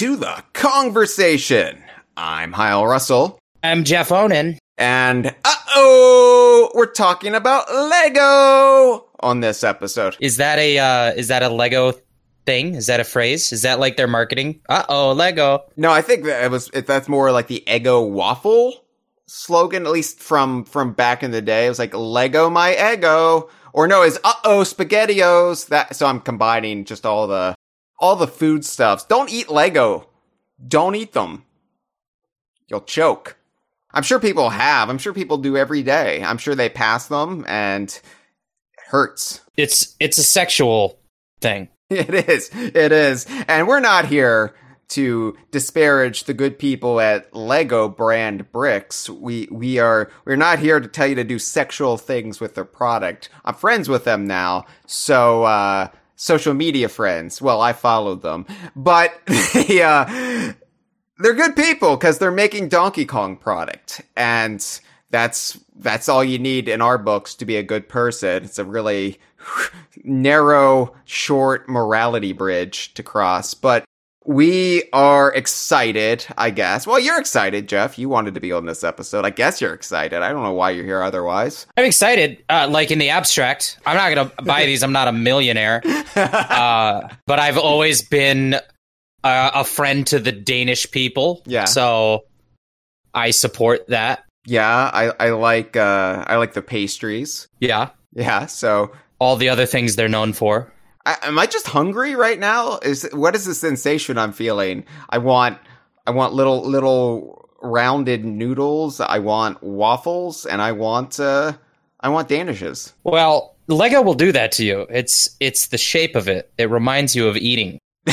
to the Kongversation. I'm Hyle Russell. I'm Jeff Onan. And uh oh, we're talking about Lego on this episode. Is that a uh, is that a Lego thing? Is that a phrase? Is that like their marketing? Uh oh, Lego. No, I think that it was it, that's more like the Ego waffle slogan, at least from from back in the day. It was like Lego my ego, or no, is uh oh spaghettios. That so I'm combining just all the all the food stuffs. Don't eat Lego. Don't eat them. You'll choke. I'm sure people have. I'm sure people do every day. I'm sure they pass them and it hurts. It's it's a sexual thing. It is. It is. And we're not here to disparage the good people at Lego brand bricks. We we are we're not here to tell you to do sexual things with their product. I'm friends with them now. So uh social media friends. Well, I followed them. But they uh they're good people because they're making Donkey Kong product, and that's that's all you need in our books to be a good person. It's a really narrow, short morality bridge to cross, but we are excited, I guess. Well, you're excited, Jeff. You wanted to be on this episode. I guess you're excited. I don't know why you're here otherwise. I'm excited, uh, like in the abstract. I'm not going to buy these. I'm not a millionaire. Uh, but I've always been uh, a friend to the Danish people. Yeah. So I support that. Yeah, I, I like uh, I like the pastries. Yeah. Yeah, so All the other things they're known for. I, am I just hungry right now? Is what is the sensation I'm feeling? I want I want little little rounded noodles. I want waffles, and I want uh I want danishes. Well, Lego will do that to you. It's it's the shape of it. It reminds you of eating.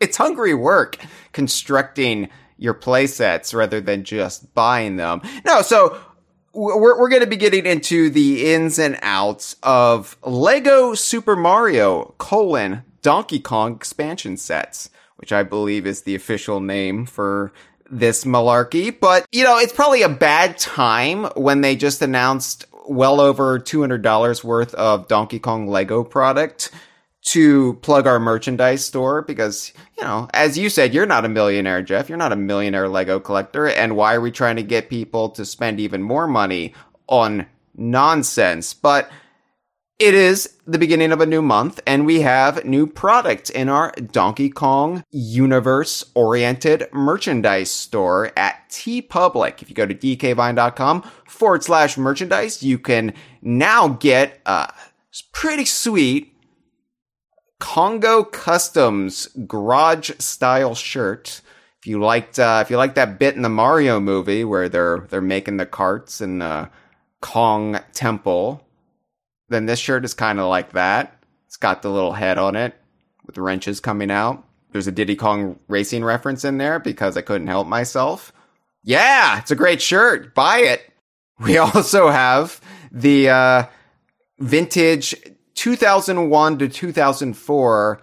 it's hungry work constructing your playsets rather than just buying them. No, so we're, we're going to be getting into the ins and outs of Lego Super Mario colon Donkey Kong expansion sets, which I believe is the official name for this malarkey. But, you know, it's probably a bad time when they just announced well over $200 worth of Donkey Kong Lego product to plug our merchandise store because, you know, as you said, you're not a millionaire, Jeff. You're not a millionaire Lego collector. And why are we trying to get people to spend even more money on nonsense? But it is the beginning of a new month and we have new product in our Donkey Kong universe oriented merchandise store at TeePublic. If you go to dkvine.com forward slash merchandise, you can now get a pretty sweet Congo Customs garage style shirt. If you liked, uh, if you like that bit in the Mario movie where they're they're making the carts in the Kong Temple, then this shirt is kind of like that. It's got the little head on it with wrenches coming out. There's a Diddy Kong racing reference in there because I couldn't help myself. Yeah, it's a great shirt. Buy it. We also have the uh, vintage 2001 to 2004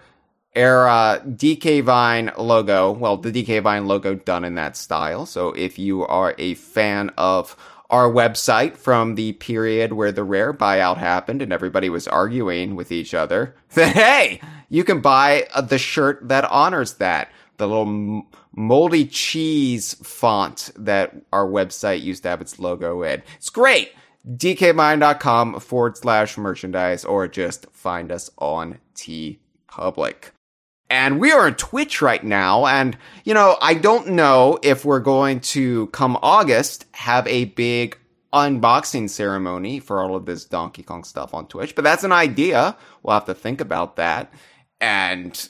era DK Vine logo. Well, the DK Vine logo done in that style. So if you are a fan of our website from the period where the rare buyout happened and everybody was arguing with each other, then hey, you can buy uh, the shirt that honors that. The little moldy cheese font that our website used to have its logo in. It's great dkvine.com forward slash merchandise or just find us on T Public. And we are on Twitch right now. And, you know, I don't know if we're going to, come August, have a big unboxing ceremony for all of this Donkey Kong stuff on Twitch, but that's an idea. We'll have to think about that. And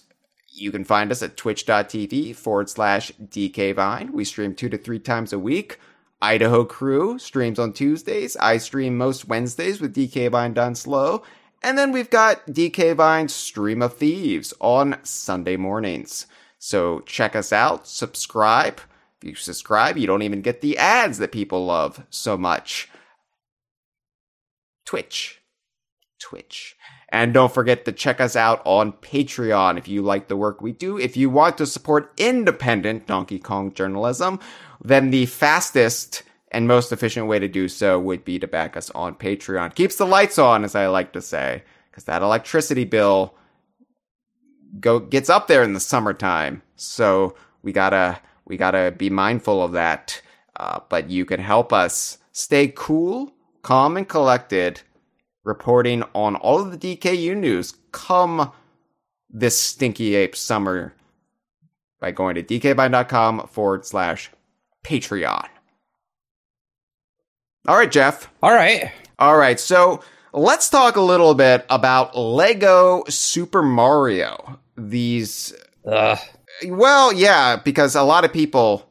you can find us at twitch.tv forward slash dkvine. We stream two to three times a week. Idaho Crew streams on Tuesdays. I stream most Wednesdays with DK Vine Done Slow. And then we've got DK Vine's Stream of Thieves on Sunday mornings. So check us out, subscribe. If you subscribe, you don't even get the ads that people love so much. Twitch. Twitch. And don't forget to check us out on Patreon if you like the work we do. If you want to support independent Donkey Kong journalism, then the fastest and most efficient way to do so would be to back us on Patreon. Keeps the lights on, as I like to say, because that electricity bill go gets up there in the summertime. So we gotta we gotta be mindful of that. Uh, but you can help us stay cool, calm, and collected, reporting on all of the DKU news come this stinky ape summer by going to dkvine.com forward slash Patreon. All right, Jeff. All right. All right. So let's talk a little bit about Lego Super Mario. These, Ugh. well, yeah, because a lot of people,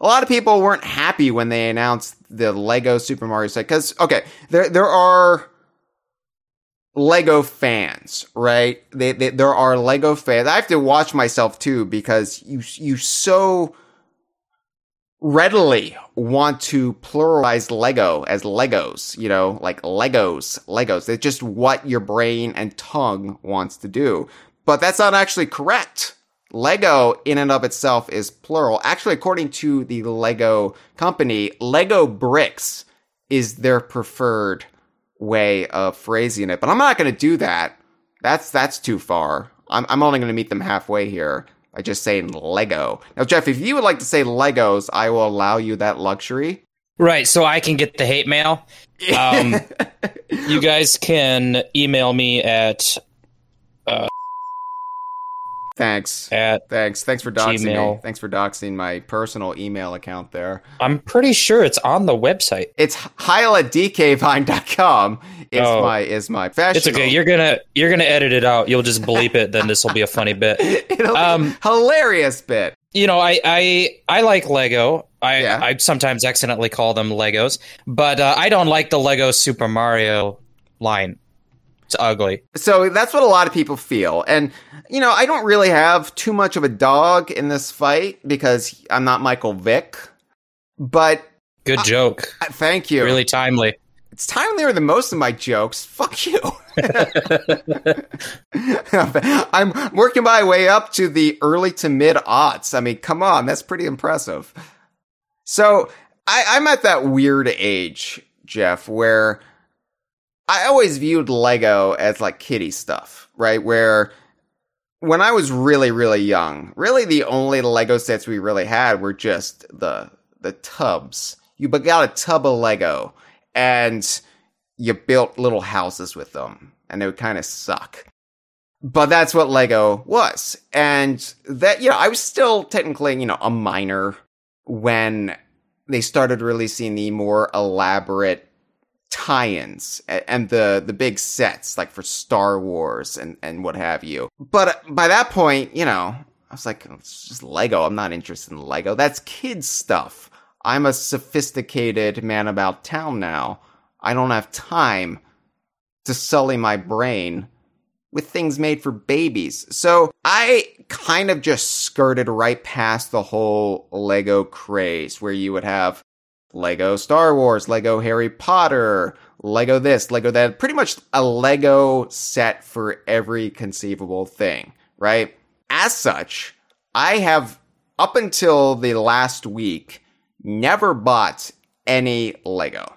a lot of people weren't happy when they announced the Lego Super Mario set. Because okay, there there are Lego fans, right? They, they, there are Lego fans. I have to watch myself too because you you so readily want to pluralize Lego as Legos, you know, like Legos, Legos. It's just what your brain and tongue wants to do. But that's not actually correct. Lego in and of itself is plural. Actually, according to the Lego company, Lego bricks is their preferred way of phrasing it. But I'm not going to do that. That's that's too far. I'm I'm only going to meet them halfway here by just saying Lego. Now, Jeff, if you would like to say Legos, I will allow you that luxury. Right, so I can get the hate mail. Um, you guys can email me at Thanks. at. Thanks. Thanks for doxing me. Thanks for doxing my personal email account there. I'm pretty sure it's on the website. It's Heil at dkvine.com is Oh. my is my fashion. It's okay. You're gonna you're gonna edit it out. You'll just bleep it. Then this will be a funny bit. It'll be Um, hilarious bit. You know, I I I like Lego. I Yeah. I sometimes accidentally call them Legos, but uh, I don't like the Lego Super Mario line. It's ugly. So that's what a lot of people feel. And, you know, I don't really have too much of a dog in this fight because I'm not Michael Vick. But Good joke. uh, thank you. Really timely. It's timelier than most of my jokes. Fuck you. I'm working my way up to the early to mid aughts. I mean, come on, that's pretty impressive. So I, I'm at that weird age, Jeff, where I always viewed Lego as like kiddie stuff, right? Where when I was really, really young, really the only Lego sets we really had were just the the tubs. You got a tub of Lego and you built little houses with them, and they would kind of suck. But that's what Lego was. And that, you know, I was still technically, you know, a minor when they started releasing the more elaborate tie-ins and the the big sets like for Star Wars and and what have you. But uh, by that point, you know, I was like it's just Lego. I'm not interested in Lego. That's kids stuff. I'm a sophisticated man about town now. I don't have time to sully my brain with things made for babies. So I kind of just skirted right past the whole Lego craze where you would have Lego Star Wars, Lego Harry Potter, Lego this, Lego that, pretty much a Lego set for every conceivable thing, right? As such, I have up until the last week never bought any Lego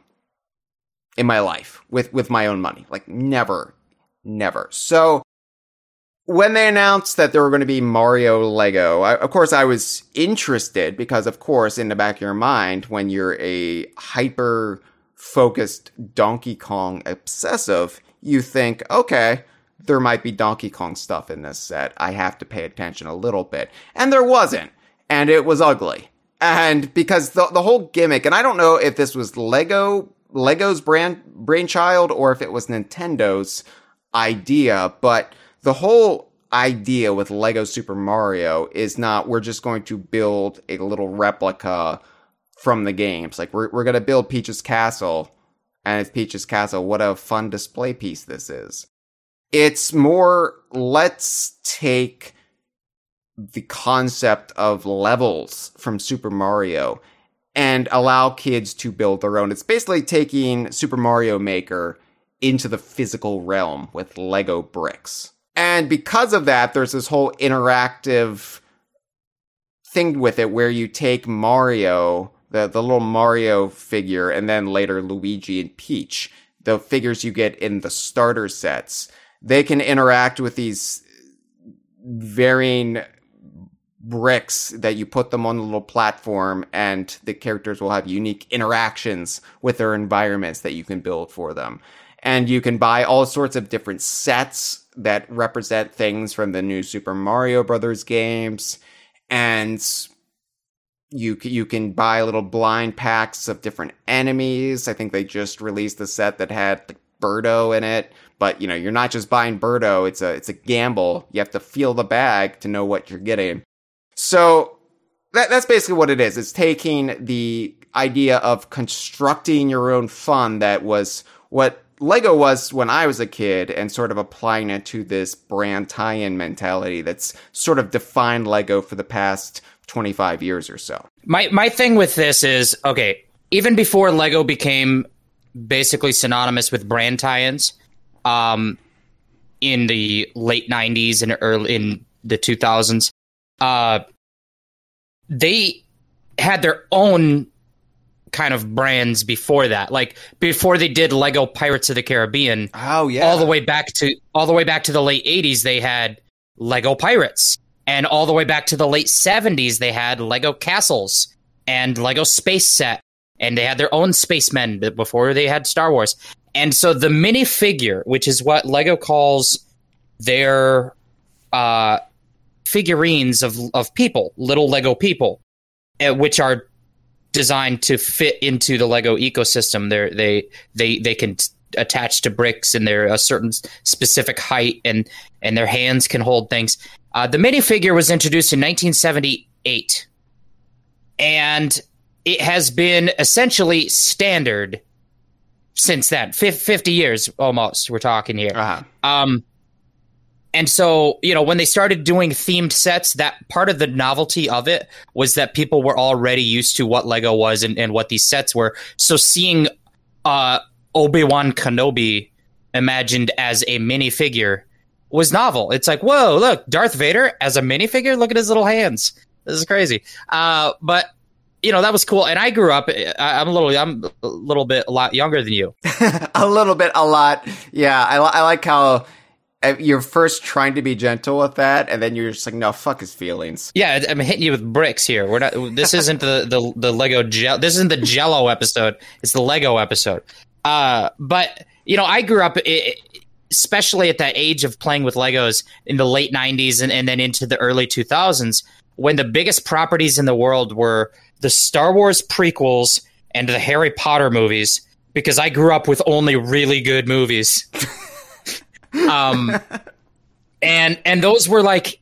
in my life with with my own money. Like never, never. So when they announced that there were going to be Mario Lego, I, of course I was interested because of course in the back of your mind when you're a hyper focused Donkey Kong obsessive, you think, okay, there might be Donkey Kong stuff in this set. I have to pay attention a little bit. And there wasn't. And it was ugly. And because the, the whole gimmick, and I don't know if this was Lego, Lego's brand, brainchild or if it was Nintendo's idea, but the whole idea with Lego Super Mario is not we're just going to build a little replica from the games. Like we're we're gonna build Peach's Castle, and it's Peach's Castle. What a fun display piece this is. It's more let's take the concept of levels from Super Mario and allow kids to build their own. It's basically taking Super Mario Maker into the physical realm with Lego bricks. And because of that, there's this whole interactive thing with it where you take Mario, the, the little Mario figure, and then later Luigi and Peach, the figures you get in the starter sets. They can interact with these varying bricks that you put them on the little platform and the characters will have unique interactions with their environments that you can build for them. And you can buy all sorts of different sets that represent things from the new Super Mario Brothers games and you you can buy little blind packs of different enemies. I think they just released a set that had Birdo in it, but you know, you're not just buying Birdo, it's a it's a gamble. You have to feel the bag to know what you're getting. So that that's basically what it is. It's taking the idea of constructing your own fun that was what Lego was when I was a kid and sort of applying it to this brand tie-in mentality that's sort of defined Lego for the past 25 years or so. My my thing with this is okay, even before Lego became basically synonymous with brand tie-ins, um, in the late 90s and early in the 2000s, uh, they had their own kind of brands before that. Like before they did Lego Pirates of the Caribbean. Oh yeah. All the way back to all the way back to the late 80s they had Lego Pirates. And all the way back to the late 70s, they had Lego Castles and Lego Space Set. And they had their own spacemen before they had Star Wars. And so the minifigure, which is what Lego calls their uh, figurines of, of people, little Lego people, uh, which are designed to fit into the Lego ecosystem. They're, they they they can t- attach to bricks and they're a certain specific height and and their hands can hold things. Uh, the minifigure was introduced in 1978, and it has been essentially standard since then. F- 50 years almost. We're talking here. Uh-huh. Um, and so, you know, when they started doing themed sets, that part of the novelty of it was that people were already used to what Lego was and, and what these sets were. So seeing uh, Obi Wan Kenobi imagined as a minifigure was novel. It's like, whoa, look, Darth Vader as a minifigure. Look at his little hands. This is crazy. Uh, but you know that was cool. And I grew up. I, am a little. I'm a little bit a lot younger than you. a little bit, a lot. Yeah, I, I like how you're first trying to be gentle with that, and then you're just like, no, fuck his feelings. Yeah, I'm hitting you with bricks here. We're not. This isn't the the the Lego gel. This isn't the Jello episode. It's the Lego episode. Uh, but you know, I grew up. It, especially at that age of playing with Legos in the late 90s and, and then into the early 2000s, when the biggest properties in the world were the Star Wars prequels and the Harry Potter movies, because I grew up with only really good movies. um, and and those were like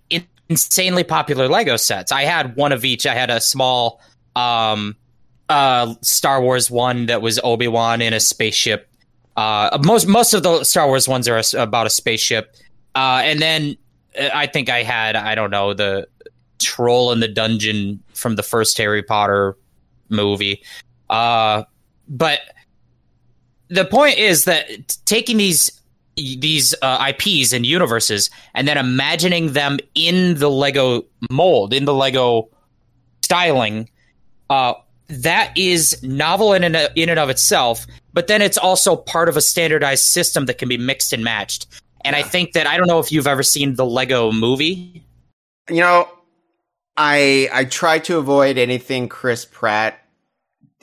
insanely popular Lego sets. I had one of each. I had a small um, uh, Star Wars one that was Obi Wan in a spaceship. Uh, most most of the Star Wars ones are about a spaceship, uh, and then uh, I think I had I don't know the troll in the dungeon from the first Harry Potter movie. Uh, but the point is that taking these these uh, IPs and universes, and then imagining them in the Lego mold, in the Lego styling, uh, that is novel in and, in and of itself. But then it's also part of a standardized system that can be mixed and matched. And yeah. I think that I don't know if you've ever seen the Lego movie. You know, I I try to avoid anything Chris Pratt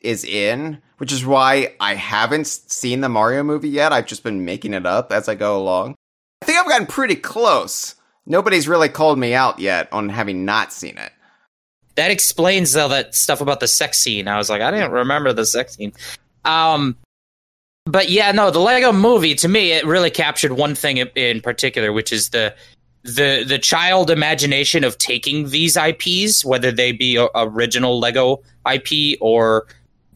is in which is why I haven't seen the Mario movie yet. I've just been making it up as I go along. I think I've gotten pretty close. Nobody's really called me out yet on having not seen it. That explains all that stuff about the sex scene. I was like, I didn't remember the sex scene. Um, but yeah, no, the Lego movie to me it really captured one thing in particular, which is the the the child imagination of taking these IPs, whether they be original Lego IP or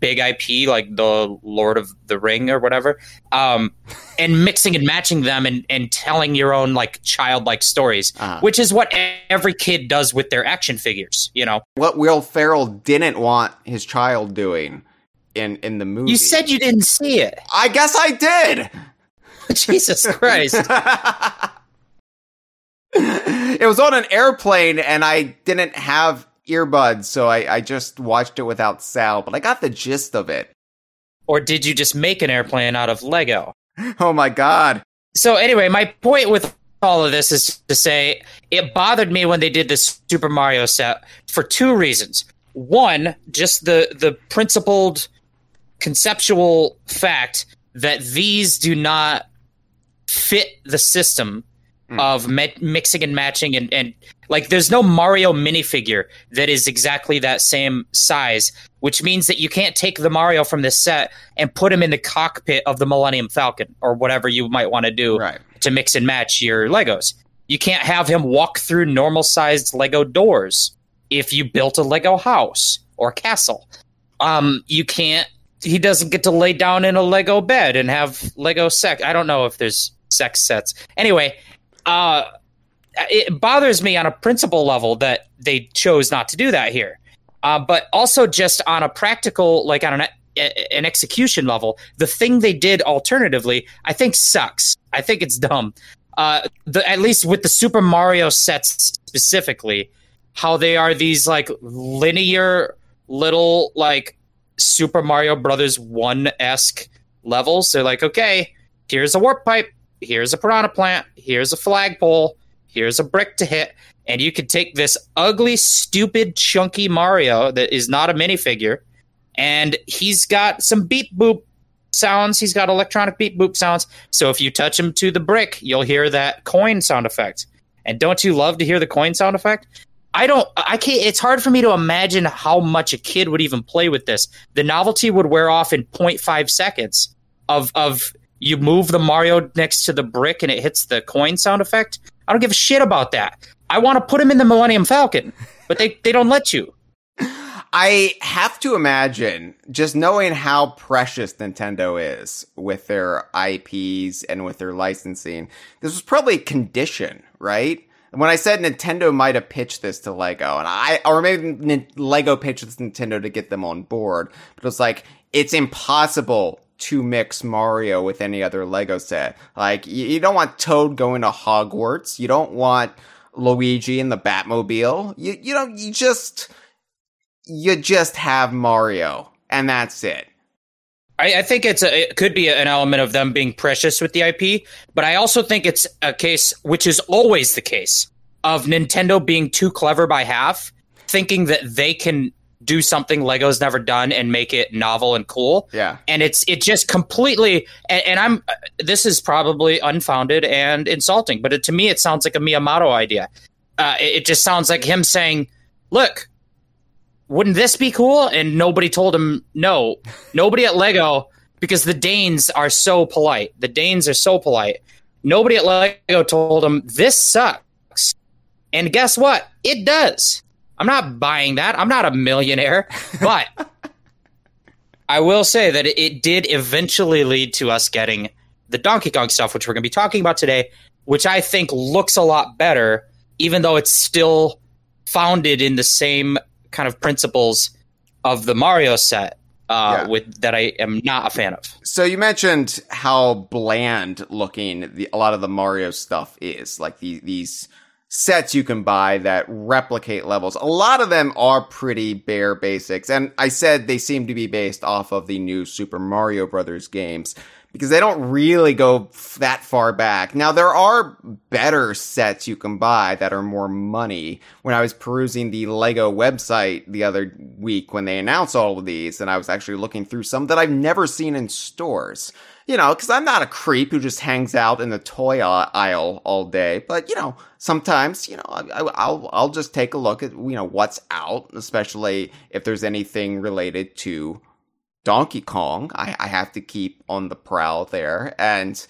big IP like the Lord of the Ring or whatever, um, and mixing and matching them and, and telling your own like childlike stories, uh-huh. which is what every kid does with their action figures. You know what Will Ferrell didn't want his child doing in in the movie. You said you didn't see it. I guess I did. Jesus Christ. it was on an airplane and I didn't have earbuds, so I, I just watched it without sound, but I got the gist of it. Or did you just make an airplane out of Lego? Oh my god. So anyway, my point with all of this is to say it bothered me when they did this Super Mario set for two reasons. One, just the the principled conceptual fact that these do not fit the system mm. of me- mixing and matching and, and like there's no Mario minifigure that is exactly that same size, which means that you can't take the Mario from this set and put him in the cockpit of the Millennium Falcon or whatever you might want to do right. to mix and match your Legos. You can't have him walk through normal sized Lego doors if you built a Lego house or castle. Um, you can't. He doesn't get to lay down in a Lego bed and have Lego sex. I don't know if there's sex sets. Anyway, uh, it bothers me on a principle level that they chose not to do that here. Uh, but also just on a practical, like on an, an execution level, the thing they did alternatively, I think sucks. I think it's dumb. Uh, the, at least with the Super Mario sets specifically, how they are these like linear little like Super Mario Brothers one esque levels. They're like, okay, here's a warp pipe, here's a piranha plant, here's a flagpole, here's a brick to hit, and you could take this ugly, stupid, chunky Mario that is not a minifigure, and he's got some beep boop sounds. He's got electronic beep boop sounds. So if you touch him to the brick, you'll hear that coin sound effect. And don't you love to hear the coin sound effect? I don't I can't it's hard for me to imagine how much a kid would even play with this. The novelty would wear off in 0.5 seconds of of you move the Mario next to the brick and it hits the coin sound effect. I don't give a shit about that. I want to put him in the Millennium Falcon, but they, they don't let you. I have to imagine just knowing how precious Nintendo is with their IPs and with their licensing. This was probably a condition, right? When I said Nintendo might have pitched this to Lego, and I, or maybe Lego pitched this to Nintendo to get them on board, but it was like, it's impossible to mix Mario with any other Lego set. Like, you, you don't want Toad going to Hogwarts. You don't want Luigi in the Batmobile. You, you know, you just, you just have Mario and that's it. I, I think it's a, it could be an element of them being precious with the IP, but I also think it's a case, which is always the case, of Nintendo being too clever by half, thinking that they can do something Lego's never done and make it novel and cool. Yeah. And it's it just completely and, and I'm this is probably unfounded and insulting, but it, to me it sounds like a Miyamoto idea. Uh, it, it just sounds like him saying, "Look, wouldn't this be cool?" And nobody told him no. nobody at Lego because the Danes are so polite. The Danes are so polite. Nobody at Lego told him this sucks. And guess what? It does. I'm not buying that. I'm not a millionaire, but I will say that it did eventually lead to us getting the Donkey Kong stuff, which we're going to be talking about today, which I think looks a lot better, even though it's still founded in the same kind of principles of the Mario set. Uh, yeah. with that I am not a fan of. So you mentioned how bland looking the, a lot of the Mario stuff is, like the, these sets you can buy that replicate levels. A lot of them are pretty bare basics. And I said they seem to be based off of the new Super Mario Brothers games because they don't really go that far back. Now there are better sets you can buy that are more money. When I was perusing the Lego website the other week when they announced all of these and I was actually looking through some that I've never seen in stores you know, because I'm not a creep who just hangs out in the toy aisle all day. But you know, sometimes you know I, will I'll just take a look at you know what's out, especially if there's anything related to Donkey Kong. I, I have to keep on the prowl there, and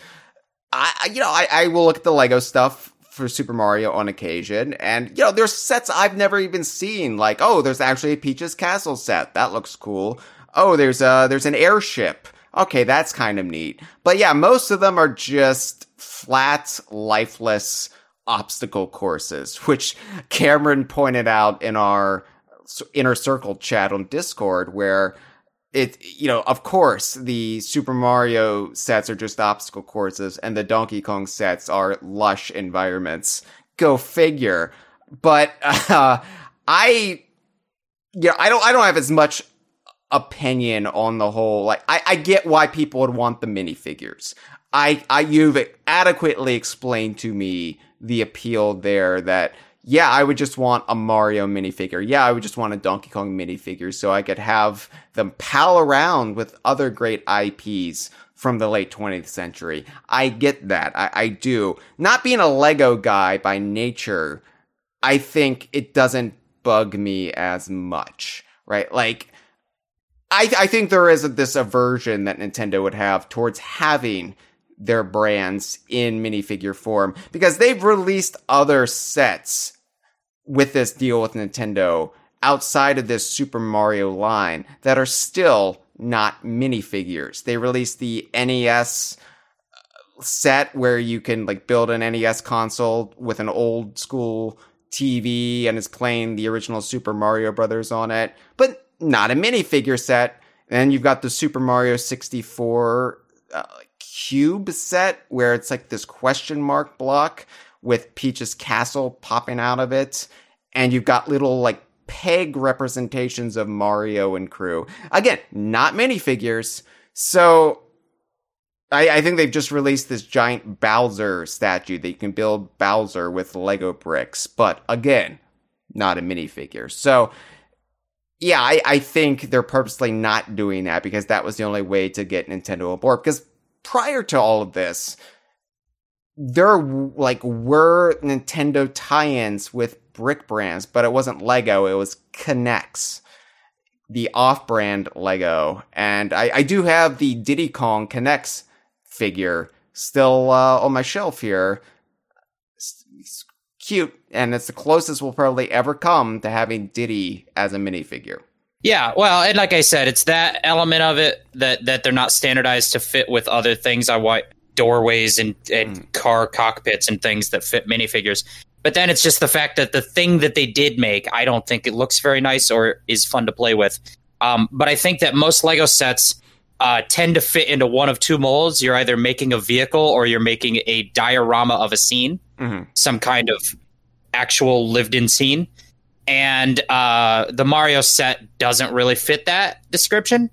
I you know I, I will look at the Lego stuff for Super Mario on occasion. And, you know, there's sets I've never even seen. Like, oh, there's actually a Peach's Castle set. That looks cool. Oh, there's a, there's an airship okay, that's kind of neat. But yeah, most of them are just flat, lifeless obstacle courses, which Cameron pointed out in our inner circle chat on Discord, where it, you know, of course, the Super Mario sets are just obstacle courses and the Donkey Kong sets are lush environments. Go figure. But, uh, I, yeah, I don't, I don't have as much opinion on the whole. Like, I, I get why people would want the minifigures. I, I, you've adequately explained to me the appeal there that, yeah, I would just want a Mario minifigure. Yeah, I would just want a Donkey Kong minifigure so I could have them pal around with other great IPs from the late 20th century. I get that. I, I do. Not being a Lego guy by nature, I think it doesn't bug me as much, right? Like, I, I think there is this aversion that Nintendo would have towards having their brands in minifigure form because they've released other sets with this deal with Nintendo outside of this Super Mario line that are still not minifigures. They released the NES uh, set where you can like build an NES console with an old school TV and it's playing the original Super Mario Brothers on it, but not a minifigure set. Then you've got the Super Mario 64 uh, cube set where it's like this question mark block with Peach's castle popping out of it. And you've got little like peg representations of Mario and crew. Again, not minifigures. So I, I, think they've just released this giant Bowser statue that you can build Bowser with Lego bricks. But again, not a minifigure. So yeah, I, I think they're purposely not doing that because that was the only way to get Nintendo on board. Because prior to all of this, there like were Nintendo tie-ins with brick brands, but it wasn't Lego. It was K'NEX, the off-brand Lego, and I, I do have the Diddy Kong K'NEX figure still uh, on my shelf here. It's cute, and it's the closest we'll probably ever come to having Diddy as a minifigure. Yeah, well, and like I said, it's that element of it that that they're not standardized to fit with other things. I want doorways and, and mm. car cockpits and things that fit minifigures. But then it's just the fact that the thing that they did make, I don't think it looks very nice or is fun to play with. Um, but I think that most Lego sets uh, tend to fit into one of two molds. You're either making a vehicle or you're making a diorama of a scene, mm-hmm. some kind of actual lived in scene and uh, the Mario set doesn't really fit that description.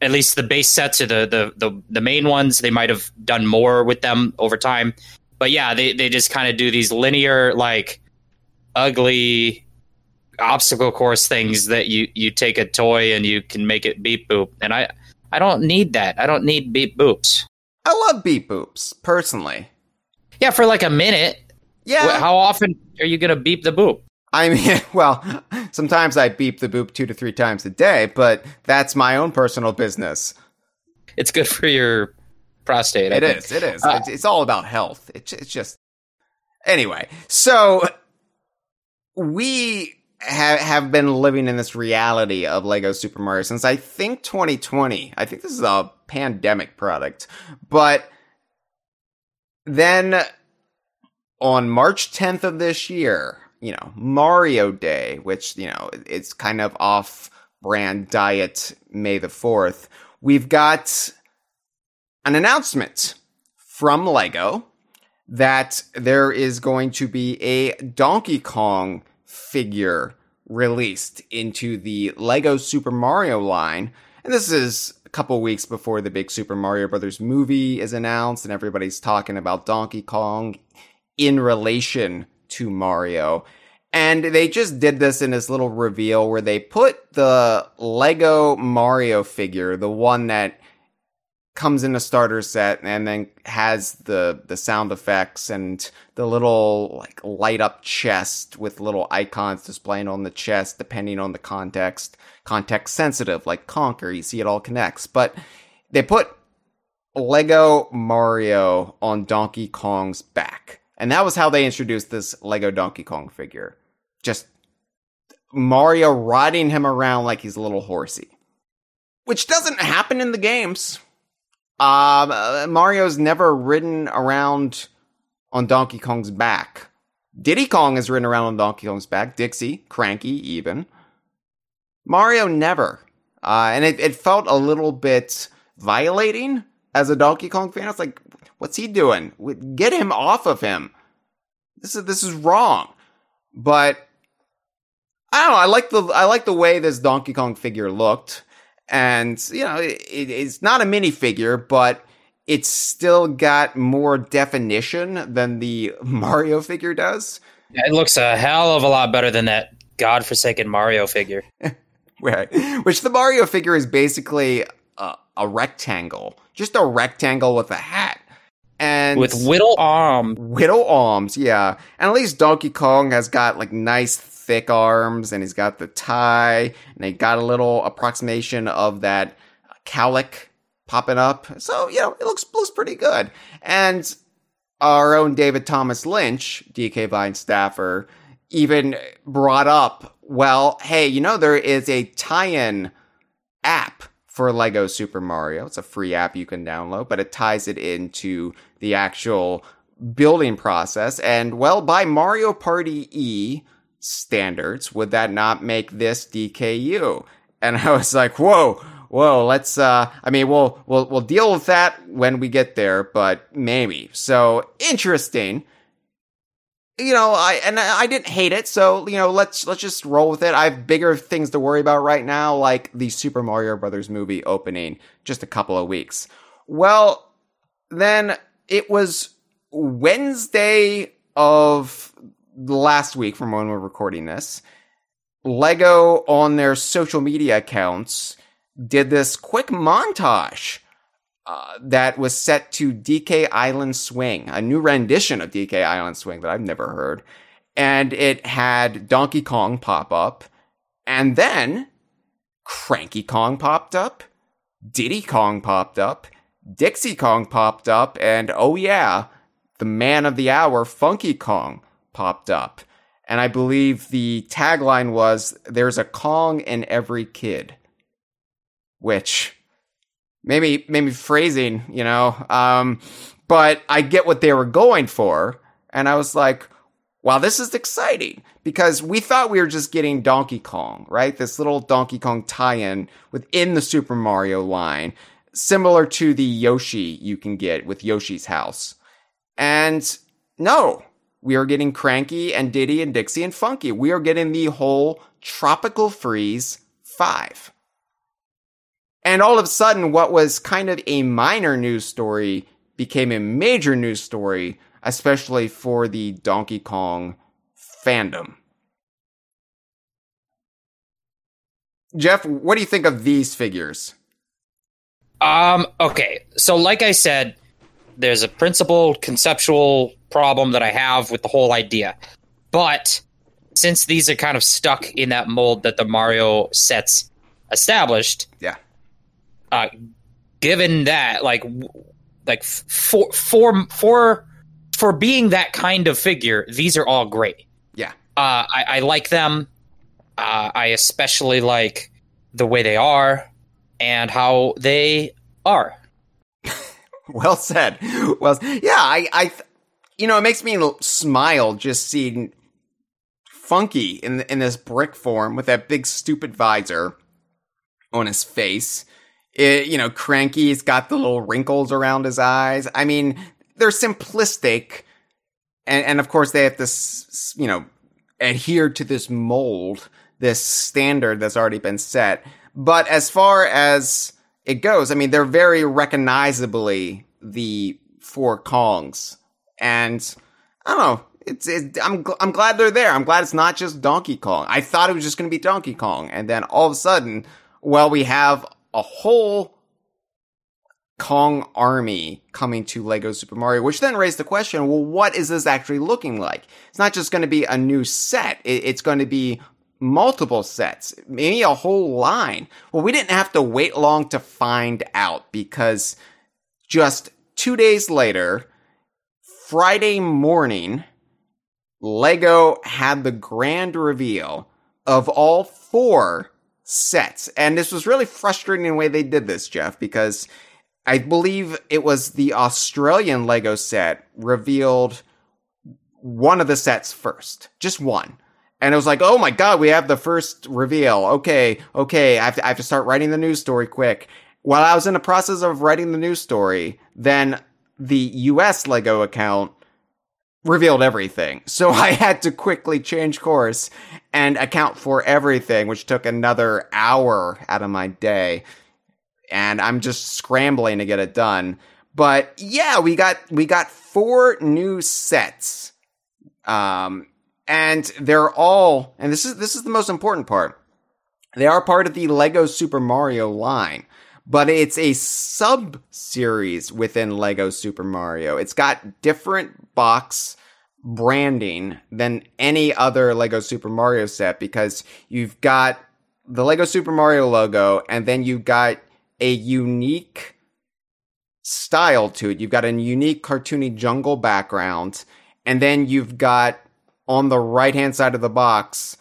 At least the base sets or the, the the the main ones, they might have done more with them over time. But yeah, they they just kind of do these linear, like ugly obstacle course things that you you take a toy and you can make it beep boop. And I I don't need that. I don't need beep boops. I love beep boops personally. Yeah, for like a minute. Yeah. How often are you gonna beep the boop? I mean, well, sometimes I beep the boop two to three times a day, but that's my own personal business. It's good for your prostate. It is. It is. Uh, it's, it's, all about health. It's, it's just. Anyway, so we have have been living in this reality of Lego Super Mario since I think 2020. I think this is a pandemic product, but then on March 10th of this year, you know, Mario Day, which, you know, it's kind of off brand diet May the 4th, we've got an announcement from Lego that there is going to be a Donkey Kong figure released into the Lego Super Mario line. And this is a couple weeks before the big Super Mario Brothers movie is announced and everybody's talking about Donkey Kong in relation to Mario. And they just did this in this little reveal where they put the Lego Mario figure, the one that comes in a starter set and then has the the sound effects and the little like light up chest with little icons displaying on the chest depending on the context context sensitive like conker you see it all connects but they put lego mario on donkey kong's back and that was how they introduced this Lego Donkey Kong figure. Just Mario riding him around like he's a little horsey. Which doesn't happen in the games. Uh, Mario's never ridden around on Donkey Kong's back. Diddy Kong has ridden around on Donkey Kong's back. Dixie, Cranky, even. Mario never. Uh, and it, it felt a little bit violating as a Donkey Kong fan. It's like, What's he doing? Get him off of him. This is this is wrong. But I don't know. I like the I like the way this Donkey Kong figure looked, and you know, it, it's not a minifigure, but it's still got more definition than the Mario figure does. It looks a hell of a lot better than that godforsaken Mario figure. right. Which the Mario figure is basically a, a, rectangle, just a rectangle with a hat. And with whittle arms. Whittle arms, yeah. And at least Donkey Kong has got like nice thick arms and he's got the tie and he got a little approximation of that cowlick popping up. So, you know, it looks looks pretty good. And our own David Thomas Lynch, DK Vine staffer, even brought up, well, hey, you know, there is a tie-in app for Lego Super Mario. It's a free app you can download, but it ties it into the actual building process. And well, by Mario Party E standards, would that not make this DKU? And I was like, whoa, whoa, let's uh I mean we'll we'll we'll deal with that when we get there, but maybe. So interesting. You know, I and I didn't hate it, so you know, let's let's just roll with it. I have bigger things to worry about right now, like the Super Mario Brothers movie opening just a couple of weeks. Well, then it was Wednesday of last week from when we're recording this. Lego on their social media accounts did this quick montage uh, that was set to DK Island Swing, a new rendition of DK Island Swing that I've never heard. And it had Donkey Kong pop up, and then Cranky Kong popped up, Diddy Kong popped up, Dixie Kong popped up, and oh yeah, the man of the hour, Funky Kong, popped up. And I believe the tagline was, There's a Kong in every kid which maybe maybe phrasing, you know. Um, but I get what they were going for, and I was like, wow, this is exciting because we thought we were just getting Donkey Kong, right? This little Donkey Kong tie-in within the Super Mario line, similar to the Yoshi you can get with Yoshi's House. And no, we are getting Cranky and Diddy and Dixie and Funky. We are getting the whole Tropical Freeze 5. And all of a sudden, what was kind of a minor news story became a major news story, especially for the Donkey Kong fandom. Jeff, what do you think of these figures? Um, okay. So, like I said, there's a principal conceptual problem that I have with the whole idea. But since these are kind of stuck in that mold that the Mario sets established, yeah uh, given that, like, like for for for for being that kind of figure, these are all great. Yeah, uh, I, I like them. Uh, I especially like the way they are and how they are. well said. Well, yeah, I, I, you know, it makes me smile just seeing Funky in in this brick form with that big stupid visor on his face. It, you know, cranky. He's got the little wrinkles around his eyes. I mean, they're simplistic. And, and of course, they have to, you know, adhere to this mold, this standard that's already been set. But as far as it goes, I mean, they're very recognizably the four Kongs. And I don't know. It's, it, I'm, I'm glad they're there. I'm glad it's not just Donkey Kong. I thought it was just going to be Donkey Kong. And then all of a sudden, well, we have a whole Kong army coming to Lego Super Mario, which then raised the question, well, what is this actually looking like? It's not just going to be a new set. It's going to be multiple sets, maybe a whole line. Well, we didn't have to wait long to find out because just two days later, Friday morning, Lego had the grand reveal of all four sets. And this was really frustrating the way they did this, Jeff, because I believe it was the Australian Lego set revealed one of the sets first, just one. And it was like, oh my God, we have the first reveal. Okay, okay, I have, to, I have to start writing the news story quick. While I was in the process of writing the news story, then the US Lego account revealed everything. So I had to quickly change course and account for everything, which took another hour out of my day. And I'm just scrambling to get it done. But yeah, we got we got four new sets. Um and they're all and this is this is the most important part. They are part of the Lego Super Mario line but it's a sub series within Lego Super Mario. It's got different box branding than any other Lego Super Mario set because you've got the Lego Super Mario logo and then you've got a unique style to it. You've got a unique cartoony jungle background and then you've got on the right hand side of the box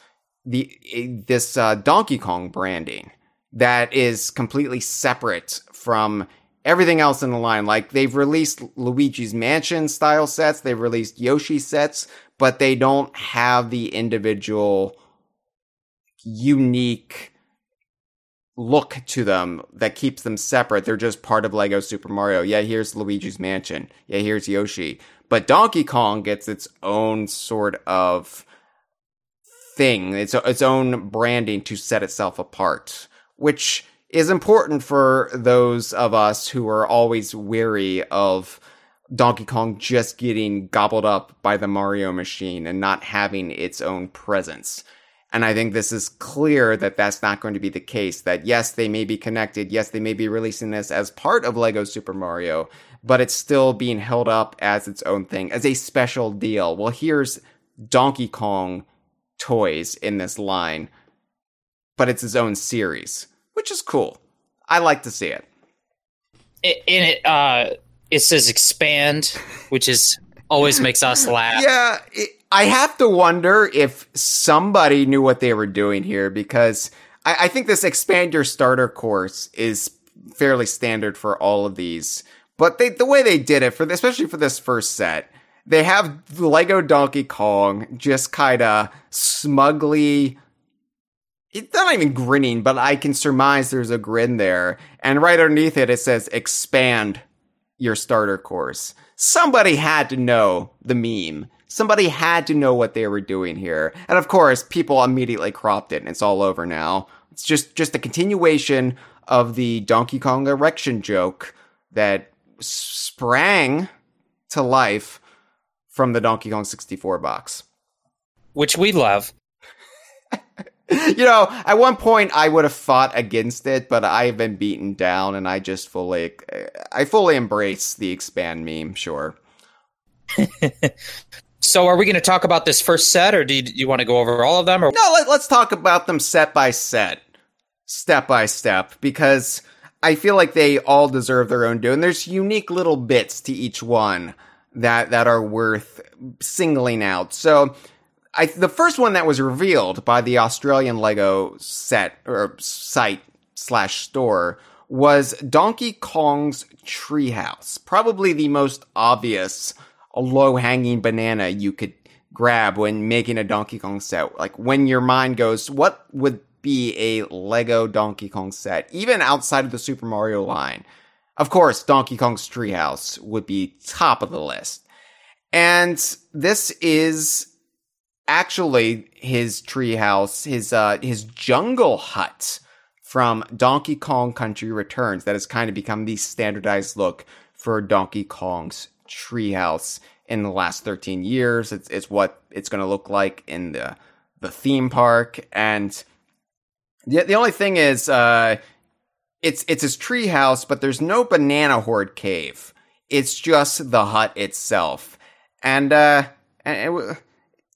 the this uh, Donkey Kong branding that is completely separate from everything else in the line. Like they've released Luigi's Mansion style sets, they've released Yoshi sets, but they don't have the individual unique look to them that keeps them separate. They're just part of Lego Super Mario. Yeah, here's Luigi's Mansion. Yeah, here's Yoshi. But Donkey Kong gets its own sort of thing, its its own branding to set itself apart which is important for those of us who are always weary of Donkey Kong just getting gobbled up by the Mario machine and not having its own presence. And I think this is clear that that's not going to be the case. That yes, they may be connected. Yes, they may be releasing this as part of Lego Super Mario, but it's still being held up as its own thing, as a special deal. Well, here's Donkey Kong toys in this line, but it's its own series which is cool. I like to see it. In it, uh, it says expand, which is always makes us laugh. Yeah, it, I have to wonder if somebody knew what they were doing here because I, I think this expand your starter course is fairly standard for all of these. But they, the way they did it for, especially for this first set, they have Lego Donkey Kong just kind of smugly it's not even grinning, but I can surmise there's a grin there. And right underneath it, it says expand your starter course. Somebody had to know the meme. Somebody had to know what they were doing here. And of course, people immediately cropped it and it's all over now. It's just, just a continuation of the Donkey Kong erection joke that sprang to life from the Donkey Kong 64 box. Which we love. you know, at one point I would have fought against it, but I've been beaten down, and I just fully, I fully embrace the expand meme. Sure. so, are we going to talk about this first set, or do you, do you, want to go over all of them? Or no, let, let's talk about them set by set, step by step, because I feel like they all deserve their own due, and there's unique little bits to each one that that are worth singling out. So I, the first one that was revealed by the Australian Lego set or site slash store was Donkey Kong's Treehouse. Probably the most obvious low hanging banana you could grab when making a Donkey Kong set. Like when your mind goes, what would be a Lego Donkey Kong set, even outside of the Super Mario line? Of course, Donkey Kong's Treehouse would be top of the list. And this is actually his treehouse, his uh, his jungle hut from Donkey Kong Country Returns that has kind of become the standardized look for Donkey Kong's treehouse in the last 13 years. It's it's what it's going to look like in the the theme park and the the only thing is uh it's it's his treehouse but there's no banana hoard cave. It's just the hut itself. And uh and it,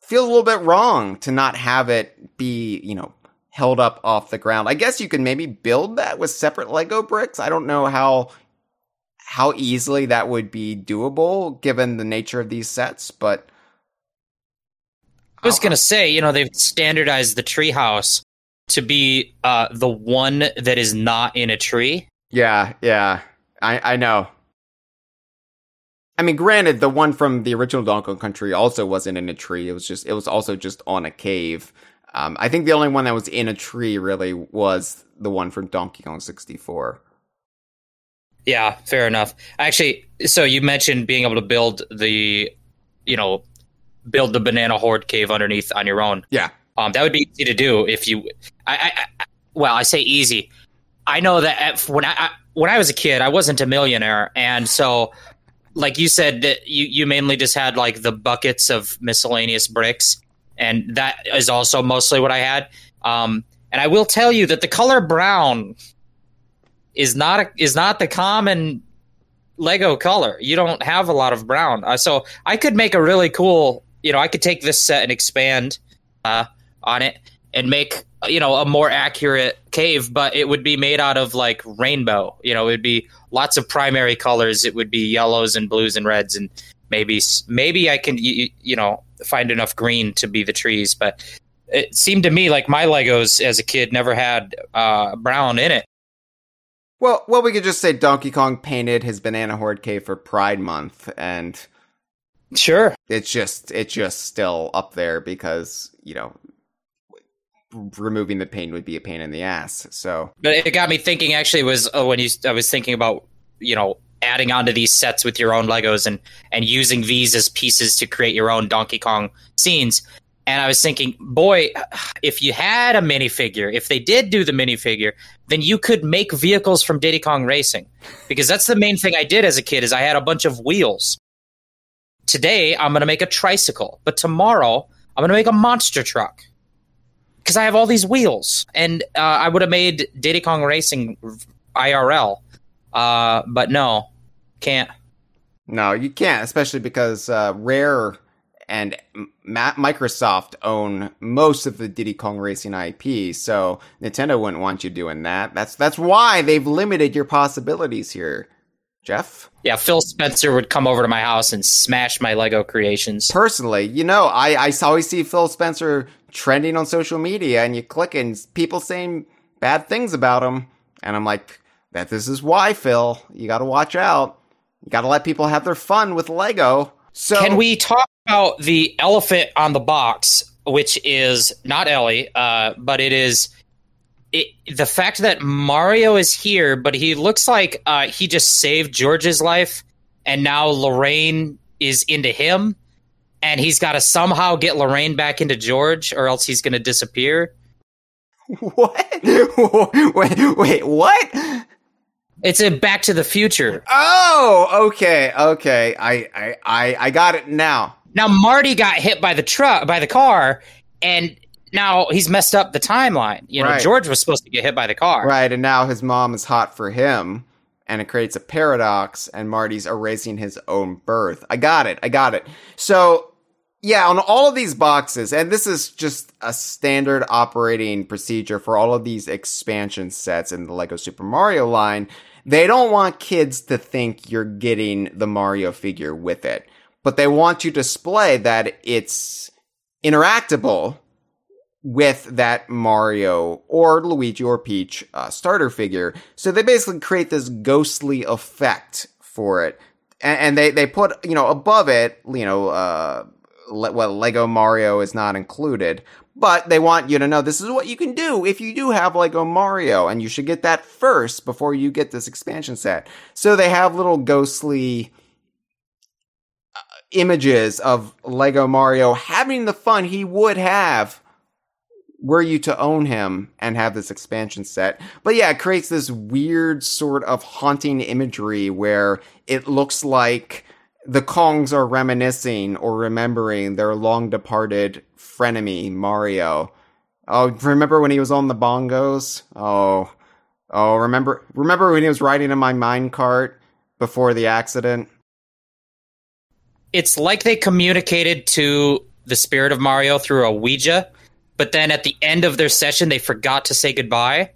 feels a little bit wrong to not have it be, you know, held up off the ground. I guess you can maybe build that with separate Lego bricks. I don't know how how easily that would be doable given the nature of these sets, but I was gonna say, you know, they've standardized the treehouse to be uh, the one that is not in a tree. Yeah, yeah, I I know. I mean, granted, the one from the original Donkey Kong Country also wasn't in a tree. It was just, it was also just on a cave. Um, I think the only one that was in a tree really was the one from Donkey Kong 64. Yeah, fair enough. Actually, so you mentioned being able to build the, you know, build the banana hoard cave underneath on your own. Yeah. Um, that would be easy to do if you. I, I, I well, I say easy. I know that at, when I, I when I was a kid, I wasn't a millionaire, and so like you said that you you mainly just had like the buckets of miscellaneous bricks, and that is also mostly what I had. Um, and I will tell you that the color brown is not a, is not the common Lego color. You don't have a lot of brown, uh, so I could make a really cool. You know, I could take this set and expand uh, on it and make you know a more accurate cave, but it would be made out of like rainbow. You know, it would be lots of primary colors. It would be yellows and blues and reds, and maybe maybe I can you, you know find enough green to be the trees. But it seemed to me like my Legos as a kid never had uh, brown in it. Well, well, we could just say Donkey Kong painted his banana hoard cave for Pride Month, and sure, it's just it's just still up there because you know removing the pain would be a pain in the ass. So, but it got me thinking. Actually, was oh, when you I was thinking about you know adding onto these sets with your own Legos and and using these as pieces to create your own Donkey Kong scenes. And I was thinking, boy, if you had a minifigure, if they did do the minifigure, then you could make vehicles from Diddy Kong Racing. Because that's the main thing I did as a kid is I had a bunch of wheels. Today I'm gonna make a tricycle, but tomorrow I'm gonna make a monster truck. Because I have all these wheels. And uh, I would have made Diddy Kong Racing IRL. Uh, but no, can't. No, you can't, especially because uh, Rare and Ma- Microsoft own most of the Diddy Kong Racing IP, so Nintendo wouldn't want you doing that. That's that's why they've limited your possibilities here, Jeff. Yeah, Phil Spencer would come over to my house and smash my Lego creations. Personally, you know, I I always see Phil Spencer trending on social media, and you click and people saying bad things about him, and I'm like, that this is why, Phil. You got to watch out. You got to let people have their fun with Lego. So, can we talk about the elephant on the box, which is not Ellie, uh, but it is it, the fact that Mario is here, but he looks like uh, he just saved George's life, and now Lorraine is into him, and he's got to somehow get Lorraine back into George, or else he's going to disappear. What? wait, wait, what? It's a Back to the Future. Oh, okay, okay. I, I, I, I got it now. Now Marty got hit by the truck by the car, and now he's messed up the timeline. You know, Right. George was supposed to get hit by the car. Right, and now his mom is hot for him, and it creates a paradox, and Marty's erasing his own birth. I got it. I got it. So, yeah, on all of these boxes, and this is just a standard operating procedure for all of these expansion sets in the Lego Super Mario line. They don't want kids to think you're getting the Mario figure with it, but they want you to display that it's interactable with that Mario or Luigi or Peach uh, starter figure. So they basically create this ghostly effect for it. And, and they, they put, you know, above it, you know, uh, le- well, Lego Mario is not included, but they want you to know this is what you can do if you do have Lego Mario, and you should get that first before you get this expansion set. So they have little ghostly uh, images of Lego Mario having the fun he would have were you to own him and have this expansion set. But yeah, it creates this weird sort of haunting imagery where it looks like the Kongs are reminiscing or remembering their long departed frenemy, Mario. Oh, remember when he was on the bongos? Oh, oh, remember, remember when he was riding in my mine cart before the accident? It's like they communicated to the spirit of Mario through a Ouija, but then at the end of their session they forgot to say goodbye,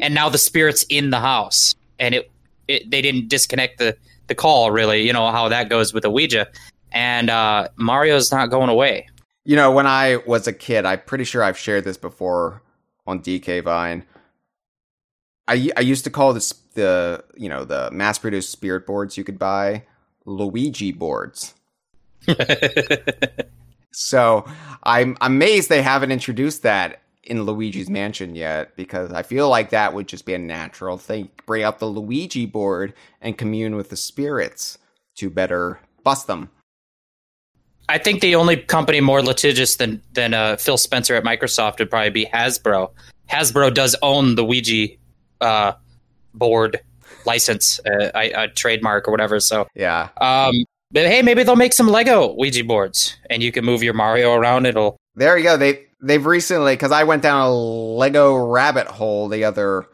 and now the spirit's in the house, and it, it they didn't disconnect the the call really. You know how that goes with a Ouija, and uh, Mario's not going away. You know, when I was a kid, I'm pretty sure I've shared this before on DK Vine. I, I used to call this the you know the mass produced spirit boards you could buy Luigi boards. so I'm amazed they haven't introduced that in Luigi's Mansion yet because I feel like that would just be a natural thing. Bring out the Luigi board and commune with the spirits to better bust them. I think the only company more litigious than than uh, Phil Spencer at Microsoft would probably be Hasbro. Hasbro does own the Ouija uh, board license, uh, a trademark or whatever. So yeah. Um, but hey, maybe they'll make some Lego Ouija boards, and you can move your Mario around. It'll. There you go. They they've recently because I went down a Lego rabbit hole the other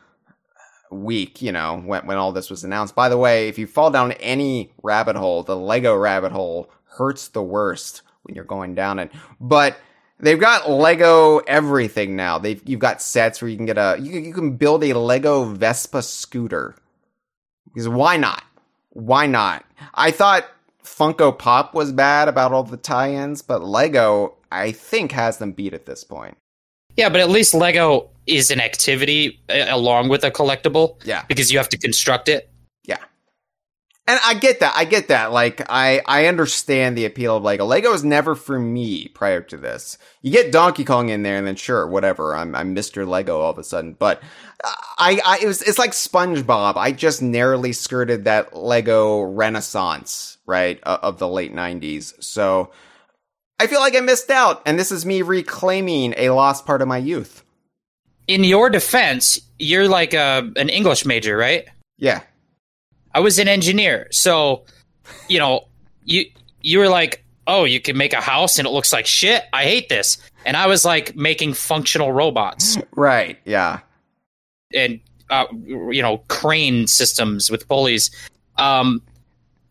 week. You know when when all this was announced. By the way, if you fall down any rabbit hole, the Lego rabbit hole hurts the worst when you're going down it. But they've got Lego everything now. They've you've got sets where you can get a you you can build a Lego Vespa scooter. Because why not? Why not? I thought Funko Pop was bad about all the tie-ins, but Lego, I think, has them beat at this point. Yeah, but at least Lego is an activity uh, along with a collectible. Yeah, because you have to construct it. Yeah, and I get that. I get that. Like, I I understand the appeal of Lego. Lego was never for me prior to this. You get Donkey Kong in there, and then sure, whatever. I'm I'm Mr. Lego all of a sudden, but I, I it was it's like SpongeBob. I just narrowly skirted that Lego renaissance, right, uh, of the late '90s. So I feel like I missed out, and this is me reclaiming a lost part of my youth. In your defense, you're like a, an English major, right? Yeah. I was an engineer, so you know, you you were like, "Oh, you can make a house and it looks like shit. I hate this." And I was like making functional robots. Right. Yeah and uh, you know crane systems with pulleys. Um,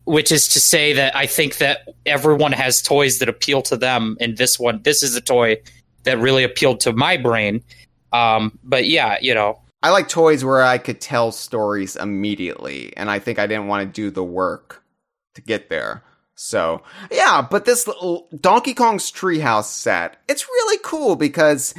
which is to say that I think that everyone has toys that appeal to them, and this one, this is a toy that really appealed to my brain. Um, but yeah, you know, I like toys where I could tell stories immediately, and I think I didn't want to do the work to get there. So yeah, but this Donkey Kong's Treehouse set, it's really cool because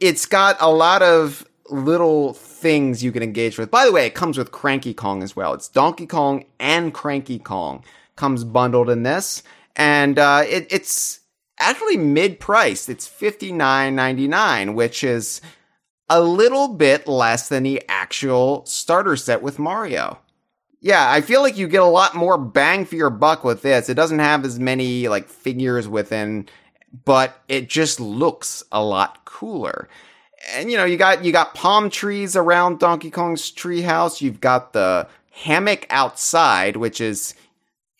it's got a lot of little things you can engage with. By the way, it comes with Cranky Kong as well. It's Donkey Kong and Cranky Kong comes bundled in this, and uh, it, it's actually mid priced. It's fifty nine ninety nine, which is a little bit less than the actual starter set with Mario. Yeah, I feel like you get a lot more bang for your buck with this. It doesn't have as many like figures within, but it just looks a lot cooler and you know you got you got palm trees around Donkey Kong's treehouse. You've got the hammock outside, which is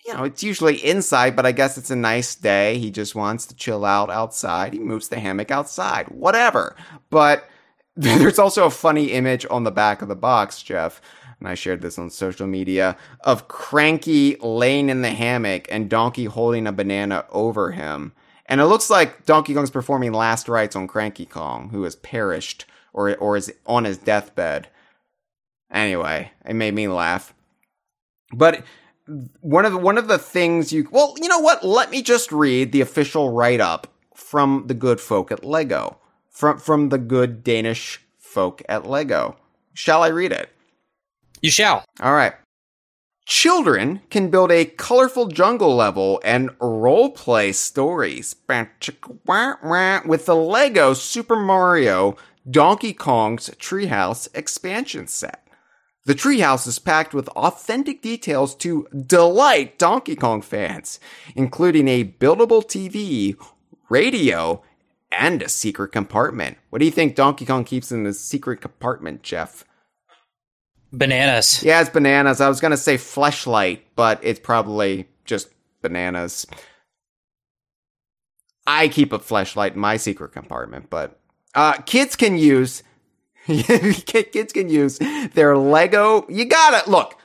you know it's usually inside, but I guess it's a nice day. He just wants to chill out outside. He moves the hammock outside, whatever. But there's also a funny image on the back of the box, Jeff. And I shared this on social media of Cranky laying in the hammock and Donkey holding a banana over him. And it looks like Donkey Kong's performing last rites on Cranky Kong, who has perished or or is on his deathbed. Anyway, it made me laugh. But one of the, one of the things you well, you know what? Let me just read the official write up from the good folk at Lego. From from the good Danish folk at Lego. Shall I read it? You shall. All right. Children can build a colorful jungle level and roleplay stories with the Lego Super Mario Donkey Kong's Treehouse expansion set. The treehouse is packed with authentic details to delight Donkey Kong fans, including a buildable TV, radio, and a secret compartment. What do you think Donkey Kong keeps in the secret compartment, Jeff? Bananas. Yeah, it's bananas. I was gonna say fleshlight, but it's probably just bananas. I keep a fleshlight in my secret compartment, but uh, kids can use kids can use their Lego. You gotta look.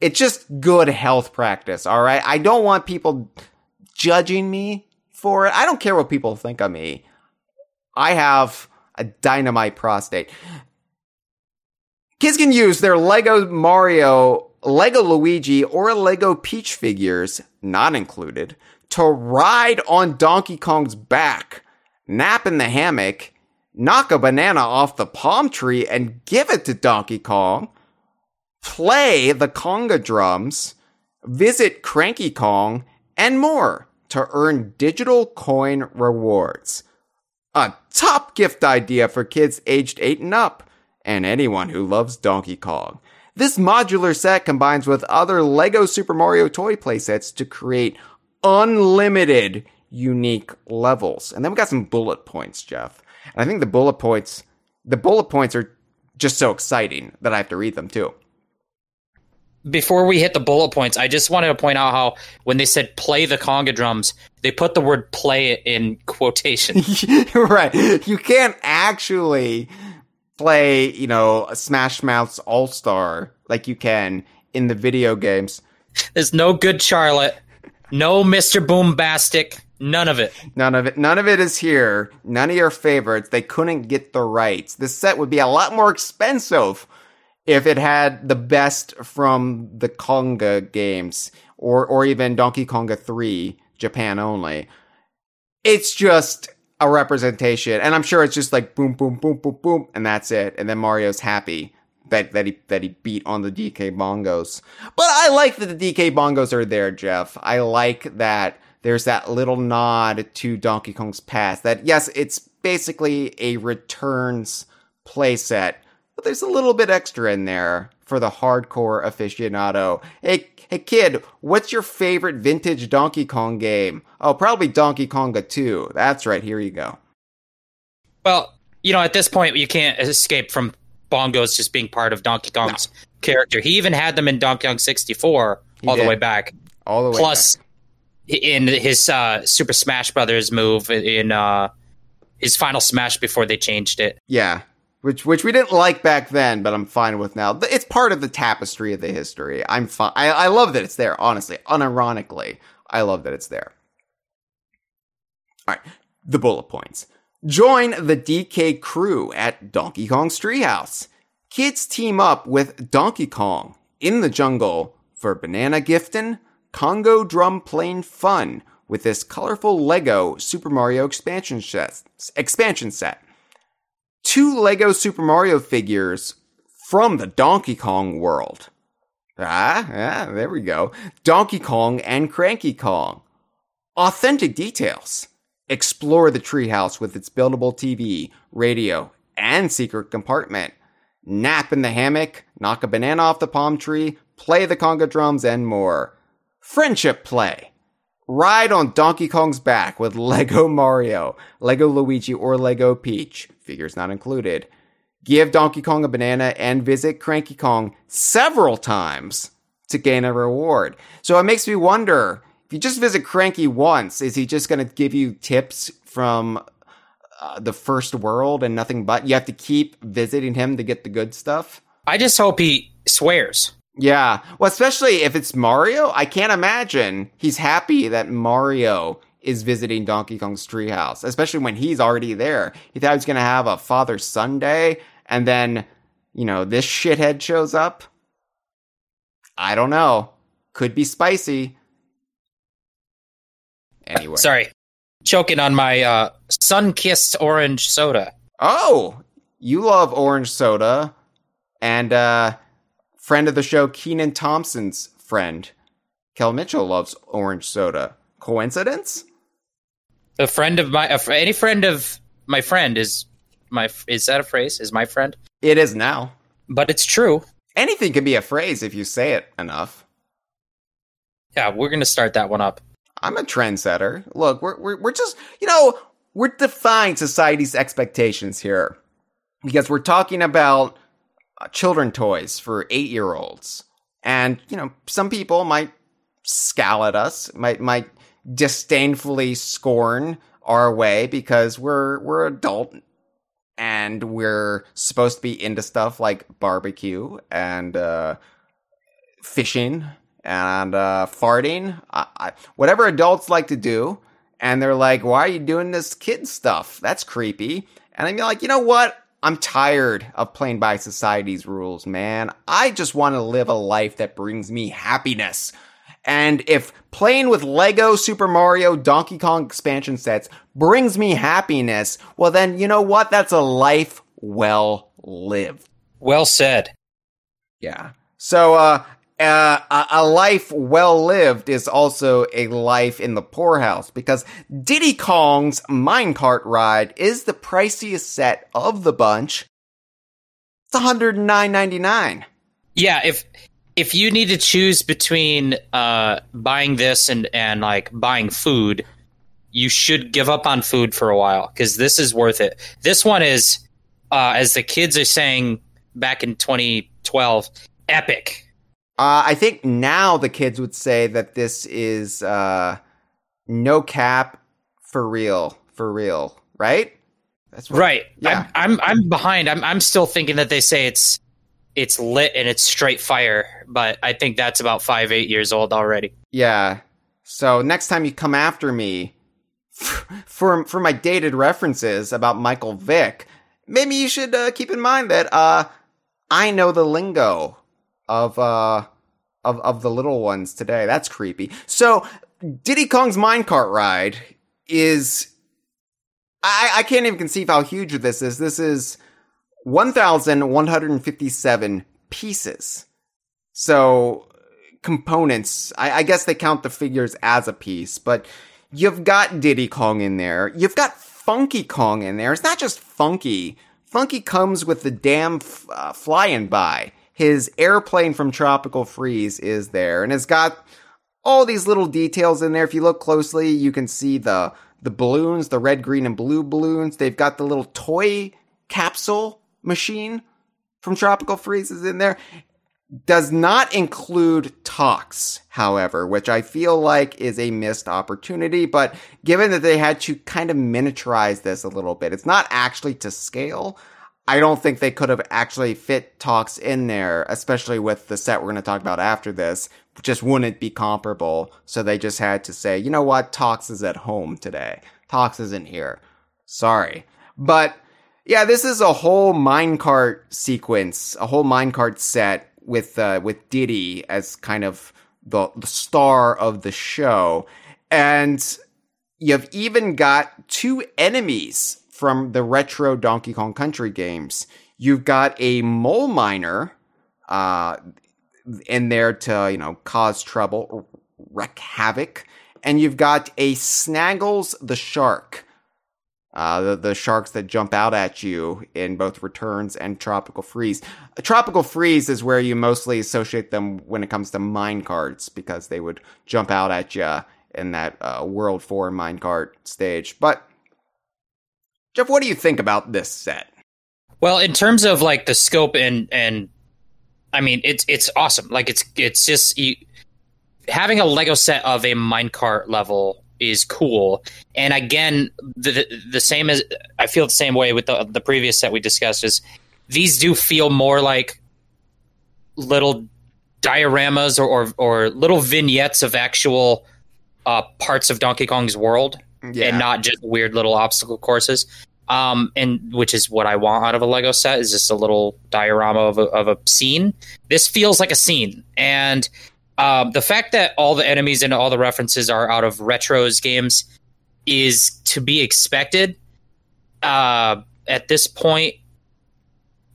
It's just good health practice, all right. I don't want people judging me for it. I don't care what people think of me. I have a dynamite prostate. Kids can use their Lego Mario, Lego Luigi, or Lego Peach figures, not included, to ride on Donkey Kong's back, nap in the hammock, knock a banana off the palm tree and give it to Donkey Kong, play the conga drums, visit Cranky Kong, and more to earn digital coin rewards. A top gift idea for kids aged 8 and up and anyone who loves Donkey Kong. This modular set combines with other LEGO Super Mario toy playsets to create unlimited unique levels. And then we got some bullet points, Jeff. And I think the bullet points, the bullet points are just so exciting that I have to read them too. Before we hit the bullet points, I just wanted to point out how when they said play the conga drums, they put the word play in quotation. right. You can't actually play, you know, Smash Mouth's All Star like you can in the video games. There's no good Charlotte, no Mr. Boombastic, none of it. None of it. None of it is here. None of your favorites. They couldn't get the rights. This set would be a lot more expensive if it had the best from the Konga games or or even Donkey Konga 3 Japan only. It's just a representation and I'm sure it's just like boom boom boom boom boom and that's it and then Mario's happy that that he that he beat on the DK bongos. But I like that the DK bongos are there, Jeff. I like that there's that little nod to Donkey Kong's past. That yes, it's basically a returns playset, but there's a little bit extra in there for the hardcore aficionado. Hey, hey kid, what's your favorite vintage Donkey Kong game? Oh, probably Donkey Konga 2. That's right, here you go. Well, you know, at this point, you can't escape from bongos just being part of Donkey Kong's no. character. He even had them in Donkey Kong 64 he all did. the way back. All the way Plus, back. in his uh, Super Smash Brothers move in uh, his final Smash before they changed it. Yeah. Which, which we didn't like back then, but I'm fine with now. It's part of the tapestry of the history. I'm fine. I, I love that it's there, honestly. Unironically, I love that it's there. All right, the bullet points. Join the DK crew at Donkey Kong's Treehouse. Kids team up with Donkey Kong in the jungle for banana gifting, conga drum playing fun with this colorful Lego Super Mario expansion set. Expansion set. Two Lego Super Mario figures from the Donkey Kong world. Ah, there we go. Donkey Kong and Cranky Kong. Authentic details. Explore the treehouse with its buildable TV, radio, and secret compartment. Nap in the hammock, knock a banana off the palm tree, play the conga drums, and more. Friendship play. Ride on Donkey Kong's back with Lego Mario, Lego Luigi, or Lego Peach. Figures not included. Give Donkey Kong a banana and visit Cranky Kong several times to gain a reward. So it makes me wonder if you just visit Cranky once, is he just going to give you tips from uh, the first world and nothing but? You have to keep visiting him to get the good stuff? I just hope he swears. Yeah. Well, especially if it's Mario, I can't imagine he's happy that Mario is visiting Donkey Kong's treehouse, especially when he's already there. He thought he was going to have a father son day, and then, you know, this shithead shows up. I don't know. Could be spicy. Anyway. Sorry. Choking on my uh, sun kissed orange soda. Oh, you love orange soda. And uh, friend of the show, Kenan Thompson's friend, Kel Mitchell, loves orange soda. Coincidence? A friend of my, fr- any friend of my friend is my, is that a phrase? Is my friend? It is now. But it's true. Anything can be a phrase if you say it enough. Yeah, we're going to start that one up. I'm a trendsetter. Look, we're, we're, we're just, you know, we're defying society's expectations here because we're talking about children toys for eight year olds. And, you know, some people might scowl at us, might, might disdainfully scorn our way because we're, we're adult and we're supposed to be into stuff like barbecue and, uh, fishing and uh, farting, I, I, whatever adults like to do. And they're like, why are you doing this kid stuff? That's creepy. And I'm like, you know what? I'm tired of playing by society's rules, man. I just want to live a life that brings me happiness. And if playing with Lego Super Mario Donkey Kong expansion sets brings me happiness, well then, you know what? That's a life well lived. Well said. Yeah. So, uh, uh, a life well lived is also a life in the poorhouse because Diddy Kong's minecart ride is the priciest set of the bunch. It's one hundred nine ninety nine. Yeah, if if you need to choose between uh, buying this and and like buying food, you should give up on food for a while because this is worth it. This one is, uh, as the kids are saying back in 2012, epic. Uh, I think now the kids would say that this is uh, no cap for real, for real, right? That's what, right. Yeah. I'm, I'm I'm behind. I'm I'm still thinking that they say it's it's lit and it's straight fire, but I think that's about five eight years old already. Yeah. So next time you come after me for for my dated references about Michael Vick, maybe you should uh, keep in mind that uh, I know the lingo of uh of of the little ones today. That's creepy. So Diddy Kong's minecart ride is I, I can't even conceive how huge this is. This is 1,157 pieces. So components, I, I guess they count the figures as a piece, but you've got Diddy Kong in there. You've got Funky Kong in there. It's not just funky. Funky comes with the damn f- uh, flying by. His airplane from Tropical Freeze is there, and it's got all these little details in there. If you look closely, you can see the the balloons, the red, green, and blue balloons. They've got the little toy capsule machine from Tropical Freeze is in there. Does not include Tox, however, which I feel like is a missed opportunity. But given that they had to kind of miniaturize this a little bit, it's not actually to scale. I don't think they could have actually fit Tox in there, especially with the set we're going to talk about after this, just wouldn't be comparable. So they just had to say, you know what, Tox is at home today. Tox isn't here. Sorry. But yeah, this is a whole minecart sequence, a whole minecart set with uh, with Diddy as kind of the, the star of the show. And you've even got two enemies from the retro Donkey Kong Country games. You've got a mole miner, uh, in there to, you know, cause trouble, wreak havoc. And you've got a Snaggles the Shark. Uh, the, the sharks that jump out at you in both Returns and Tropical Freeze. A tropical Freeze is where you mostly associate them when it comes to mine carts because they would jump out at you in that uh, World 4 mine cart stage. But, Jeff, what do you think about this set? Well, in terms of like the scope and and I mean, it's it's awesome. Like it's it's just you, having a Lego set of a minecart level is cool. And again, the the same as I feel the same way with the the previous set we discussed is these do feel more like little dioramas or or, or little vignettes of actual uh, parts of Donkey Kong's world, yeah. and not just weird little obstacle courses um, and which is what I want out of a Lego set is just a little diorama of a, of a scene. This feels like a scene, and um, the fact that all the enemies and all the references are out of retros games is to be expected. Uh, at this point,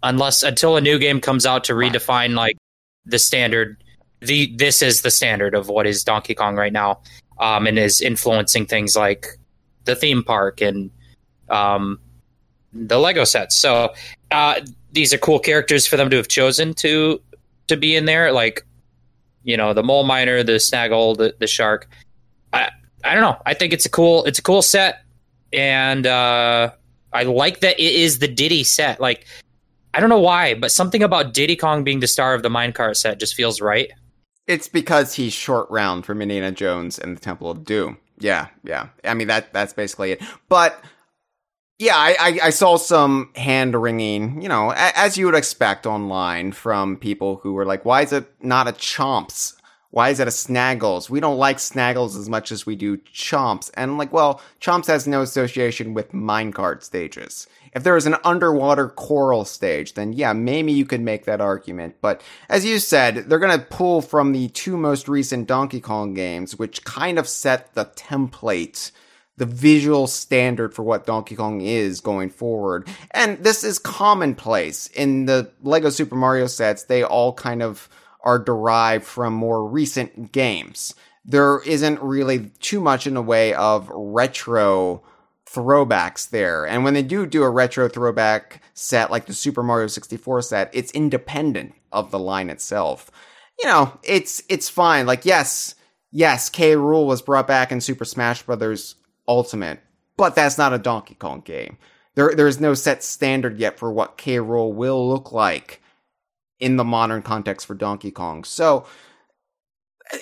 unless until a new game comes out to redefine like the standard, the this is the standard of what is Donkey Kong right now, um, and is influencing things like the theme park and um, the Lego sets. So uh, these are cool characters for them to have chosen to to be in there, like you know the mole miner, the snaggle, the, the shark. I I don't know. I think it's a cool it's a cool set, and uh, I like that it is the Diddy set. Like I don't know why, but something about Diddy Kong being the star of the minecart set just feels right. It's because he's short round from Indiana Jones and the Temple of Doom. Yeah, yeah. I mean that that's basically it. But yeah, I, I, I, saw some hand wringing, you know, as you would expect online from people who were like, why is it not a Chomps? Why is it a Snaggles? We don't like Snaggles as much as we do Chomps. And I'm like, well, Chomps has no association with minecart stages. If there was an underwater coral stage, then yeah, maybe you could make that argument. But as you said, they're going to pull from the two most recent Donkey Kong games, which kind of set the template the visual standard for what Donkey Kong is going forward. And this is commonplace in the Lego Super Mario sets. They all kind of are derived from more recent games. There isn't really too much in the way of retro throwbacks there. And when they do do a retro throwback set like the Super Mario 64 set, it's independent of the line itself. You know, it's it's fine. Like yes, yes, K. Rool was brought back in Super Smash Brothers Ultimate, but that's not a Donkey Kong game. There, there's no set standard yet for what K. Rool will look like in the modern context for Donkey Kong. So,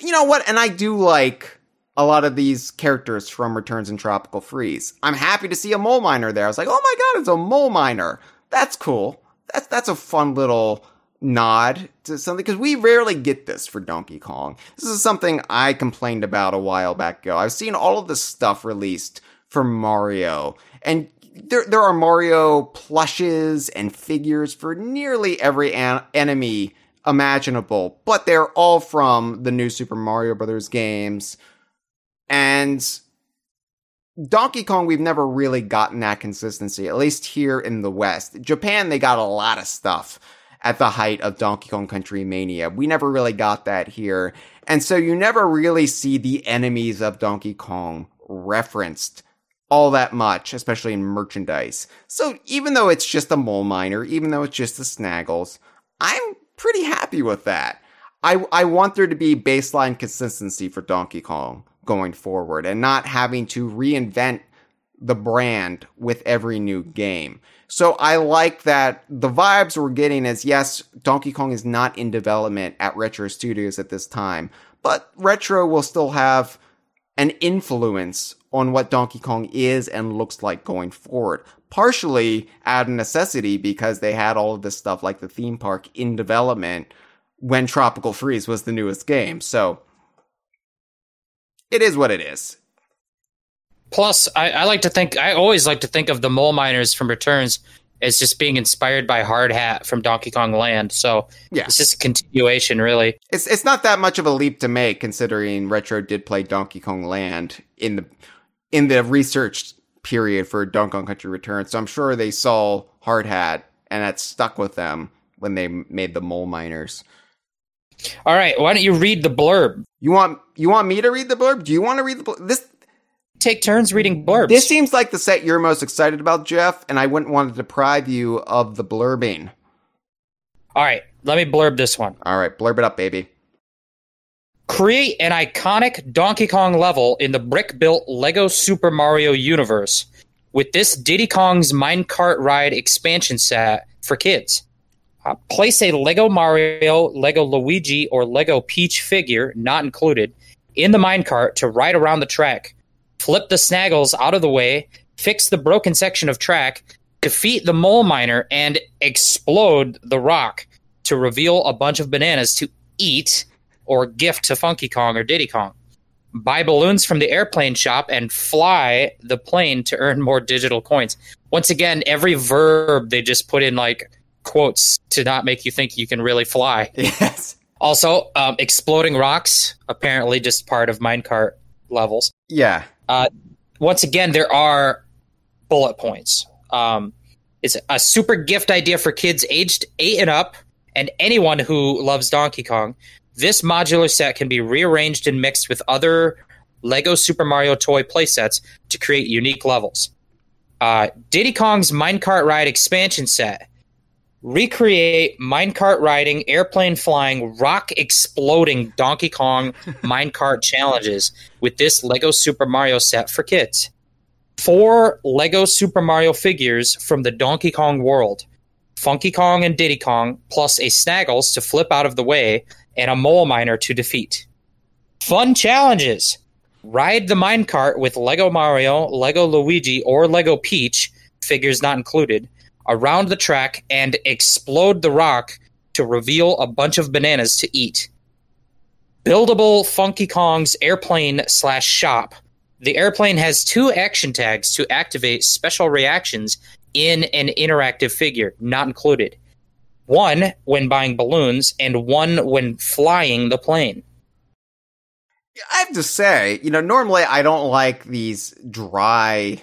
you know what? And I do like a lot of these characters from Returns and Tropical Freeze. I'm happy to see a mole miner there. I was like, oh my god, it's a mole miner. That's cool. That's that's a fun little nod to something because we rarely get this for Donkey Kong. This is something I complained about a while back ago. I've seen all of this stuff released for Mario, and there there are Mario plushes and figures for nearly every an- enemy imaginable, but they're all from the new Super Mario Brothers games. And Donkey Kong, we've never really gotten that consistency, at least here in the West. Japan, they got a lot of stuff at the height of Donkey Kong Country Mania. We never really got that here. And so you never really see the enemies of Donkey Kong referenced all that much, especially in merchandise. So even though it's just a mole miner, even though it's just the Snaggles, I'm pretty happy with that. I, I want there to be baseline consistency for Donkey Kong going forward and not having to reinvent the brand with every new game. So I like that the vibes we're getting is yes, Donkey Kong is not in development at Retro Studios at this time, but Retro will still have an influence on what Donkey Kong is and looks like going forward. Partially out of necessity because they had all of this stuff like the theme park in development when Tropical Freeze was the newest game. So it is what it is. Plus, I, I, like to think I always like to think of the mole miners from Returns as just being inspired by Hard Hat from Donkey Kong Land. So yeah. it's just a continuation, really. It's it's not that much of a leap to make, considering Retro did play Donkey Kong Land in the in the research period for Donkey Kong Country Returns. So I'm sure they saw Hard Hat and that stuck with them when they made the mole miners. All right, why don't you read the blurb? You want you want me to read the blurb? Do you want to read the blurb? This take turns reading blurbs. This seems like the set you're most excited about, Jeff, and I wouldn't want to deprive you of the blurbing. All right, let me blurb this one. All right, blurb it up, baby. Create an iconic Donkey Kong level in the brick built Lego Super Mario universe with this Diddy Kong's Minecart Ride expansion set for kids. Uh, place a Lego Mario, Lego Luigi, or Lego Peach figure, not included, in the minecart to ride around the track. Flip the snaggles out of the way, fix the broken section of track, defeat the mole miner, and explode the rock to reveal a bunch of bananas to eat or gift to Funky Kong or Diddy Kong. Buy balloons from the airplane shop and fly the plane to earn more digital coins. Once again, every verb they just put in like quotes to not make you think you can really fly. Yes. Also, um, exploding rocks apparently just part of minecart levels. Yeah. Uh, once again, there are bullet points. Um, it's a super gift idea for kids aged eight and up, and anyone who loves Donkey Kong. This modular set can be rearranged and mixed with other Lego Super Mario toy playsets to create unique levels. Uh, Diddy Kong's Minecart Ride expansion set recreate minecart riding, airplane flying, rock exploding Donkey Kong minecart challenges with this Lego Super Mario set for kids. Four Lego Super Mario figures from the Donkey Kong world Funky Kong and Diddy Kong, plus a Snaggles to flip out of the way, and a Mole Miner to defeat. Fun challenges! Ride the minecart with Lego Mario, Lego Luigi, or Lego Peach, figures not included around the track and explode the rock to reveal a bunch of bananas to eat. Buildable Funky Kong's airplane slash shop. The airplane has two action tags to activate special reactions in an interactive figure, not included. One when buying balloons, and one when flying the plane. I have to say, you know, normally I don't like these dry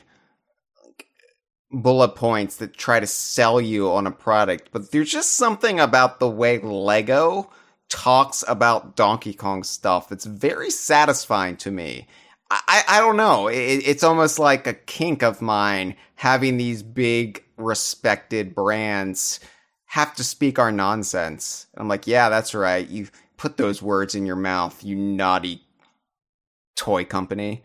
bullet points that try to sell you on a product, but there's just something about the way Lego talks about Donkey Kong stuff that's very satisfying to me. I, I don't know. It, it's almost like a kink of mine having these big respected brands have to speak our nonsense. I'm like, yeah, that's right. You put those words in your mouth, you naughty toy company.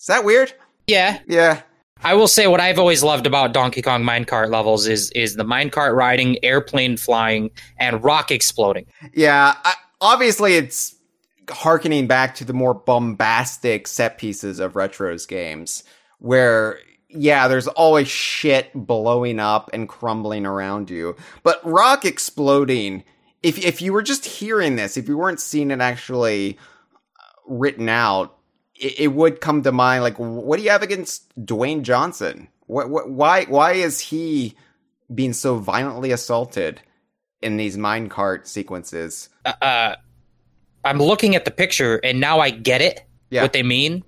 Is that weird? Yeah. Yeah. I will say what I've always loved about Donkey Kong minecart levels is is the minecart riding, airplane flying, and rock exploding. Yeah. I, obviously, it's harkening back to the more bombastic set pieces of Retro's games where yeah, there's always shit blowing up and crumbling around you. But rock exploding, if if you were just hearing this, if you weren't seeing it actually uh, written out, it, it would come to mind like, what do you have against Dwayne Johnson? What, what why why is he being so violently assaulted in these minecart sequences? Uh, I'm looking at the picture and now I get it. Yeah. What they mean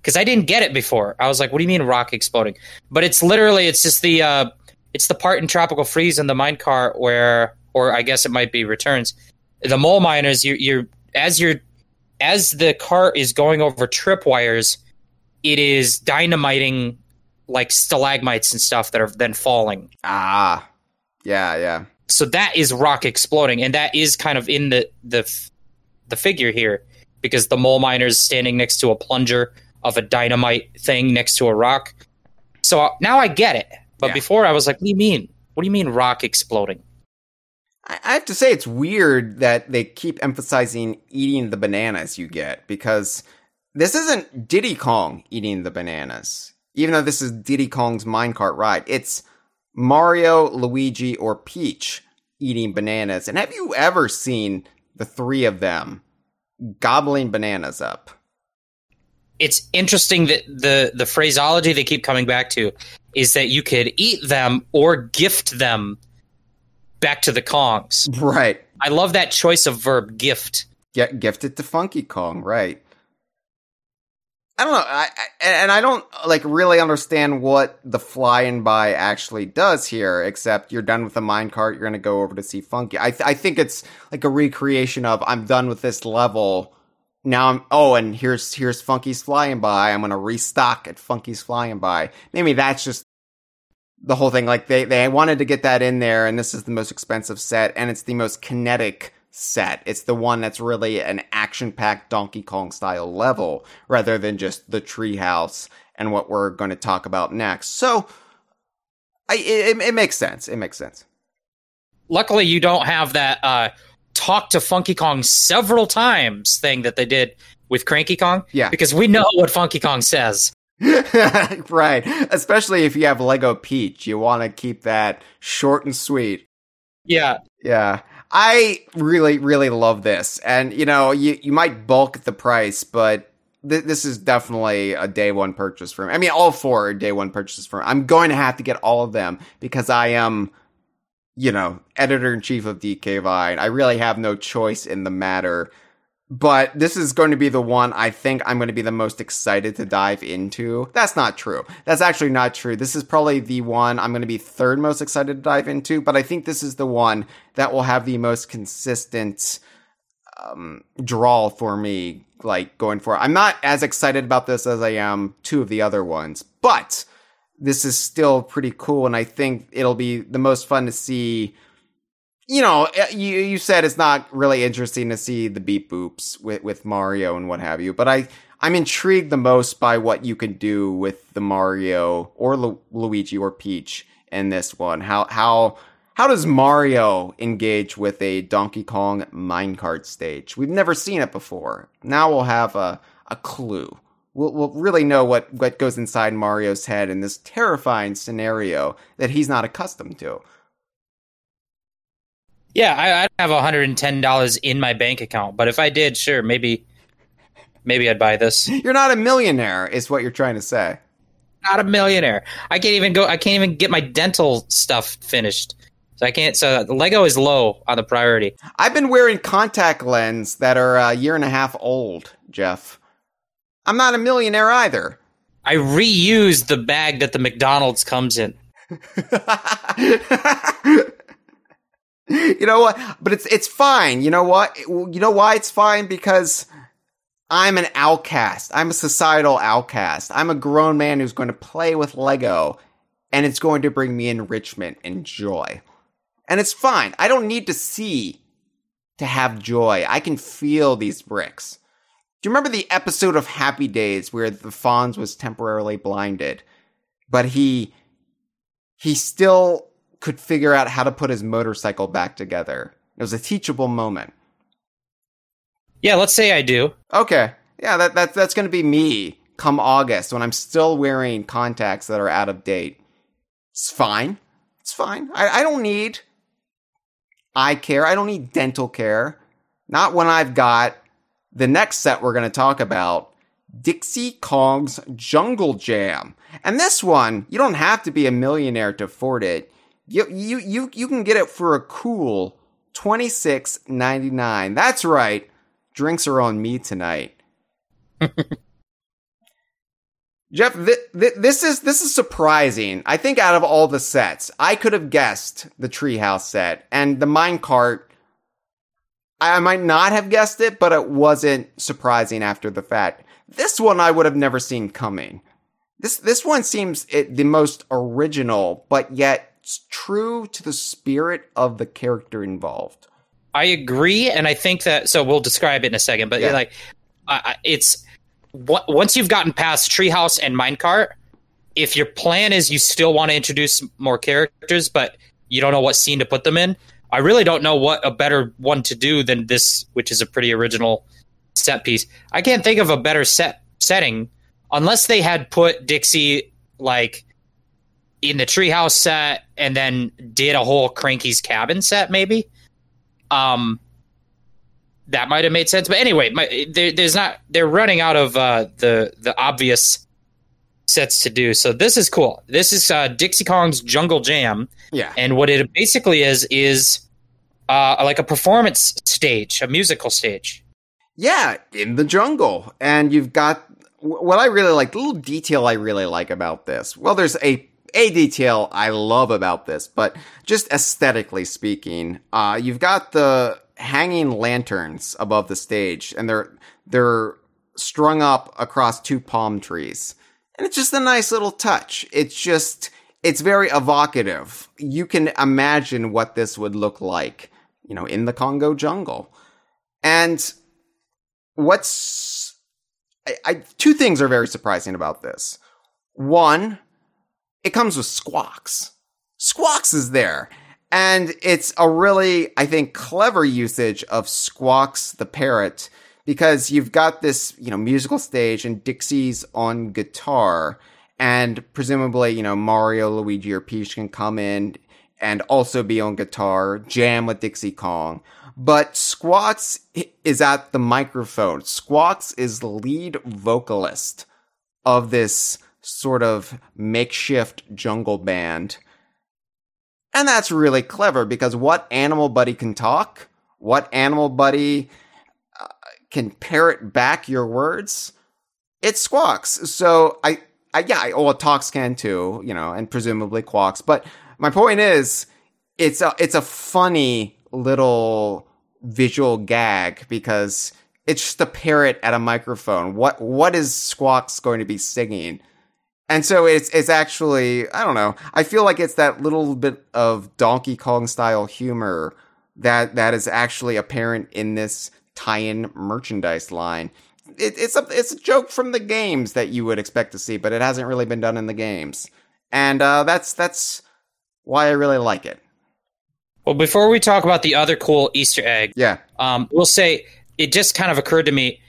because I didn't get it before. I was like, "What do you mean rock exploding?" But it's literally it's just the uh, it's the part in Tropical Freeze in the minecart where, or I guess it might be Returns. The mole miners, you, you're as you're as the cart is going over tripwires, it is dynamiting like stalagmites and stuff that are then falling. Ah, yeah, yeah. So that is rock exploding, and that is kind of in the the the figure here because the mole miner's standing next to a plunger of a dynamite thing next to a rock. So uh, now I get it. But Yeah. before I was like, what do you mean? What do you mean rock exploding? I have to say it's weird that they keep emphasizing eating the bananas you get because this isn't Diddy Kong eating the bananas. Even though this is Diddy Kong's minecart ride, it's Mario, Luigi, or Peach eating bananas. And have you ever seen the three of them gobbling bananas up? It's interesting that the the phraseology they keep coming back to is that you could eat them or gift them back to the Kongs. Right. I love that choice of verb gift. Get gifted to Funky Kong, right? I don't know, I, I, and I don't like really understand what the flying by actually does here. Except you're done with the minecart, you're gonna go over to see Funky. I th- I think it's like a recreation of I'm done with this level. Now I'm oh, and here's here's Funky's flying by. I'm gonna restock at Funky's flying by. Maybe that's just the whole thing. Like they they wanted to get that in there, and this is the most expensive set, and it's the most kinetic set. It's the one that's really an action packed Donkey Kong style level, rather than just the treehouse and what we're going to talk about next. So, I it, it makes sense. It makes sense. Luckily, you don't have that uh, talk to Funky Kong several times thing that they did with Cranky Kong. Yeah. Because we know what Funky Kong says. right. Especially if you have Lego Peach, you want to keep that short and sweet. Yeah. Yeah. I really, really love this. And, you know, you, you might bulk the price, but th- this is definitely a day one purchase for me. I mean, all four are day one purchases for me. I'm going to have to get all of them because I am, you know, editor in chief of DK Vine. I really have no choice in the matter. But this is going to be the one I think I'm going to be the most excited to dive into. That's not true. That's actually not true. This is probably the one I'm going to be third most excited to dive into, but I think this is the one that will have the most consistent um, draw for me, like going forward. I'm not as excited about this as I am two of the other ones, but this is still pretty cool, and I think it'll be the most fun to see you know, eh, you you said it's not really interesting to see the beep boops with with Mario and what have you, but I I'm intrigued the most by what you can do with the Mario or Lu- Luigi or Peach in this one. How how how does Mario engage with a Donkey Kong minecart stage? We've never seen it before. Now we'll have a a clue. We'll, we'll really know what, what goes inside Mario's head in this terrifying scenario that he's not accustomed to. Yeah, I, I don't have $110 in my bank account, but if I did, sure, maybe maybe I'd buy this. You're not a millionaire, is what you're trying to say. Not a millionaire. I can't even go I can't even get my dental stuff finished. So I can't so Lego is low on the priority. I've been wearing contact lens that are a year and a half old, Jeff. I'm not a millionaire either. I reuse the bag that the McDonald's comes in. you know what? But it's it's fine. You know what? You know why it's fine? Because I'm an outcast. I'm a societal outcast. I'm a grown man who's going to play with Lego, and it's going to bring me enrichment and joy. And it's fine. I don't need to see to have joy. I can feel these bricks. Do you remember the episode of Happy Days where the Fonz was temporarily blinded, but he he still could figure out how to put his motorcycle back together? It was a teachable moment. Yeah, let's say I do. Okay. Yeah, that, that that's going to be me come August when I'm still wearing contacts that are out of date. It's fine. It's fine. I, I don't need eye care. I don't need dental care. Not when I've got the next set we're going to talk about Dixie Kong's Jungle Jam. And this one, you don't have to be a millionaire to afford it. You you you you can get it for a cool twenty six ninety nine. That's right. Drinks are on me tonight. Jeff, th- th- this is this is surprising. I think out of all the sets, I could have guessed the treehouse set and the minecart. I might not have guessed it, but it wasn't surprising after the fact. This one I would have never seen coming. This this one seems it, the most original, but yet true to the spirit of the character involved. I agree, and I think that. So we'll describe it in a second, but Yeah. like, uh, it's what, once you've gotten past Treehouse and Minecart, if your plan is you still want to introduce more characters, but you don't know what scene to put them in, I really don't know what a better one to do than this, which is a pretty original set piece. I can't think of a better set setting unless they had put Dixie like in the treehouse set and then did a whole Cranky's cabin set, maybe. Um, that might have made sense. But anyway, my, there, there's not. They're running out of uh, the the obvious sets to do. So this is cool. This is uh, Dixie Kong's Jungle Jam, Yeah. and what it basically is is uh, like a performance stage, a musical stage. Yeah, in the jungle. And you've got what I really like, the little detail I really like about this. Well, there's a a detail I love about this, but just aesthetically speaking, uh, you've got the hanging lanterns above the stage, and they're they're strung up across two palm trees. And it's just a nice little touch. It's just it's very evocative. You can imagine what this would look like, you know, in the Kongo Jungle. And what's I, I two things are very surprising about this. One, it comes with Squawks. Squawks is there. And it's a really, I think, clever usage of Squawks the parrot because you've got this, you know, musical stage and Dixie's on guitar and presumably, you know, Mario, Luigi, or Peach can come in and also be on guitar, jam with Dixie Kong. But Squawks is at the microphone. Squawks is the lead vocalist of this sort of makeshift jungle band. And that's really clever because what animal buddy can talk? What animal buddy uh, can parrot back your words? It Squawks. So I, I yeah, I, well, Talks can too, you know, and presumably Quawks. But my point is, it's a it's a funny little visual gag because it's just a parrot at a microphone. What what is Squawks going to be singing? And so it's it's actually I don't know. I feel like it's that little bit of Donkey Kong style humor that that is actually apparent in this tie-in merchandise line. It, it's a it's a joke from the games that you would expect to see, but it hasn't really been done in the games, and uh, that's that's why I really like it. Well, before we talk about the other cool Easter egg, Yeah, um, we'll say it just kind of occurred to me.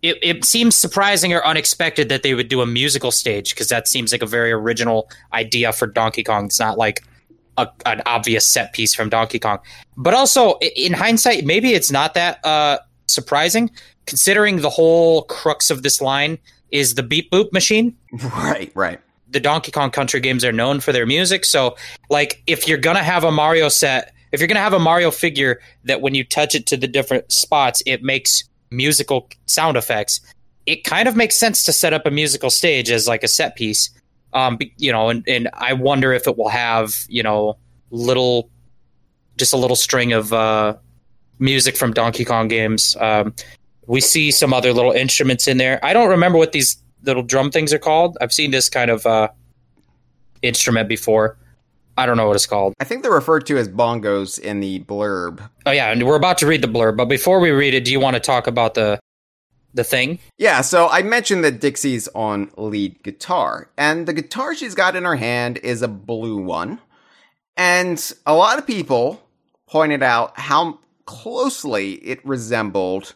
It, it seems surprising or unexpected that they would do a musical stage because that seems like a very original idea for Donkey Kong. It's not like a, an obvious set piece from Donkey Kong. But also, in hindsight, maybe it's not that uh, surprising considering the whole crux of this line is the beep boop machine right, right. the Donkey Kong Country games are known for their music. So, like, if you're gonna have a Mario set, if you're gonna have a Mario figure that when you touch it to the different spots, it makes musical sound effects, it kind of makes sense to set up a musical stage as like a set piece. Um, you know, and, and I wonder if it will have, you know, little, just a little string of uh, music from Donkey Kong games. Um, we see some other little instruments in there. I don't remember what these little drum things are called. I've seen this kind of uh, instrument before. I don't know what it's called. I think they're referred to as bongos in the blurb. Oh yeah, and we're about to read the blurb, but before we read it, do you want to talk about the the thing. Yeah, so I mentioned that Dixie's on lead guitar, and the guitar she's got in her hand is a blue one. And a lot of people pointed out how closely it resembled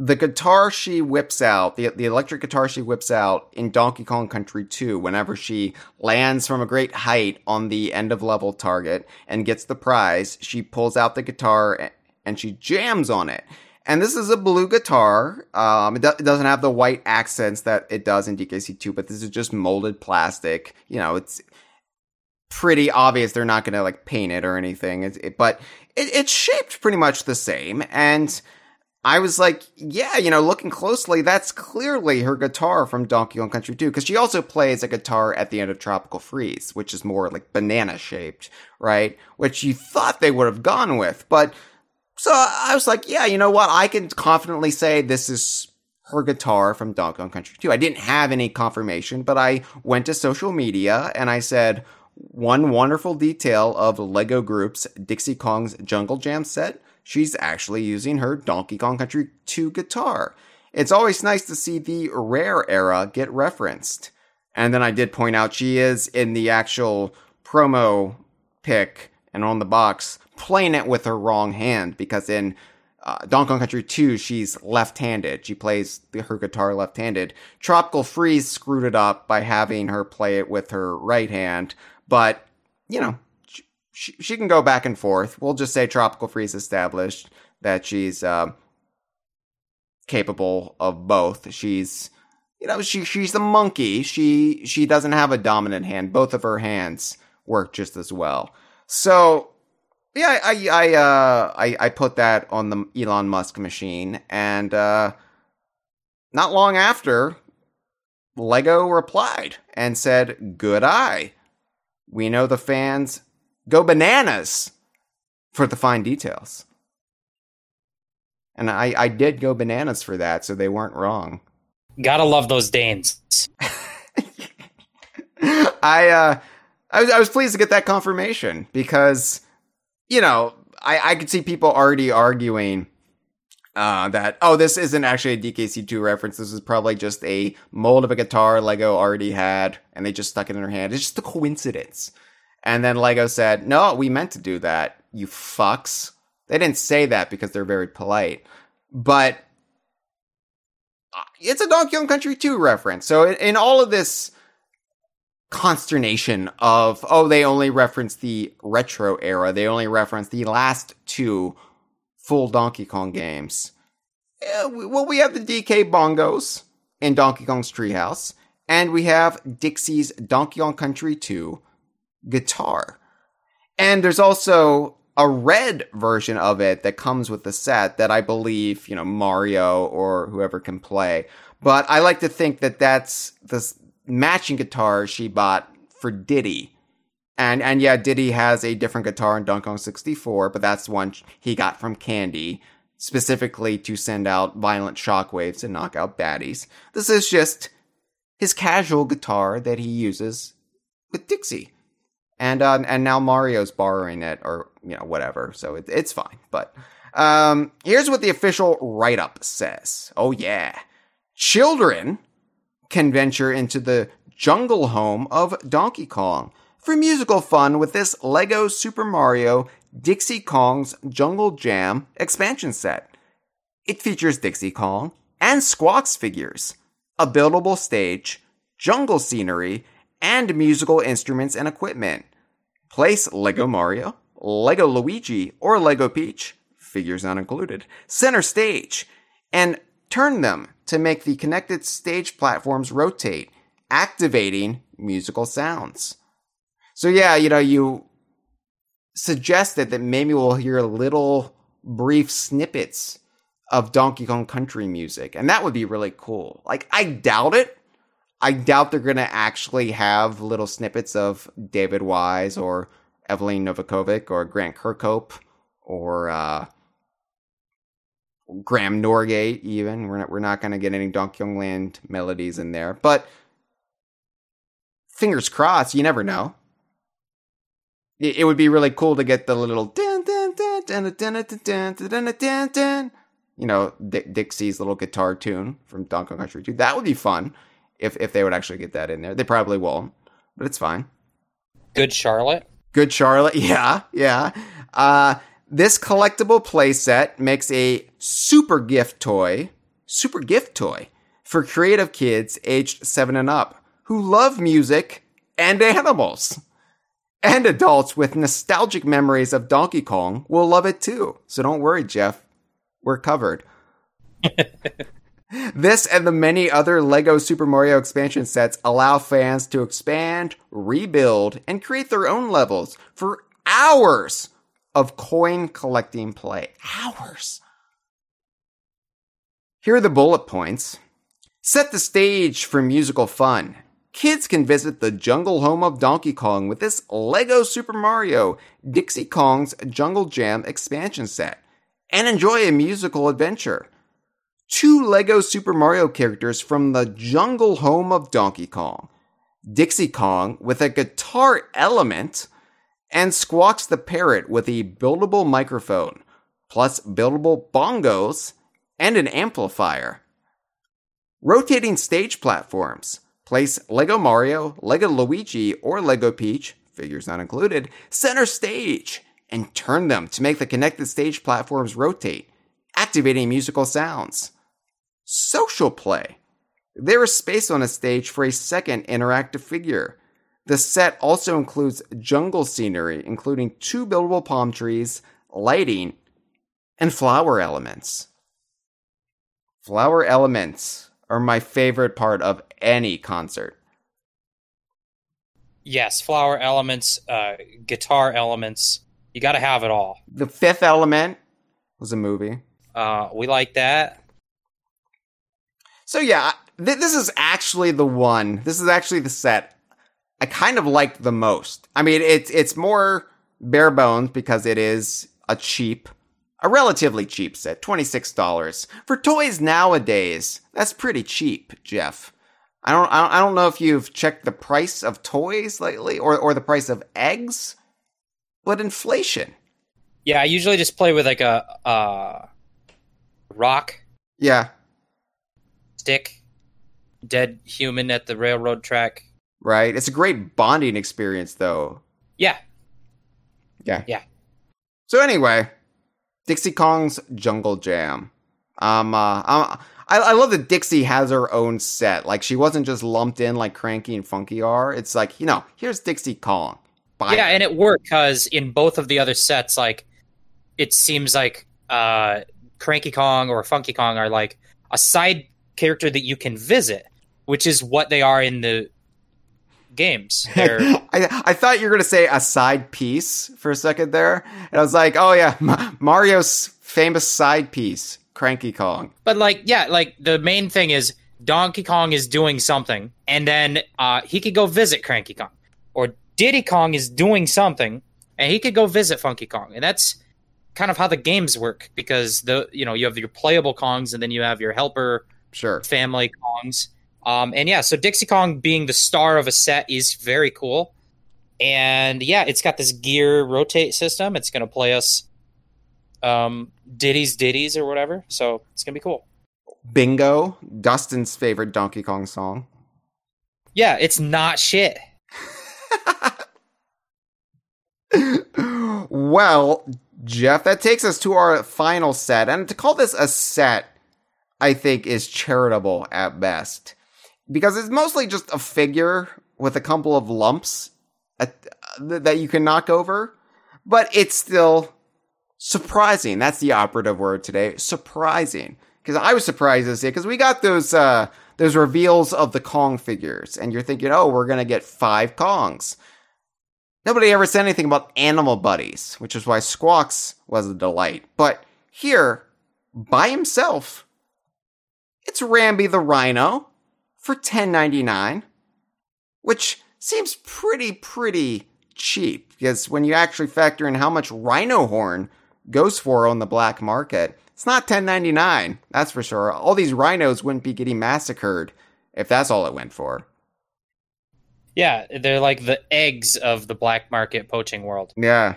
the guitar she whips out, the, the electric guitar she whips out in Donkey Kong Country 2 whenever she lands from a great height on the end of level target and gets the prize, she pulls out the guitar and she jams on it. And this is a blue guitar. Um, it, do- it, doesn't have the white accents that it does in DKC2, but this is just molded plastic. You know, it's pretty obvious they're not going to like paint it or anything. It, it, but it's shaped pretty much the same. And I was like, yeah, you know, looking closely, that's clearly her guitar from Donkey Kong Country 2, because she also plays a guitar at the end of Tropical Freeze, which is more like banana shaped, right? Which you thought they would have gone with. But so I was like, yeah, you know what? I can confidently say this is her guitar from Donkey Kong Country 2. I didn't have any confirmation, but I went to social media and I said, one wonderful detail of Lego Group's Dixie Kong's Jungle Jam set she's actually using her Donkey Kong Country 2 guitar. It's always nice to see the rare era get referenced. And then I did point out she is in the actual promo pic and on the box playing it with her wrong hand because in uh, Donkey Kong Country 2, she's left-handed. She plays the, her guitar left-handed. Tropical Freeze screwed it up by having her play it with her right hand, but you know, she, she can go back and forth. We'll just say Tropical Freeze established that she's uh, capable of both. She's you know she she's the monkey. She she doesn't have a dominant hand. Both of her hands work just as well. So yeah, I I uh I I put that on the Elon Musk machine, and uh, not long after, Lego replied and said, "Good eye. We know the fans go bananas for the fine details. And I, I did go bananas for that, so they weren't wrong. Gotta love those Danes. I uh I was I was pleased to get that confirmation because you know, I, I could see people already arguing uh, that oh this isn't actually a DKC2 reference. This is probably just a mold of a guitar Lego already had and they just stuck it in their hand. It's just a coincidence. And then Lego said, no, we meant to do that, you fucks. They didn't say that because they're very polite, but uh, it's a Donkey Kong Country 2 reference. So in, all of this consternation of, oh, they only reference the retro era, they only reference the last two full Donkey Kong games. Yeah, well, we have the DK bongos in Donkey Kong's Treehouse, and we have Dixie's Donkey Kong Country 2 guitar. And there's also a red version of it that comes with the set that I believe, you know, Mario or whoever can play. But I like to think that that's the matching guitar she bought for Diddy. And and yeah, Diddy has a different guitar in Donkey Kong 64, but that's one he got from Candy specifically to send out violent shockwaves and knock out baddies. This is just his casual guitar that he uses with Dixie and uh, and now Mario's borrowing it or you know whatever, so it, it's fine. But um, here's what the official write up says. Oh yeah, children can venture into the jungle home of Donkey Kong for musical fun with this Lego Super Mario Dixie Kong's Jungle Jam expansion set. It features Dixie Kong and Squawks figures, a buildable stage, jungle scenery, and musical instruments and equipment. Place Lego Mario, Lego Luigi, or Lego Peach, figures not included, center stage, and turn them to make the connected stage platforms rotate, activating musical sounds. So yeah, you know, you suggested that maybe we'll hear little brief snippets of Donkey Kong Country music, and that would be really cool. Like, I doubt it, I doubt they're going to actually have little snippets of David Wise or Eveline Novakovic or Grant Kirkhope or uh, Graham Norgate. Even we're not we're not going to get any Donkey Land melodies in there, but fingers crossed. You never know. It, it would be really cool to get the little you know Dixie's little guitar tune from Donkey Country 2. That would be fun if if they would actually get that in there. They probably won't, but it's fine. Good Charlotte. Good Charlotte. Yeah, yeah. Uh, this collectible playset makes a super gift toy, super gift toy for creative kids aged seven and up who love music and animals. And adults with nostalgic memories of Donkey Kong will love it too. So don't worry, Jeff. We're covered. this and the many other LEGO Super Mario expansion sets allow fans to expand, rebuild, and create their own levels for hours of coin collecting play. Hours. Here are the bullet points. Set the stage for musical fun. Kids can visit the jungle home of Donkey Kong with this LEGO Super Mario Dixie Kong's Jungle Jam expansion set and enjoy a musical adventure. Two LEGO Super Mario characters from the jungle home of Donkey Kong. Dixie Kong with a guitar element and Squawks the Parrot with a buildable microphone, plus buildable bongos and an amplifier. Rotating stage platforms. Place Lego Mario, Lego Luigi, or Lego Peach, figures not included, center stage and turn them to make the connected stage platforms rotate, activating musical sounds. Social play. There is space on a stage for a second interactive figure. The set also includes jungle scenery, including two buildable palm trees, lighting, and flower elements. Flower elements are my favorite part of any concert. Yes, flower elements, uh, guitar elements. You got to have it all. The Fifth Element was a movie. Uh, we like that. So yeah, th- this is actually the one. This is actually the set I kind of liked the most. I mean, it's it's more bare bones because it is a cheap, a relatively cheap set, twenty six dollars for toys nowadays. That's pretty cheap, Jeff. I don't, I don't I don't know if you've checked the price of toys lately or or the price of eggs, but inflation. Yeah, I usually just play with like a uh, rock Yeah, stick, dead human at the railroad track. right. It's a great bonding experience, though. Yeah, Yeah. Yeah. So anyway, Dixie Kong's Jungle Jam. Um, uh, um, I, I love that Dixie has her own set. Like she wasn't just lumped in like Cranky and Funky are. It's like you know, here's Dixie Kong. Buy yeah, and it worked because in both of the other sets, like it seems like uh, Cranky Kong or Funky Kong are like a side character that you can visit, which is what they are in the games. I, I thought you were gonna say a side piece for a second there, and I was like, oh yeah, Ma- Mario's famous side piece, Cranky Kong. But like, yeah, like the main thing is Donkey Kong is doing something, and then uh, he could go visit Cranky Kong, or Diddy Kong is doing something, and he could go visit Funky Kong, and that's kind of how the games work because the you know you have your playable Kongs, and then you have your helper Sure. family Kongs, um, and yeah, so Dixie Kong being the star of a set is very cool, and yeah, it's got this gear rotate system. It's going to play us um, ditties ditties or whatever, so it's gonna be cool. Bingo, Dustin's favorite Donkey Kong song. Yeah, it's not shit. well, Jeff, that takes us to our final set. And to call this a set, I think is charitable at best. Because it's mostly just a figure with a couple of lumps at, that you can knock over. But it's still surprising. That's the operative word today. Surprising. Because I was surprised to see because we got those uh, those reveals of the Kong figures, and you're thinking, oh, we're gonna get five Kongs. Nobody ever said anything about animal buddies, which is why Squawks was a delight. But here, by himself, it's Rambi the Rhino for ten ninety nine, which seems pretty pretty cheap because when you actually factor in how much rhino horn goes for on the black market, it's not ten ninety nine. That's for sure. All these rhinos wouldn't be getting massacred if that's all it went for. Yeah, they're like the eggs of the black market poaching world. Yeah.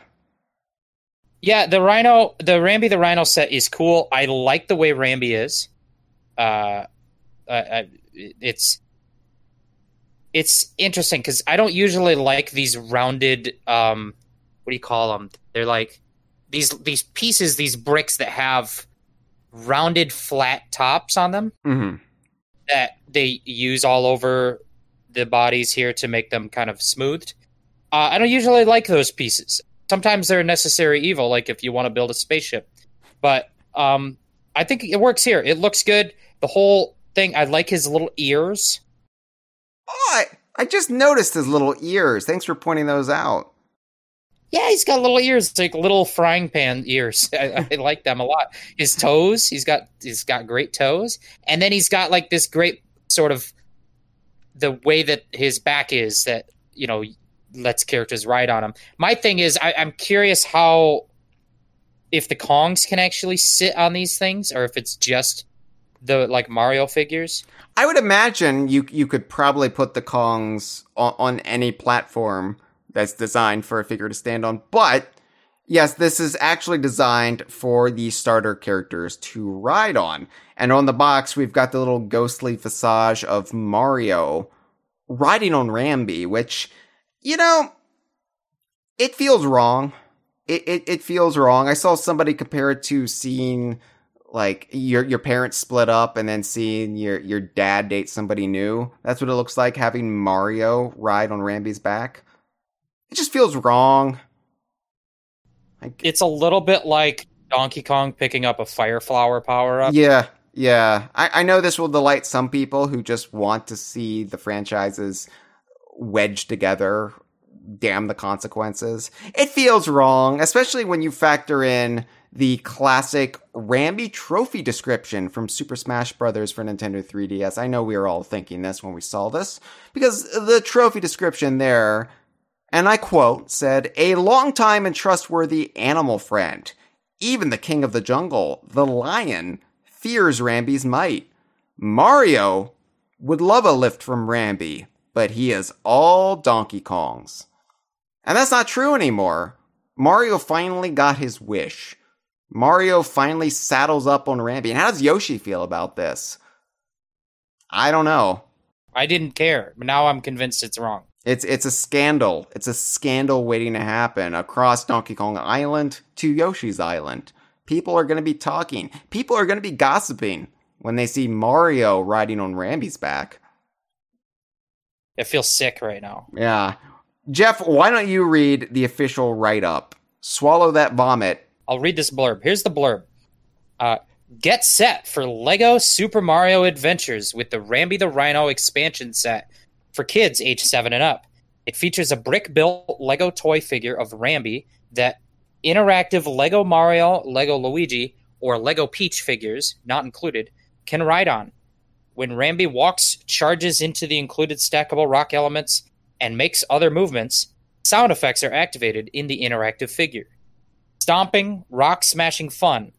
Yeah, the Rhino, the Rambi the Rhino set is cool. I like the way Rambi is. Uh, uh, it's it's interesting because I don't usually like these rounded. Um, what do you call them? They're like these these pieces, these bricks that have rounded flat tops on them hmm that they use all over the bodies here to make them kind of smoothed. Uh, I don't usually like those pieces. Sometimes they're a necessary evil, like if you want to build a spaceship. But um, I think it works here. It looks good. The whole thing. I like his little ears. Oh, I, I just noticed his little ears. Thanks for pointing those out. Yeah, he's got little ears, like little frying pan ears. I, I like them a lot. His toes, he's got he's got great toes, and then he's got like this great sort of the way that his back is that you know lets characters ride on him. My thing is, I, I'm curious how if the Kongs can actually sit on these things, or if it's just the like Mario figures. I would imagine you you could probably put the Kongs on, on any platform that's designed for a figure to stand on. But yes, this is actually designed for the starter characters to ride on. And on the box, we've got the little ghostly visage of Mario riding on Rambi, which, you know, it feels wrong. It, it, it feels wrong. I saw somebody compare it to seeing like your your parents split up and then seeing your your dad date somebody new. That's what it looks like having Mario ride on Rambi's back. It just feels wrong. I, It's a little bit like Donkey Kong picking up a fire flower power up. yeah, yeah. I, I know this will delight some people who just want to see the franchises wedged together. Damn the consequences. It feels wrong, especially when you factor in the classic Rambi trophy description from Super Smash Bros. for Nintendo 3DS. I know we were all thinking this when we saw this, because the trophy description there, and I quote, said, A longtime and trustworthy animal friend. Even the king of the jungle, the lion, fears Rambi's might. Mario would love a lift from Rambi, but he is all Donkey Kong's. And that's not true anymore. Mario finally got his wish. Mario finally saddles up on Rambi. And how does Yoshi feel about this? I don't know. I didn't care, but now I'm convinced it's wrong. It's it's a scandal. It's a scandal waiting to happen across Donkey Kong Island to Yoshi's Island. People are going to be talking. People are going to be gossiping when they see Mario riding on Rambi's back. I feel sick right now. Yeah. Jeff, why don't you read the official write up? Swallow that vomit. I'll read this blurb. Here's the blurb. Uh, get set for Lego Super Mario Adventures with the Rambi the Rhino expansion set for kids age 7 and up. It features a brick built Lego toy figure of Rambi that interactive Lego Mario, Lego Luigi, or Lego Peach figures, not included, can ride on. When Rambi walks, charges into the included stackable rock elements, and makes other movements, sound effects are activated in the interactive figure. Stomping, rock smashing fun.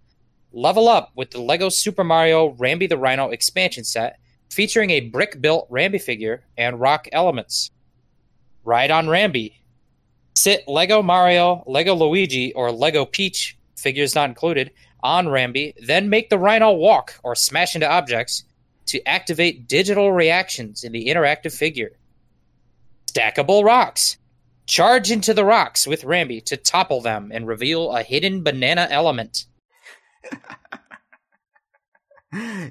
Level up with the LEGO Super Mario Rambi the Rhino expansion set, featuring a brick built Rambi figure and rock elements. Ride on Rambi. Sit LEGO Mario, LEGO Luigi, or LEGO Peach, figures not included, on Rambi, then make the Rhino walk or smash into objects to activate digital reactions in the interactive figure. Stackable rocks. Charge into the rocks with Rambi to topple them and reveal a hidden banana element.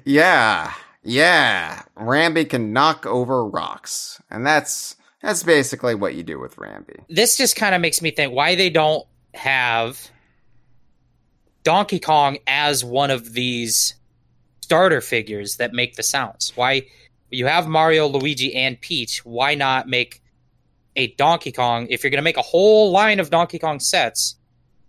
Yeah. Yeah. Rambi can knock over rocks. And that's that's basically what you do with Rambi. This just kind of makes me think why they don't have Donkey Kong as one of these starter figures that make the sounds. Why you have Mario, Luigi, and Peach? Why not make a Donkey Kong? If you're going to make a whole line of Donkey Kong sets,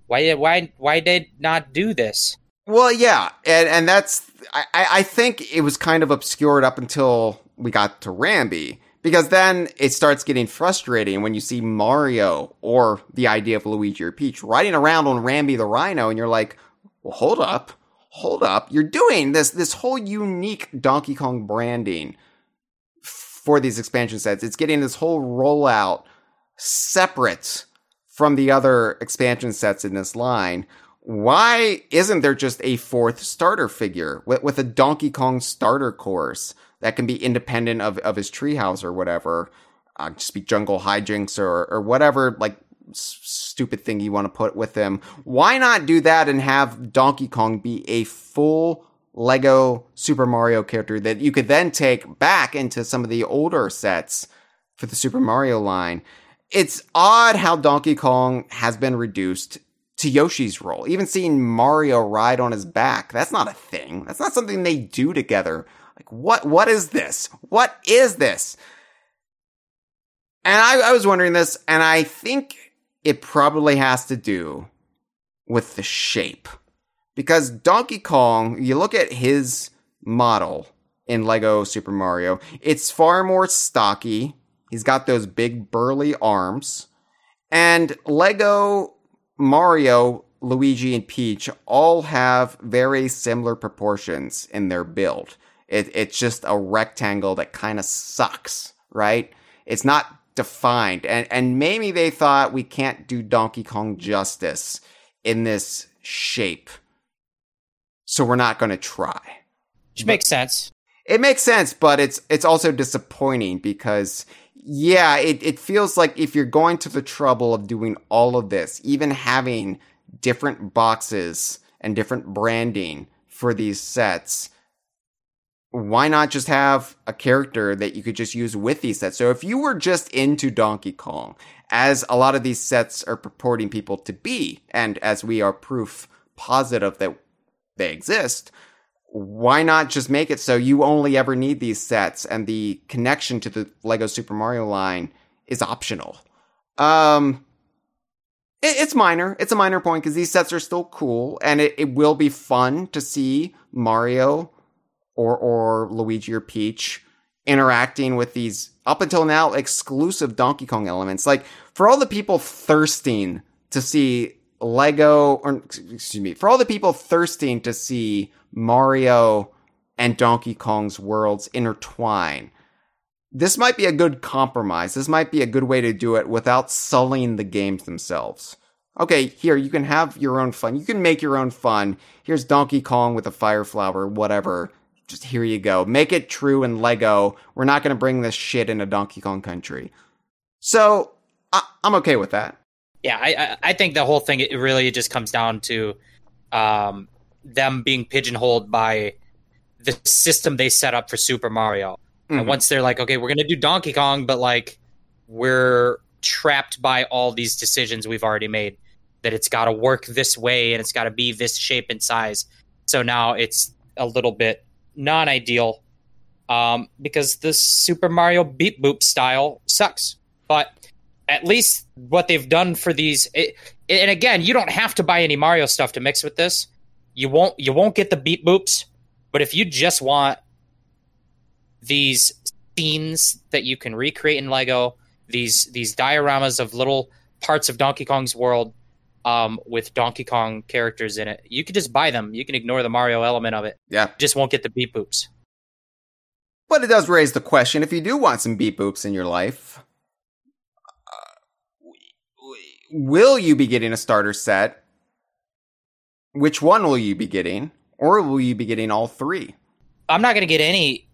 why why why did not do this? Well, yeah, and and that's I, I think it was kind of obscured up until we got to Rambi because then it starts getting frustrating when you see Mario or the idea of Luigi or Peach riding around on Rambi the Rhino, and you're like, well, hold up, hold up, you're doing this this whole unique Donkey Kong branding for these expansion sets. It's getting this whole rollout separate from the other expansion sets in this line, why isn't there just a fourth starter figure with, with a Donkey Kong starter course that can be independent of, of his treehouse or whatever? Uh, just be jungle hijinks or, or whatever, like s- stupid thing you want to put with him. Why not do that and have Donkey Kong be a full Lego Super Mario character that you could then take back into some of the older sets for the Super Mario line? It's odd how Donkey Kong has been reduced to Yoshi's role. Even seeing Mario ride on his back, that's not a thing. That's not something they do together. Like what what is this? What is this? And I, I was wondering this, and I think it probably has to do with the shape. Because Donkey Kong, you look at his model in Lego Super Mario, it's far more stocky. He's got those big burly arms. And Lego Mario, Luigi, and Peach all have very similar proportions in their build. It, it's just a rectangle that kind of sucks, right? It's not defined. And, and maybe they thought we can't do Donkey Kong justice in this shape. So we're not going to try. Which makes sense. It makes sense, but it's it's also disappointing because yeah, it, it feels like if you're going to the trouble of doing all of this, even having different boxes and different branding for these sets, why not just have a character that you could just use with these sets? So if you were just into Donkey Kong, as a lot of these sets are purporting people to be, and as we are proof positive that they exist, why not just make it so you only ever need these sets and the connection to the Lego Super Mario line is optional? Um, it, it's minor. It's a minor point because these sets are still cool and it, it will be fun to see Mario or, or Luigi or Peach interacting with these up until now exclusive Donkey Kong elements. Like for all the people thirsting to see Lego, or excuse me, for all the people thirsting to see Mario and Donkey Kong's worlds intertwine, this might be a good compromise. This might be a good way to do it without sullying the games themselves. Okay, here, you can have your own fun. You can make your own fun. Here's Donkey Kong with a fire flower, whatever. Just here you go. Make it true in Lego. We're not going to bring this shit into Donkey Kong Country. So, I- I'm okay with that yeah, I I think the whole thing it really just comes down to um, them being pigeonholed by the system they set up for Super Mario. Mm-hmm. And once they're like, okay, we're gonna do Donkey Kong, but like we're trapped by all these decisions we've already made. That it's got to work this way and it's got to be this shape and size. So now it's a little bit non-ideal um, because the Super Mario beep boop style sucks. But at least what they've done for these it, and again you don't have to buy any mario stuff to mix with this. You won't you won't get the beep boops but if you just want these scenes that you can recreate in lego these these dioramas of little parts of donkey kong's world um, with donkey kong characters in it you can just buy them. You can ignore the mario element of it. Yeah. Just won't get the beep boops. But it does raise the question if you do want some beep boops in your life will you be getting a starter set? Which one will you be getting? Or will you be getting all three? I'm not going to get any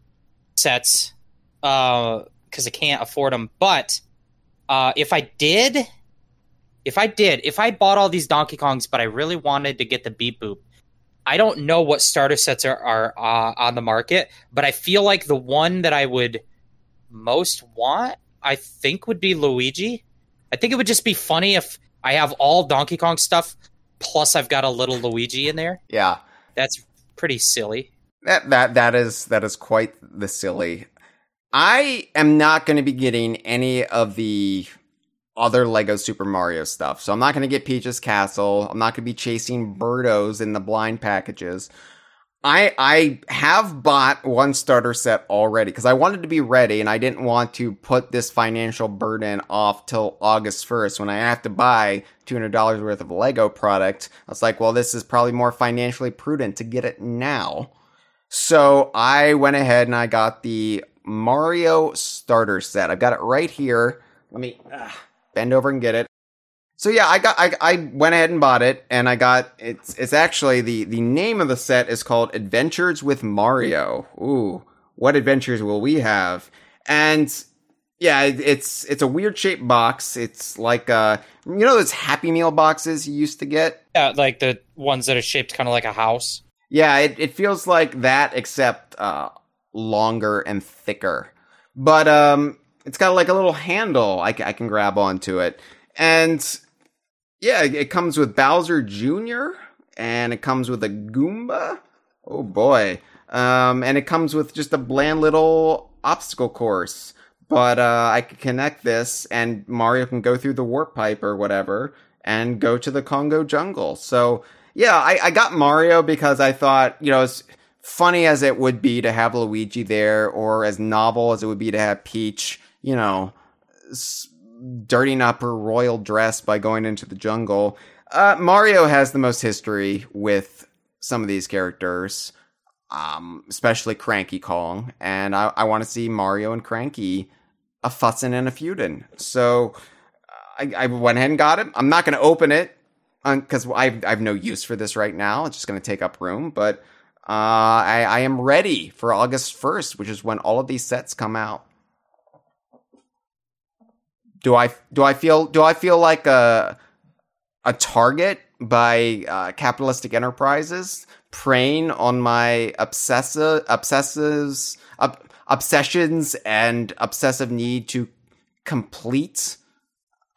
sets because uh, I can't afford them. But uh, if I did, if I did, if I bought all these Donkey Kongs, but I really wanted to get the Beep Boop, I don't know what starter sets are, are uh, on the market, but I feel like the one that I would most want, I think, would be Luigi. I think it would just be funny if I have all Donkey Kong stuff plus I've got a little Luigi in there. Yeah. That's pretty silly. That that that is that is quite the silly. I am not going to be getting any of the other Lego Super Mario stuff. So I'm not going to get Peach's Castle. I'm not going to be chasing Birdos in the blind packages. I I have bought one starter set already because I wanted to be ready and I didn't want to put this financial burden off till August 1st when I have to buy $200 worth of Lego product. I was like, well, this is probably more financially prudent to get it now. So I went ahead and I got the Mario starter set. I've got it right here. Let me uh, bend over and get it. So yeah, I got I, I went ahead and bought it, and I got it's it's actually the the name of the set is called Adventures with Mario. Ooh, what adventures will we have? And yeah, it's it's a weird shaped box. It's like uh you know those Happy Meal boxes you used to get. Yeah, like the ones that are shaped kind of like a house. Yeah, it it feels like that except uh longer and thicker. But um it's got like a little handle I, I can grab onto it. And yeah, it comes with Bowser Jr. and it comes with a Goomba. Oh boy. Um, and it comes with just a bland little obstacle course. But uh, I could connect this, and Mario can go through the warp pipe or whatever, and go to the Kongo Jungle. So yeah, I, I got Mario because I thought, you know, as funny as it would be to have Luigi there, or as novel as it would be to have Peach, you know, dirtying up her royal dress by going into the jungle. Uh, Mario has the most history with some of these characters, um, especially Cranky Kong, and I, I want to see Mario and Cranky a fussing and a feuding. So I, I went ahead and got it. I'm not going to open it because um, I, I have no use for this right now. It's just going to take up room, but uh, I, I am ready for August 1st, which is when all of these sets come out do I do I feel do I feel like a a target by uh, capitalistic enterprises preying on my obsessive obsessives ob- obsessions and obsessive need to complete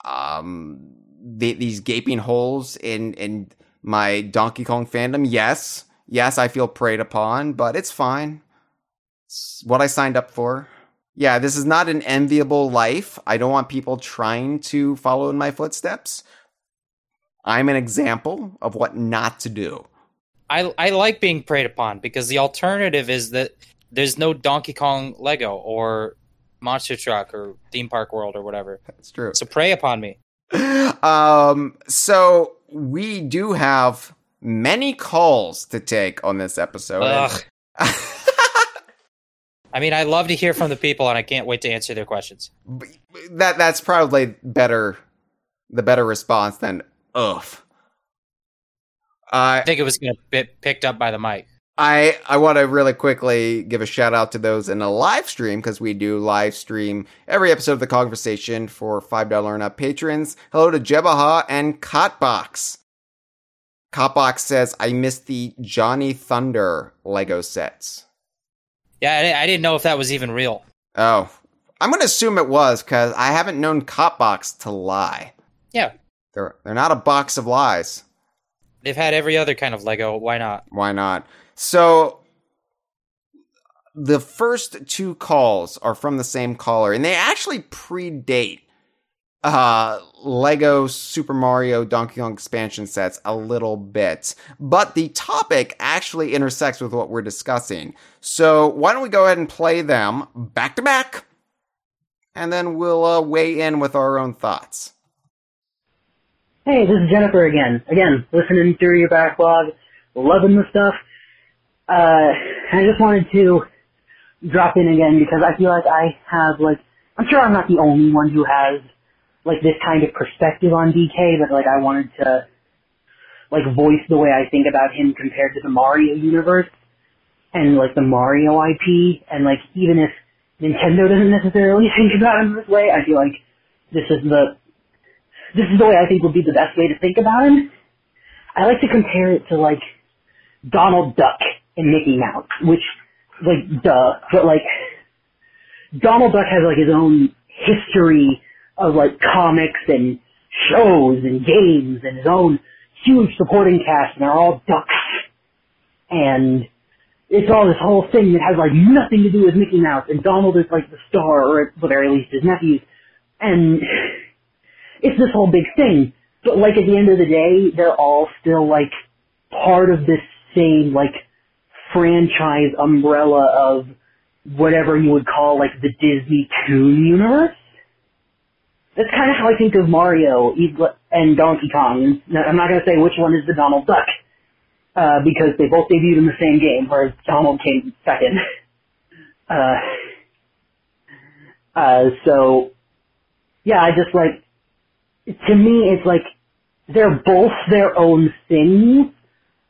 um the, these gaping holes in in my Donkey Kong fandom? Yes, yes, I feel preyed upon, but it's fine. It's what I signed up for yeah, this is not an enviable life. I don't want people trying to follow in my footsteps. I'm an example of what not to do. I I like being preyed upon because the alternative is that there's no Donkey Kong Lego or Monster Truck or Theme Park World or whatever. That's true. So prey upon me. um so we do have many calls to take on this episode. I mean, I love to hear from the people, and I can't wait to answer their questions. That that's probably better, the better response than ugh. I think it was going to get picked up by the mic. I I want to really quickly give a shout out to those in the live stream because we do live stream every episode of the Kongversation for five dollar and up patrons. Hello to Jebaha and Cotbox. Cotbox says I missed the Johnny Thunder Lego sets. Yeah, I, didn't know if that was even real. Oh, I'm going to assume it was because I haven't known Cotbox to lie. Yeah, they're they're not a box of lies. They've had every other kind of Lego. Why not? Why not? So the first two calls are from the same caller, and they actually predate uh, Lego Super Mario Donkey Kong expansion sets a little bit, but the topic actually intersects with what we're discussing. So why don't we go ahead and play them back to back, and then we'll uh, weigh in with our own thoughts. Hey, this is Jennifer again. Again, listening through your backlog, loving the stuff. Uh, I just wanted to drop in again because I feel like I have like I'm sure I'm not the only one who has like this kind of perspective on DK, but like I wanted to like voice the way I think about him compared to the Mario universe and like the Mario IP and like even if Nintendo doesn't necessarily think about him this way, I feel like this is the this is the way I think would be the best way to think about him. I like to compare it to like Donald Duck and Mickey Mouse, which like duh, but like Donald Duck has like his own history of like comics and shows and games and his own huge supporting cast and they're all ducks. And it's all this whole thing that has like nothing to do with Mickey Mouse and Donald is like the star or at the very least his nephews. And it's this whole big thing. But like at the end of the day, they're all still like part of this same like franchise umbrella of whatever you would call like the Disney Toon universe that's kind of how I think of Mario and Donkey Kong. I'm not going to say which one is the Donald Duck, uh, because they both debuted in the same game, whereas Donald came second. Uh, uh, so, yeah, I just like, to me, it's like they're both their own things,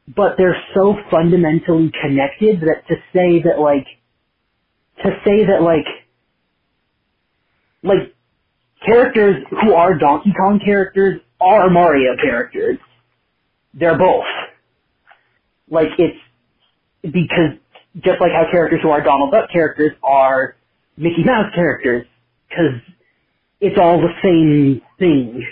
but they're so fundamentally connected that to say that like, to say that like, like characters who are Donkey Kong characters are Mario characters. They're both. Like it's because just like how characters who are Donald Duck characters are Mickey Mouse characters, because it's all the same thing.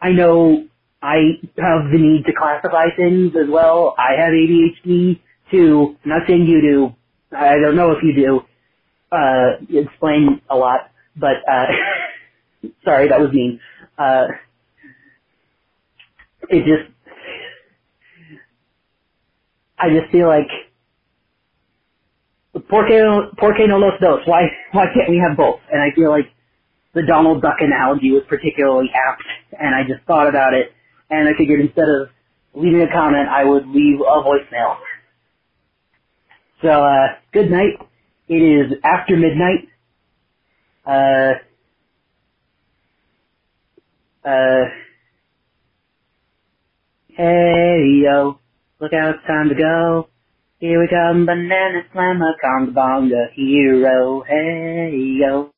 I know I have the need to classify things as well. I have ADHD too. I'm not saying you do. I don't know if you do. Uh, explain a lot, but, uh, sorry, that was mean. Uh, it just, I just feel like, por qué, por qué no los dos? Why, why can't we have both? And I feel like the Donald Duck analogy was particularly apt, and I just thought about it, and I figured instead of leaving a comment, I would leave a voicemail. So, uh, good night. It is after midnight. Uh, uh, hey yo, look out, it's time to go. Here we come, banana slammer, conga hero, hey yo.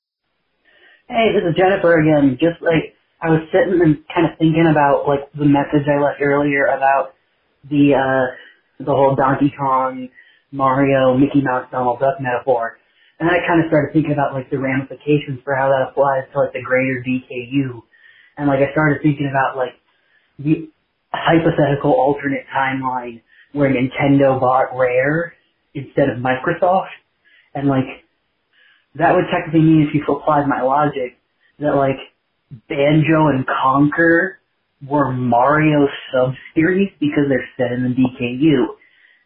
Hey, this is Jennifer again. Just like I was sitting and kind of thinking about like the message I left earlier about the uh the whole Donkey Kong, Mario, Mickey Mouse, Donald Duck metaphor. And I kind of started thinking about like the ramifications for how that applies to like the greater DKU. And like I started thinking about like the hypothetical alternate timeline where Nintendo bought Rare instead of Microsoft. And like that would technically mean if you applied my logic that like Banjo and Conker were Mario sub-series because they're set in the DKU.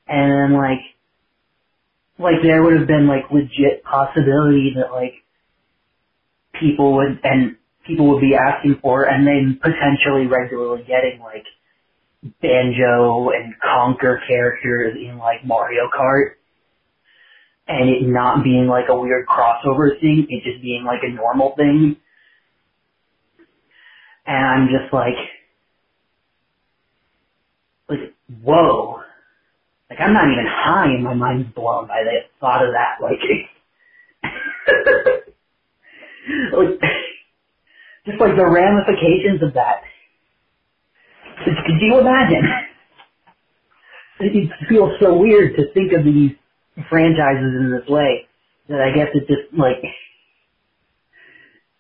And like, like there would have been like legit possibility that like people would, and people would be asking for and then potentially regularly getting like Banjo and Conker characters in like Mario Kart and it not being like a weird crossover thing, it just being like a normal thing. And I'm just like, like, whoa. Like I'm not even high and my mind's blown by the thought of that. Like, just like the ramifications of that. Could could you imagine? It feels so weird to think of these franchises in this way that I guess it just like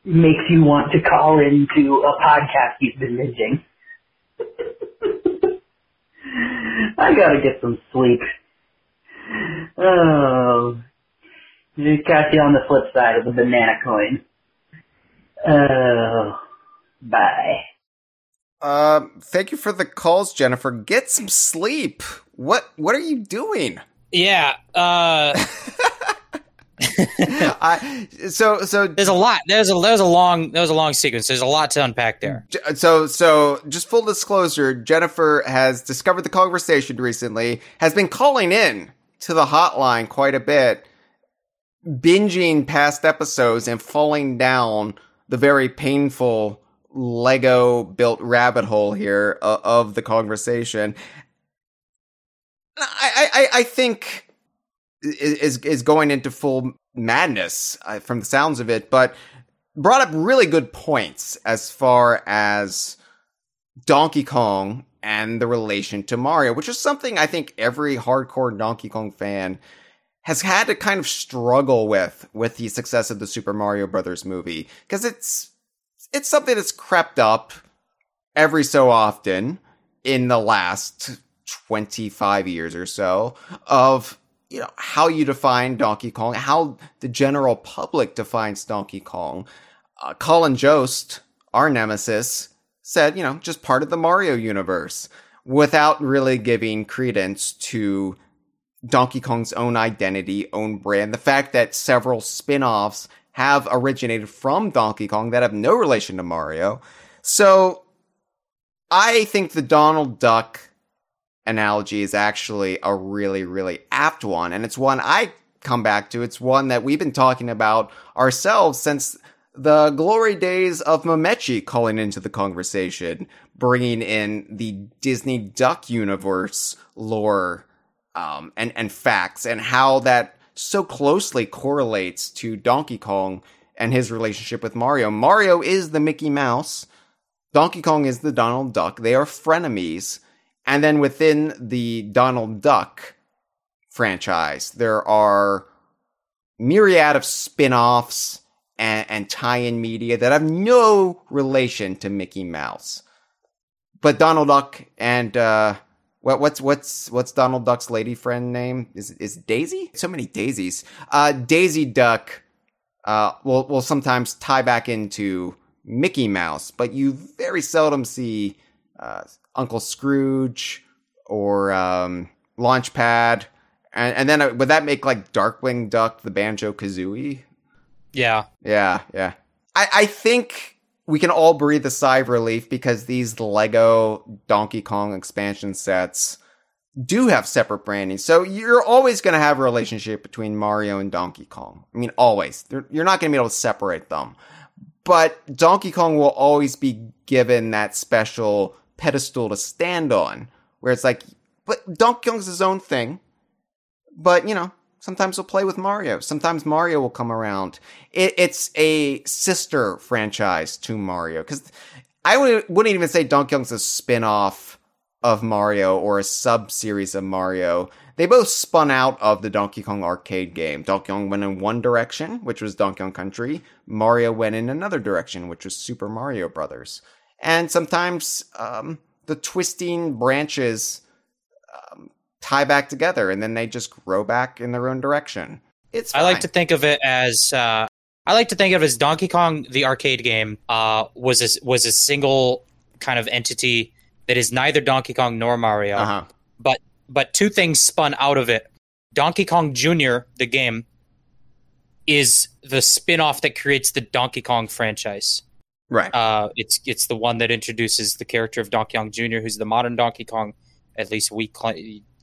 makes you want to call into a podcast you've been binging. I gotta get some sleep. Oh, catch you on the flip side of the banana coin. Oh, bye. Uh, thank you for the calls, Jennifer. Get some sleep. What What are you doing? Yeah. Uh, I so so there's a lot. There's a there's a long there's a long sequence. There's a lot to unpack there. So, so just full disclosure, Jennifer has discovered the Kongversation recently, has been calling in to the hotline quite a bit, binging past episodes and falling down the very painful Lego built rabbit hole here uh, of the Kongversation. I, I, I think is is going into full madness uh, from the sounds of it, but brought up really good points as far as Donkey Kong and the relation to Mario, which is something I think every hardcore Donkey Kong fan has had to kind of struggle with with the success of the Super Mario Brothers movie because it's it's something that's crept up every so often in the last 25 years or so of you know how you define Donkey Kong, how the general public defines Donkey Kong. Uh, Colin Jost, our nemesis, said, you know, just part of the Mario universe without really giving credence to Donkey Kong's own identity, own brand. The fact that several spin offs have originated from Donkey Kong that have no relation to Mario. So I think the Donald Duck analogy is actually a really, really apt one. And it's one I come back to. It's one that we've been talking about ourselves since the glory days of Mamechi calling into the Kongversation, bringing in the Disney Duck universe lore um, and and facts, and how that so closely correlates to Donkey Kong and his relationship with Mario. Mario is the Mickey Mouse. Donkey Kong is the Donald Duck. They are frenemies. And then within the Donald Duck franchise, there are myriad of spin-offs and, and tie-in media that have no relation to Mickey Mouse. But Donald Duck and uh, what, what's what's what's Donald Duck's lady friend name? Is is Daisy? So many daisies. Uh, Daisy Duck uh, will will sometimes tie back into Mickey Mouse, but you very seldom see uh, Uncle Scrooge or um, Launchpad. And, and then uh, would that make like Darkwing Duck the Banjo Kazooie? Yeah. Yeah, yeah. I, I think we can all breathe a sigh of relief because these Lego Donkey Kong expansion sets do have separate branding. So you're always going to have a relationship between Mario and Donkey Kong. I mean, always. You're not going to be able to separate them. But Donkey Kong will always be given that special pedestal to stand on where it's like, but Donkey Kong's his own thing. But, you know, sometimes we'll play with Mario. Sometimes Mario will come around. It, it's a sister franchise to Mario because I would, wouldn't even say Donkey Kong's a spin off of Mario or a sub series of Mario. They both spun out of the Donkey Kong arcade game. Donkey Kong went in one direction, which was Donkey Kong Country. Mario went in another direction, which was Super Mario Brothers. And sometimes um, the twisting branches um, tie back together, and then they just grow back in their own direction. It's. Fine. I like to think of it as. Uh, I like to think of it as Donkey Kong, the arcade game, uh, was a, was a single kind of entity that is neither Donkey Kong nor Mario. Uh-huh. But but two things spun out of it. Donkey Kong Jr., the game, is the spin-off that creates the Donkey Kong franchise. Right. Uh, it's it's the one that introduces the character of Donkey Kong Jr., who's the modern Donkey Kong. At least we cl-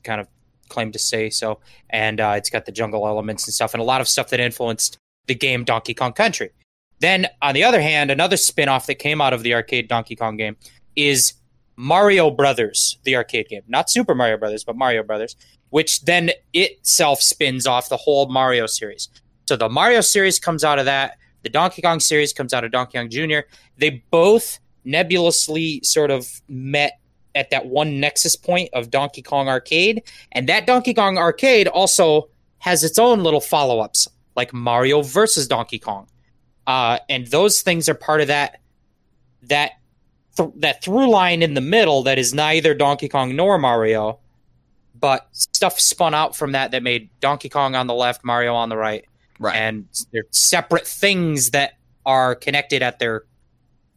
kind of claim to say so. And uh, it's got the jungle elements and stuff, and a lot of stuff that influenced the game Donkey Kong Country. Then, on the other hand, another spin-off that came out of the arcade Donkey Kong game is Mario Brothers, the arcade game, not Super Mario Brothers, but Mario Brothers, which then itself spins off the whole Mario series. So the Mario series comes out of that. The Donkey Kong series comes out of Donkey Kong Jr. They both nebulously sort of met at that one nexus point of Donkey Kong Arcade, and that Donkey Kong Arcade also has its own little follow-ups, like Mario versus Donkey Kong, uh, and those things are part of that that th- that through line in the middle that is neither Donkey Kong nor Mario, but stuff spun out from that that made Donkey Kong on the left, Mario on the right, right, and they're separate things that are connected at their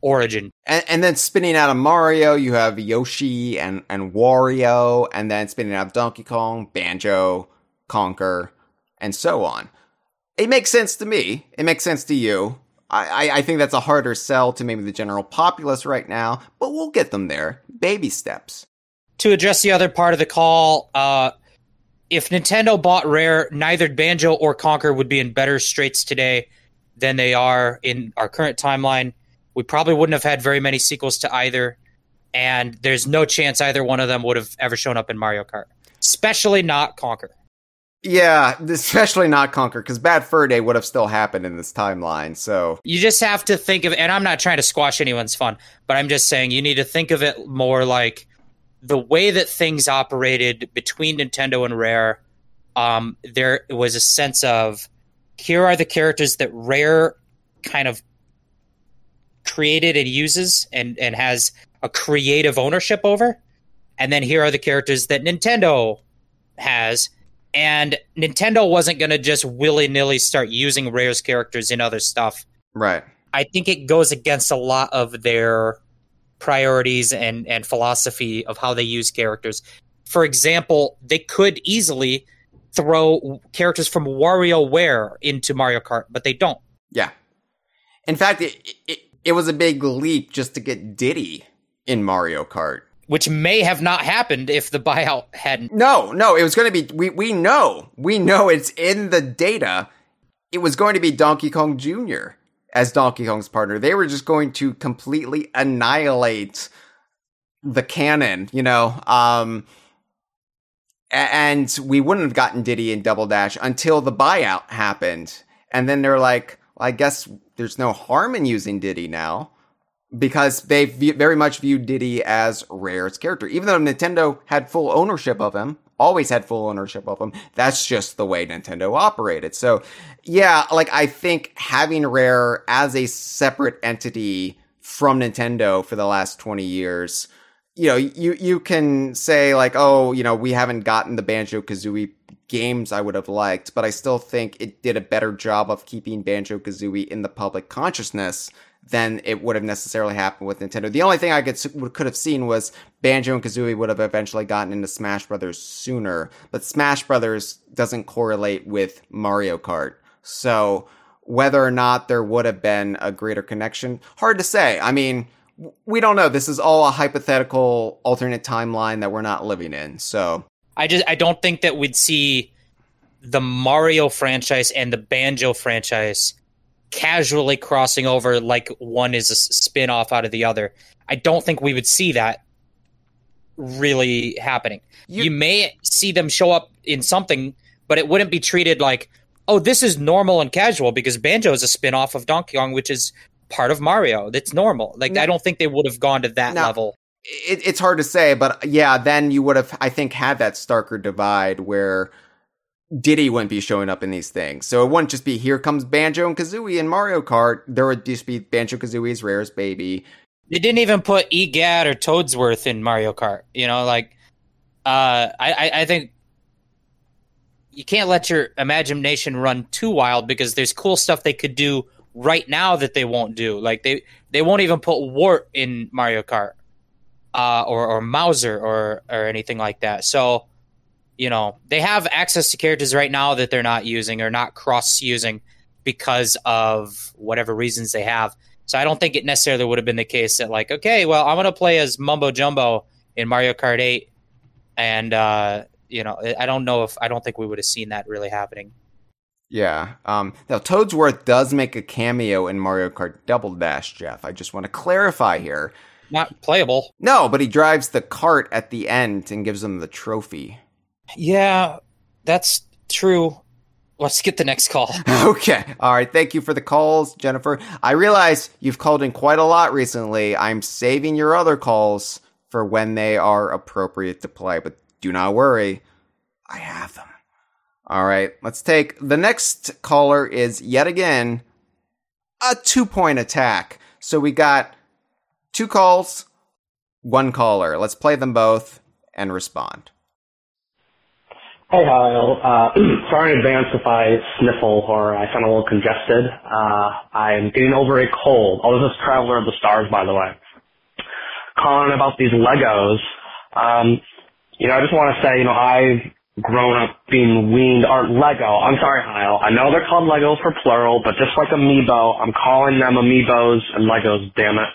origin. And, and, then spinning out of Mario, you have Yoshi and, and Wario, and then spinning out of Donkey Kong, Banjo, Conker, and so on. It makes sense to me. It makes sense to you. I, I think that's a harder sell to maybe the general populace right now, but we'll get them there. Baby steps. To address the other part of the call, uh, if Nintendo bought Rare, neither Banjo or Conker would be in better straits today than they are in our current timeline. We probably wouldn't have had very many sequels to either, and there's no chance either one of them would have ever shown up in Mario Kart, especially not Conker. Yeah, especially not Conker, because Bad Fur Day would have still happened in this timeline. So you just have to think of, and I'm not trying to squash anyone's fun, but I'm just saying you need to think of it more like the way that things operated between Nintendo and Rare. Um, there was a sense of here are the characters that Rare kind of created and uses and and has a creative ownership over, and then here are the characters that Nintendo has and Nintendo wasn't going to just willy nilly start using Rare's characters in other stuff. Right. I think it goes against a lot of their priorities and, and philosophy of how they use characters. For example, they could easily throw characters from WarioWare into Mario Kart, but they don't. Yeah. In fact, it, it, it was a big leap just to get Diddy in Mario Kart which may have not happened if the buyout hadn't. No, no, it was going to be. We we know, we know it's in the data. It was going to be Donkey Kong Jr. as Donkey Kong's partner. They were just going to completely annihilate the canon, you know. Um, and we wouldn't have gotten Diddy and Double Dash until the buyout happened. And then they're like, well, I guess there's no harm in using Diddy now because they very much viewed Diddy as Rare's character. Even though Nintendo had full ownership of him, always had full ownership of them. that's just the way Nintendo operated. So, yeah, like I think having Rare as a separate entity from Nintendo for the last 20 years you know, you you can say like, oh, you know, we haven't gotten the Banjo Kazooie games I would have liked, but I still think it did a better job of keeping Banjo Kazooie in the public consciousness than it would have necessarily happened with Nintendo. The only thing I could could have seen was Banjo and Kazooie would have eventually gotten into Smash Brothers sooner, but Smash Brothers doesn't correlate with Mario Kart, so whether or not there would have been a greater connection, hard to say. I mean we don't know. This is all a hypothetical alternate timeline that we're not living in. So I just I don't think that we'd see the Mario franchise and the Banjo franchise casually crossing over like one is a spin-off out of the other. I don't think we would see that really happening. You, you may see them show up in something, but it wouldn't be treated like, oh, this is normal and casual because Banjo is a spin-off of Donkey Kong, which is part of Mario. That's normal. Like I don't think they would have gone to that level. It, it's hard to say, but yeah, then you would have, I think, had that starker divide where Diddy wouldn't be showing up in these things. So it wouldn't just be here comes Banjo and Kazooie in Mario Kart. There would just be Banjo Kazooie's rarest baby. They didn't even put EGAD or Toadsworth in Mario Kart. You know, like uh, I, I think you can't let your imagination run too wild because there's cool stuff they could do right now that they won't do. Like they they won't even put Wart in Mario Kart, uh, or or Mouser or or anything like that. So, you know, they have access to characters right now that they're not using or not cross using because of whatever reasons they have. So I don't think it necessarily would have been the case that like, okay, well, I'm gonna play as Mumbo Jumbo in Mario Kart 8, and uh, you know, I don't know if I don't think we would have seen that really happening. Yeah. Um, now, Toadsworth does make a cameo in Mario Kart Double Dash, Jeff. I just want to clarify here. Not playable. No, but he drives the cart at the end and gives them the trophy. Yeah, that's true. Let's get the next call. okay. All right. Thank you for the calls, Jennifer. I realize you've called in quite a lot recently. I'm saving your other calls for when they are appropriate to play, but do not worry. I have them. All right, let's take the next caller is yet again a two point attack. So we got two calls, one caller. Let's play them both and respond. Hey, Kyle. Uh, sorry in advance if I sniffle or I sound a little congested. Uh, I'm getting over a cold. Oh, this is Traveler of the Stars, by the way. Calling about these Legos. Um, you know, I just want to say, you know, I've grown up being weaned aren't Lego. I'm sorry, Kyle. I know they're called Legos for plural, but just like Amiibo, I'm calling them Amiibos and Legos, damn it.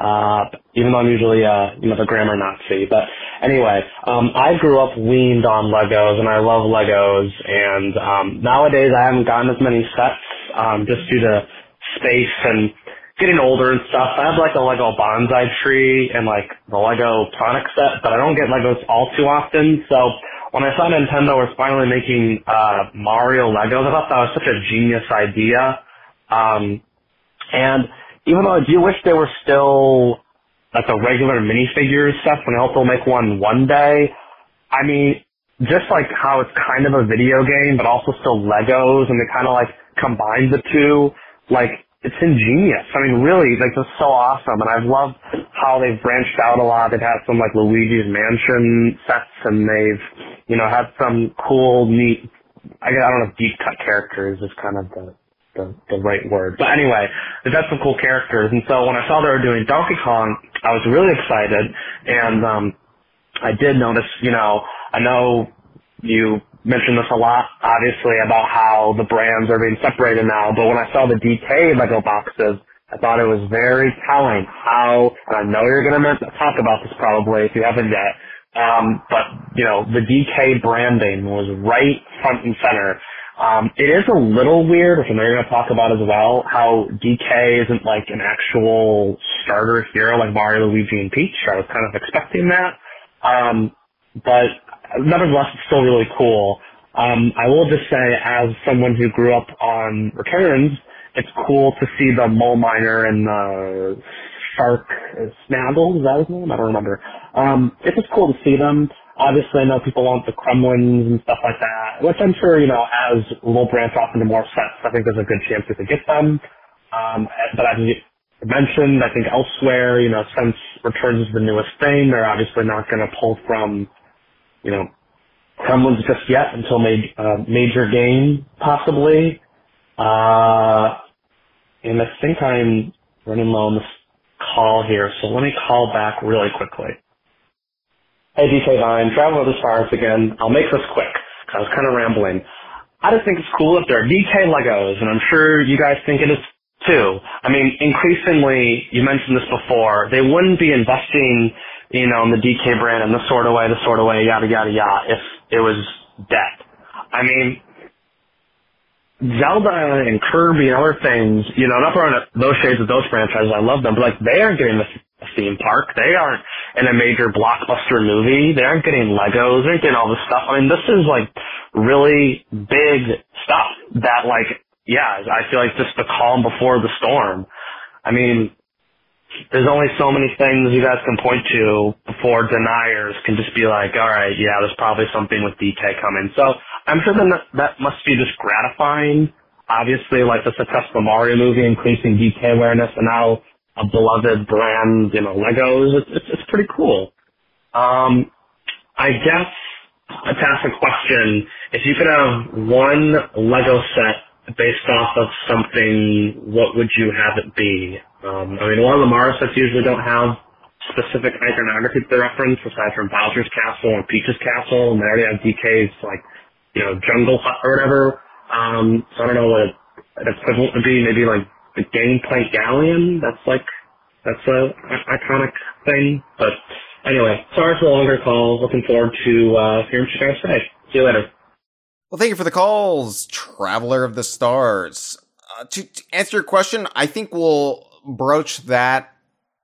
Uh, even though I'm usually, uh, you know, the grammar Nazi. But anyway, um, I grew up weaned on Legos and I love Legos and, um, nowadays I haven't gotten as many sets, um, just due to space and getting older and stuff. I have like a Lego bonsai tree and like the Lego Sonic set, but I don't get Legos all too often. So when I saw Nintendo was finally making uh, Mario Legos, I thought that was such a genius idea. Um, and even though I do wish they were still like the regular minifigures stuff, and I hope they'll make one one day. I mean, just like how it's kind of a video game, but also still Legos, and they kind of like combine the two. Like it's ingenious. I mean, really, like it's so awesome, and I've loved how they've branched out a lot. They've had some like Luigi's Mansion sets, and they've, you know, had some cool, neat. I, I don't know deep cut characters is kind of the, the the right word, but anyway, they've got some cool characters, and so when I saw they were doing Donkey Kong, I was really excited, and um, I did notice, you know, I know you mentioned this a lot, obviously, about how the brands are being separated now, but when I saw the DK Lego boxes, I thought it was very telling how, and I know you're going to talk about this probably if you haven't yet, um, but, you know, the DK branding was right front and center. Um, it is a little weird, which I know you're going to talk about as well, how DK isn't like an actual starter hero like Mario, Luigi, and Peach. I was kind of expecting that. Um, but nevertheless, it's still really cool. Um, I will just say, as someone who grew up on Returns, it's cool to see the mole miner and the shark snaggle. Is that his name? I don't remember. Um, it's just cool to see them. Obviously, I know people want the Kremlings and stuff like that, which I'm sure, you know, as we'll branch off into more sets, I think there's a good chance we could get them. Um, but as you mentioned, I think elsewhere, you know, since Returns is the newest thing, they're obviously not going to pull from, you know, Kremlings just yet until ma- uh, major game, possibly. Uh, and I think I'm running low on this call here, so let me call back really quickly. Hey, DK Vine, Traveler of the Stars again. I'll make this quick, I was kind of rambling. I just think it's cool if there are DK Legos, and I'm sure you guys think it is too. I mean, increasingly, you mentioned this before, they wouldn't be investing, you know, in the DK brand in this sort of way, this sort of way, yada, yada, yada, if it was dead. I mean, Zelda and Kirby and other things, you know, not throwing those shades of those franchises, I love them, but like they aren't getting the theme park. They aren't in a major blockbuster movie. They aren't getting Legos. They aren't getting all this stuff. I mean, this is like really big stuff that like, yeah, I feel like just the calm before the storm. I mean, there's only so many things you guys can point to before deniers can just be like, all right, yeah, there's probably something with DK coming. So I'm sure that that must be just gratifying. Obviously, like the success of the Mario movie, increasing DK awareness, and now a beloved brand, you know, Legos. It's, it's, it's pretty cool. Um, I guess to ask a question, if you could have one Lego set based off of something, what would you have it be? Um, I mean, a lot of the Mario sets usually don't have specific iconography to reference, aside from Bowser's Castle and Peach's Castle, and they already have DK's, like, you know, Jungle Hut or whatever. Um, so I don't know what an equivalent would be, maybe like the Gangplank Galleon. That's like that's a, a iconic thing. But anyway, sorry for the longer call. Looking forward to uh, hearing what you guys say. See you later. Well, thank you for the calls, Traveler of the Stars. Uh, to, to answer your question, I think we'll broach that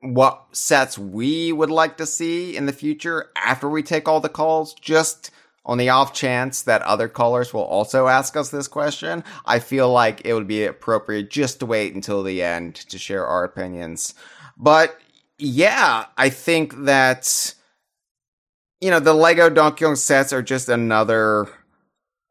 what sets we would like to see in the future after we take all the calls. Just on the off chance that other callers will also ask us this question, I feel like it would be appropriate just to wait until the end to share our opinions. But yeah, I think that you know the Lego Donkey Kong sets are just another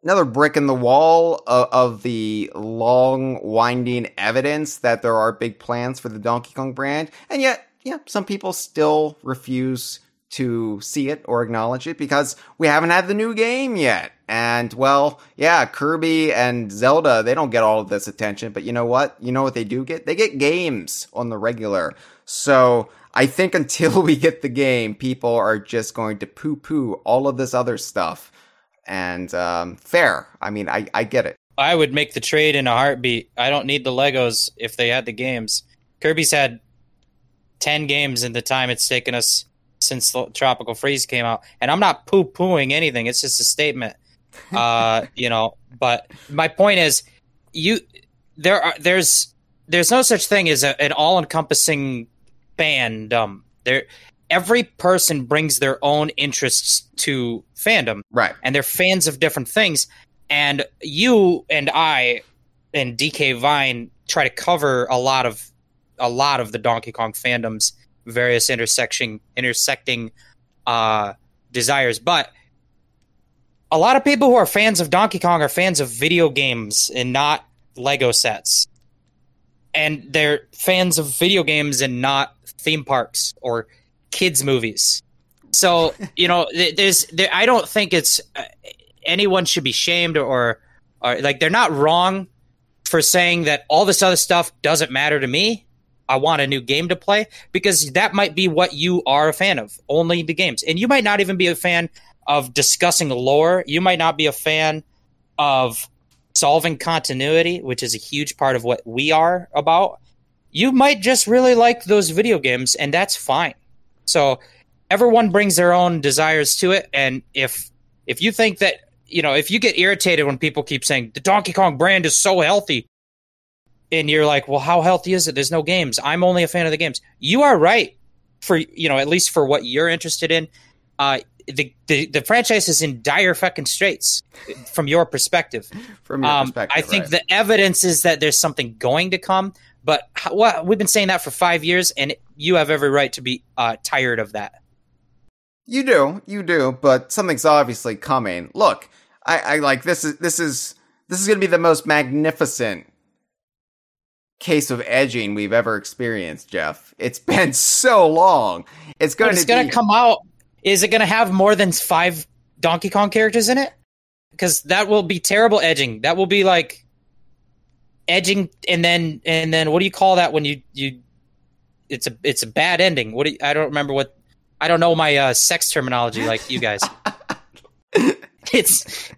another brick in the wall of, of, the long winding evidence that there are big plans for the Donkey Kong brand, and yet yeah, some people still refuse to see it or acknowledge it because we haven't had the new game yet. And well, yeah, Kirby and Zelda, they don't get all of this attention, but you know what? You know what they do get? They get games on the regular. So I think until we get the game, people are just going to poo poo all of this other stuff. And um, fair. I mean, I, I get it. I would make the trade in a heartbeat. I don't need the Legos if they had the games. Kirby's had 10 games in the time it's taken us since Tropical Freeze came out. And I'm not poo pooing anything. It's just a statement. Uh, you know, but my point is you there are there's there's no such thing as a, an all encompassing fandom. There every person brings their own interests to fandom. Right. And they're fans of different things. And you and I and DK Vine try to cover a lot of a lot of the Donkey Kong fandoms various intersection intersecting uh, desires. But a lot of people who are fans of Donkey Kong are fans of video games and not Lego sets. And they're fans of video games and not theme parks or kids movies. So, you know, there's there, I don't think it's uh, anyone should be shamed or or like they're not wrong for saying that all this other stuff doesn't matter to me. I want a new game to play because that might be what you are a fan of, only the games. And you might not even be a fan of discussing lore. You might not be a fan of solving continuity, which is a huge part of what we are about. You might just really like those video games, and that's fine. So everyone brings their own desires to it, and if if you think that you know, if you get irritated when people keep saying the Donkey Kong brand is so healthy, and you're like, well, how healthy is it? There's no games. I'm only a fan of the games. You are right for you know at least for what you're interested in. Uh, the, the the franchise is in dire fucking straits from your perspective. From your Um, perspective, I think right. the evidence is that there's something going to come, but how, well, we've been saying that for five years, and you have every right to be uh, tired of that. You do, you do, but something's obviously coming. Look, I, I like this is this is this is going to be the most magnificent case of edging we've ever experienced, Jeff. It's been so long. It's going it's to going be to come out. Is it going to have more than five Donkey Kong characters in it? Because that will be terrible edging. That will be like edging, and then and then what do you call that when you you? It's a it's a bad ending. What do you, I don't remember what I don't know my uh, sex terminology like you guys. it's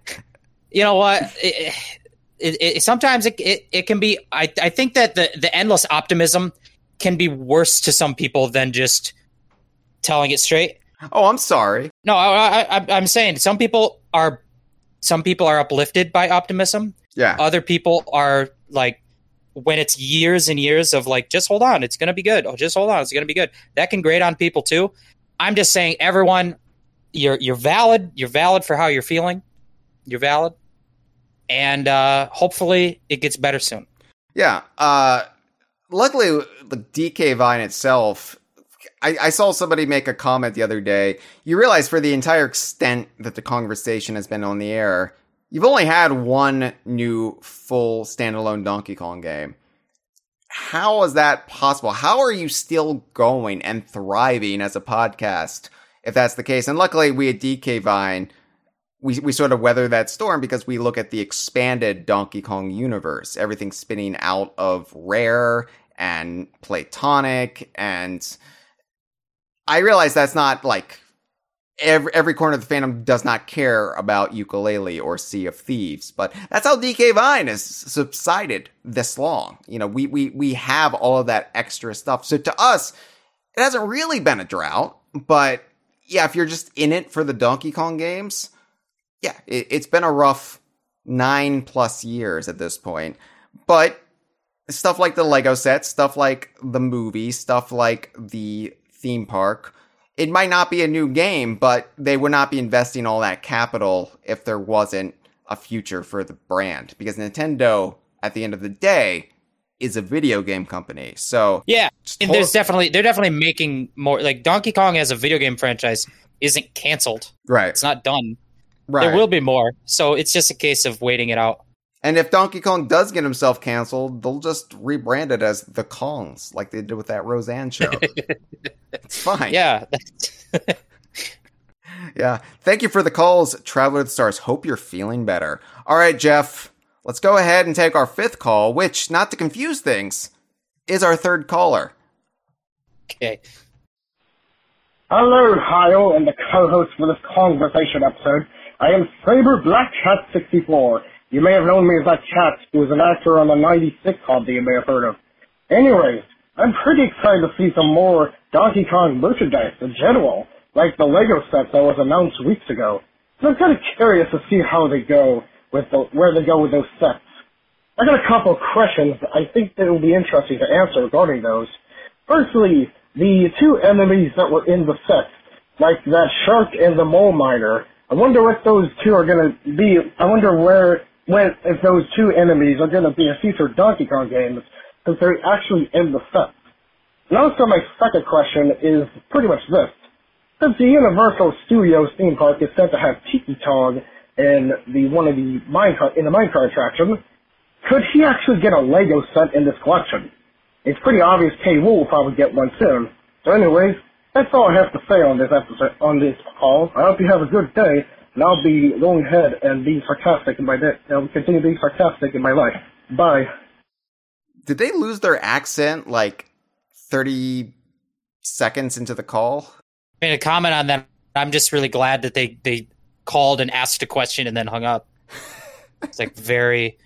you know what it, it, it, sometimes it, it it can be I I think that the the endless optimism can be worse to some people than just telling it straight. Oh, I'm sorry. No, I, I, I- I'm saying some people are some people are uplifted by optimism. Yeah. Other people are like when it's years and years of like just hold on, it's gonna be good. Oh, just hold on, it's gonna be good. That can grate on people too. I'm just saying, everyone, you're you're valid. You're valid for how you're feeling. You're valid, and uh, hopefully it gets better soon. Yeah. Uh, luckily, the DK Vine itself, I, I saw somebody make a comment the other day. You realize for the entire extent that the Kongversation has been on the air, you've only had one new full standalone Donkey Kong game. How is that possible? How are you still going and thriving as a podcast if that's the case? And luckily, we at DK Vine we we sort of weather that storm because we look at the expanded Donkey Kong universe, everything spinning out of Rare and Playtonic, and I realize that's not like every every corner of the fandom does not care about Yooka-Laylee or Sea of Thieves, but that's how DK Vine has subsided this long. You know, we we we have all of that extra stuff, so to us, it hasn't really been a drought, but yeah, if you're just in it for the Donkey Kong games yeah, it, it's been a rough nine plus years at this point. But stuff like the Lego set, stuff like the movie, stuff like the theme park, it might not be a new game, but they would not be investing all that capital if there wasn't a future for the brand. Because Nintendo, at the end of the day, is a video game company. So Yeah, there's definitely they're definitely making more. Like Donkey Kong as a video game franchise isn't canceled. right, It's not done. Right. There will be more. So it's just a case of waiting it out. And if Donkey Kong does get himself canceled, they'll just rebrand it as the Kongs, like they did with that Roseanne show. it's fine. Yeah. Yeah. Thank you for the calls, Traveler of the Stars. Hope you're feeling better. All right, Jeff, let's go ahead and take our fifth call, which, not to confuse things, is our third caller. okay. Hello, Kyle, and the co-host for this Kongversation episode. I am Saber Black Cat 64. You may have known me as that cat who was an actor on the 90s sitcom that you may have heard of. Anyways, I'm pretty excited to see some more Donkey Kong merchandise in general, like the Lego set that was announced weeks ago. So I'm kind of curious to see how they go with the, where they go with those sets. I got a couple of questions I think that will be interesting to answer regarding those. Firstly, the two enemies that were in the set, like that shark and the mole miner, I wonder what those two are gonna be. I wonder where, when, if those two enemies are gonna be in future Donkey Kong games, because they're actually in the set. And also my second question is pretty much this. Since the Universal Studios theme park is said to have Tiki Tong in the one of the minecart in the minecart attraction, could he actually get a Lego set in this collection? It's pretty obvious K. Rool will probably get one soon. So anyways, that's all I have to say on this episode, on this call. I hope you have a good day, and I'll be going ahead and being sarcastic in my day. I'll continue being sarcastic in my life. Bye. Did they lose their accent like 30 seconds into the call? I mean, a comment on that. I'm just really glad that they they called and asked a question and then hung up. it's like very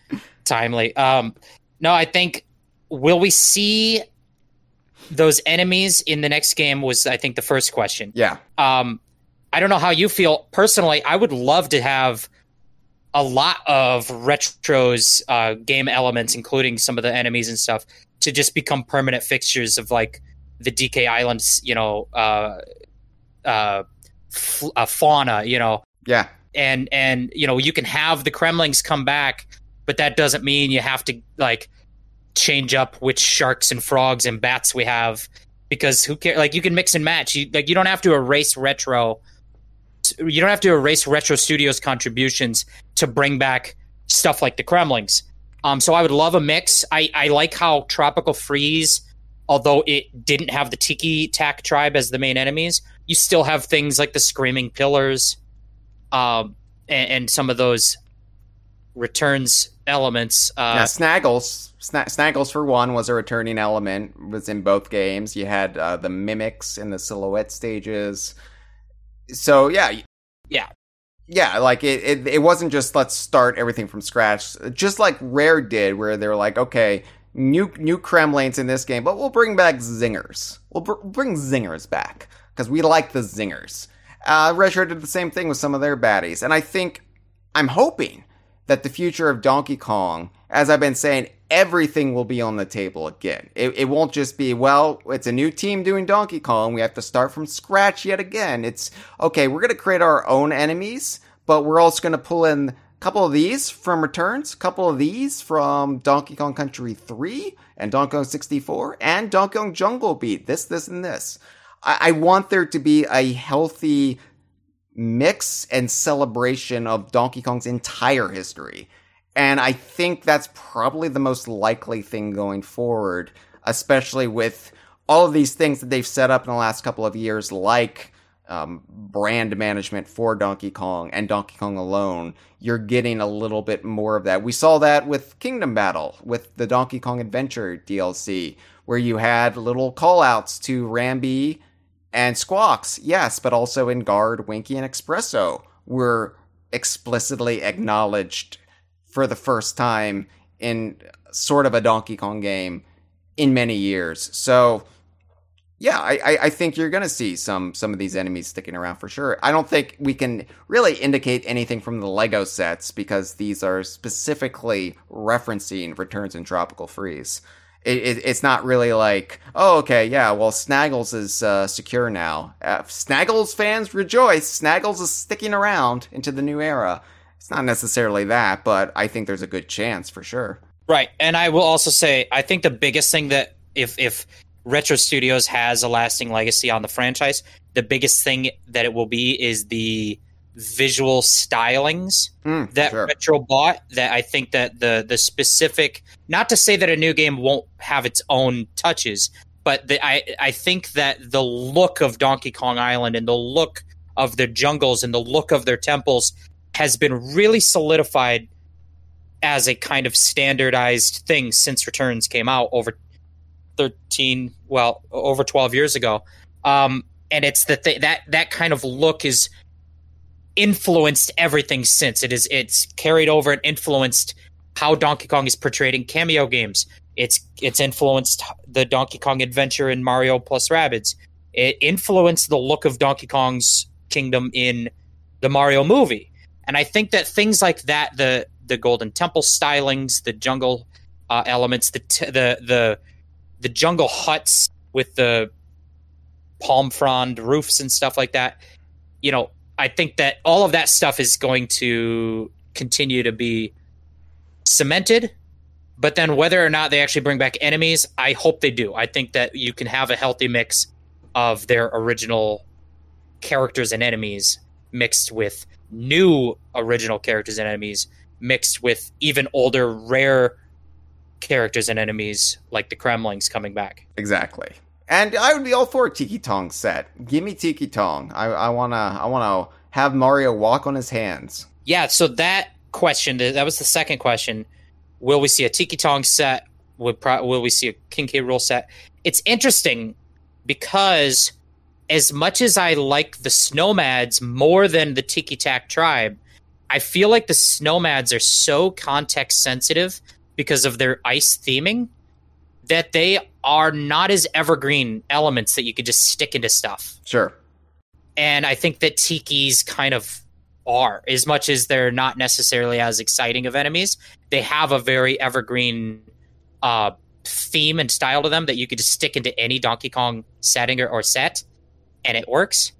timely. Um, no, I think will we see those enemies in the next game? Was I think the first question. Yeah. Um, I don't know how you feel personally. I would love to have a lot of Retro's uh, game elements, including some of the enemies and stuff, to just become permanent fixtures of like the DK Islands, you know, uh, uh, f- uh, fauna, you know, Yeah. and and you know you can have the Kremlings come back, but that doesn't mean you have to like change up which sharks and frogs and bats we have because who cares? Like you can mix and match. You like you don't have to erase retro. You don't have to erase retro studios contributions to bring back stuff like the Kremlings. Um, so I would love a mix. I, I like how Tropical Freeze, although it didn't have the Tiki Tak tribe as the main enemies, you still have things like the Screaming Pillars, um, and, and some of those returns elements. Uh, yeah, Snaggles. Sna- Snaggles for one was a returning element. Was in both games. You had uh, the mimics in the silhouette stages. So yeah, Yeah. yeah. Like it, it, it wasn't just let's start everything from scratch. Just like Rare did, where they were like, okay, new new Kremlings in this game, but we'll bring back zingers. We'll br- bring zingers back because we like the zingers. Uh, Retro did the same thing with some of their baddies, and I think I'm hoping that the future of Donkey Kong, as I've been saying, everything will be on the table again. It, it won't just be, well, it's a new team doing Donkey Kong. We have to start from scratch yet again. It's, okay, we're going to create our own enemies, but we're also going to pull in a couple of these from Returns, a couple of these from Donkey Kong Country 3 and Donkey Kong 64 and Donkey Kong Jungle Beat. This, this, and this. I, I want there to be a healthy mix and celebration of Donkey Kong's entire history. And I think that's probably the most likely thing going forward, especially with all of these things that they've set up in the last couple of years, like um, brand management for Donkey Kong and Donkey Kong alone. You're getting a little bit more of that. We saw that with Kingdom Battle, with the Donkey Kong Adventure DLC, where you had little call outs to Rambi and Squawks, yes, but also Enguarde, Winky, and Espresso were explicitly acknowledged for the first time in sort of a Donkey Kong game in many years. So, yeah, I, I, think you're going to see some some of these enemies sticking around for sure. I don't think we can really indicate anything from the Lego sets because these are specifically referencing Returns in Tropical Freeze. It, it, it's not really like, oh, okay, yeah, well, Snaggles is uh, secure now. Uh, Snaggles fans rejoice. Snaggles is sticking around into the new era. It's not necessarily that, but I think there's a good chance for sure. Right. And I will also say I think the biggest thing that if if Retro Studios has a lasting legacy on the franchise, the biggest thing that it will be is the visual stylings Mm, that sure. Retro bought that I think that the the specific not to say that a new game won't have its own touches, but the, I I think that the look of Donkey Kong Island and the look of their jungles and the look of their temples has been really solidified as a kind of standardized thing since Returns came out over 13 well over 12 years ago um and it's the th- that that kind of look is influenced everything since. It is it's carried over and influenced how Donkey Kong is portrayed in cameo games. It's it's influenced the Donkey Kong adventure in Mario plus Rabbids. It influenced the look of Donkey Kong's kingdom in the Mario movie. And I think that things like that the the Golden Temple stylings the jungle uh, elements the t- the the the jungle huts with the palm frond roofs and stuff like that you know i think that all of that stuff is going to continue to be cemented but then whether or not they actually bring back enemies i hope they do i think that you can have a healthy mix of their original characters and enemies mixed with new original characters and enemies mixed with even older rare characters and enemies like the Kremlings coming back. Exactly. And I would be all for a Tiki Tong set. Give me Tiki Tong. I, I wanna I wanna have Mario walk on his hands. Yeah, so that question, that was the second question. Will we see a Tiki Tong set? Will, pro- will we see a King K. Rool set? It's interesting because as much as I like the Snowmads more than the Tiki Tak tribe, I feel like the Snowmads are so context sensitive because of their ice theming that they are not as evergreen elements that you could just stick into stuff. Sure. And I think that Tiki's kind of are. As much as they're not necessarily as exciting of enemies, they have a very evergreen uh, theme and style to them that you could just stick into any Donkey Kong setting or, or set, and it works.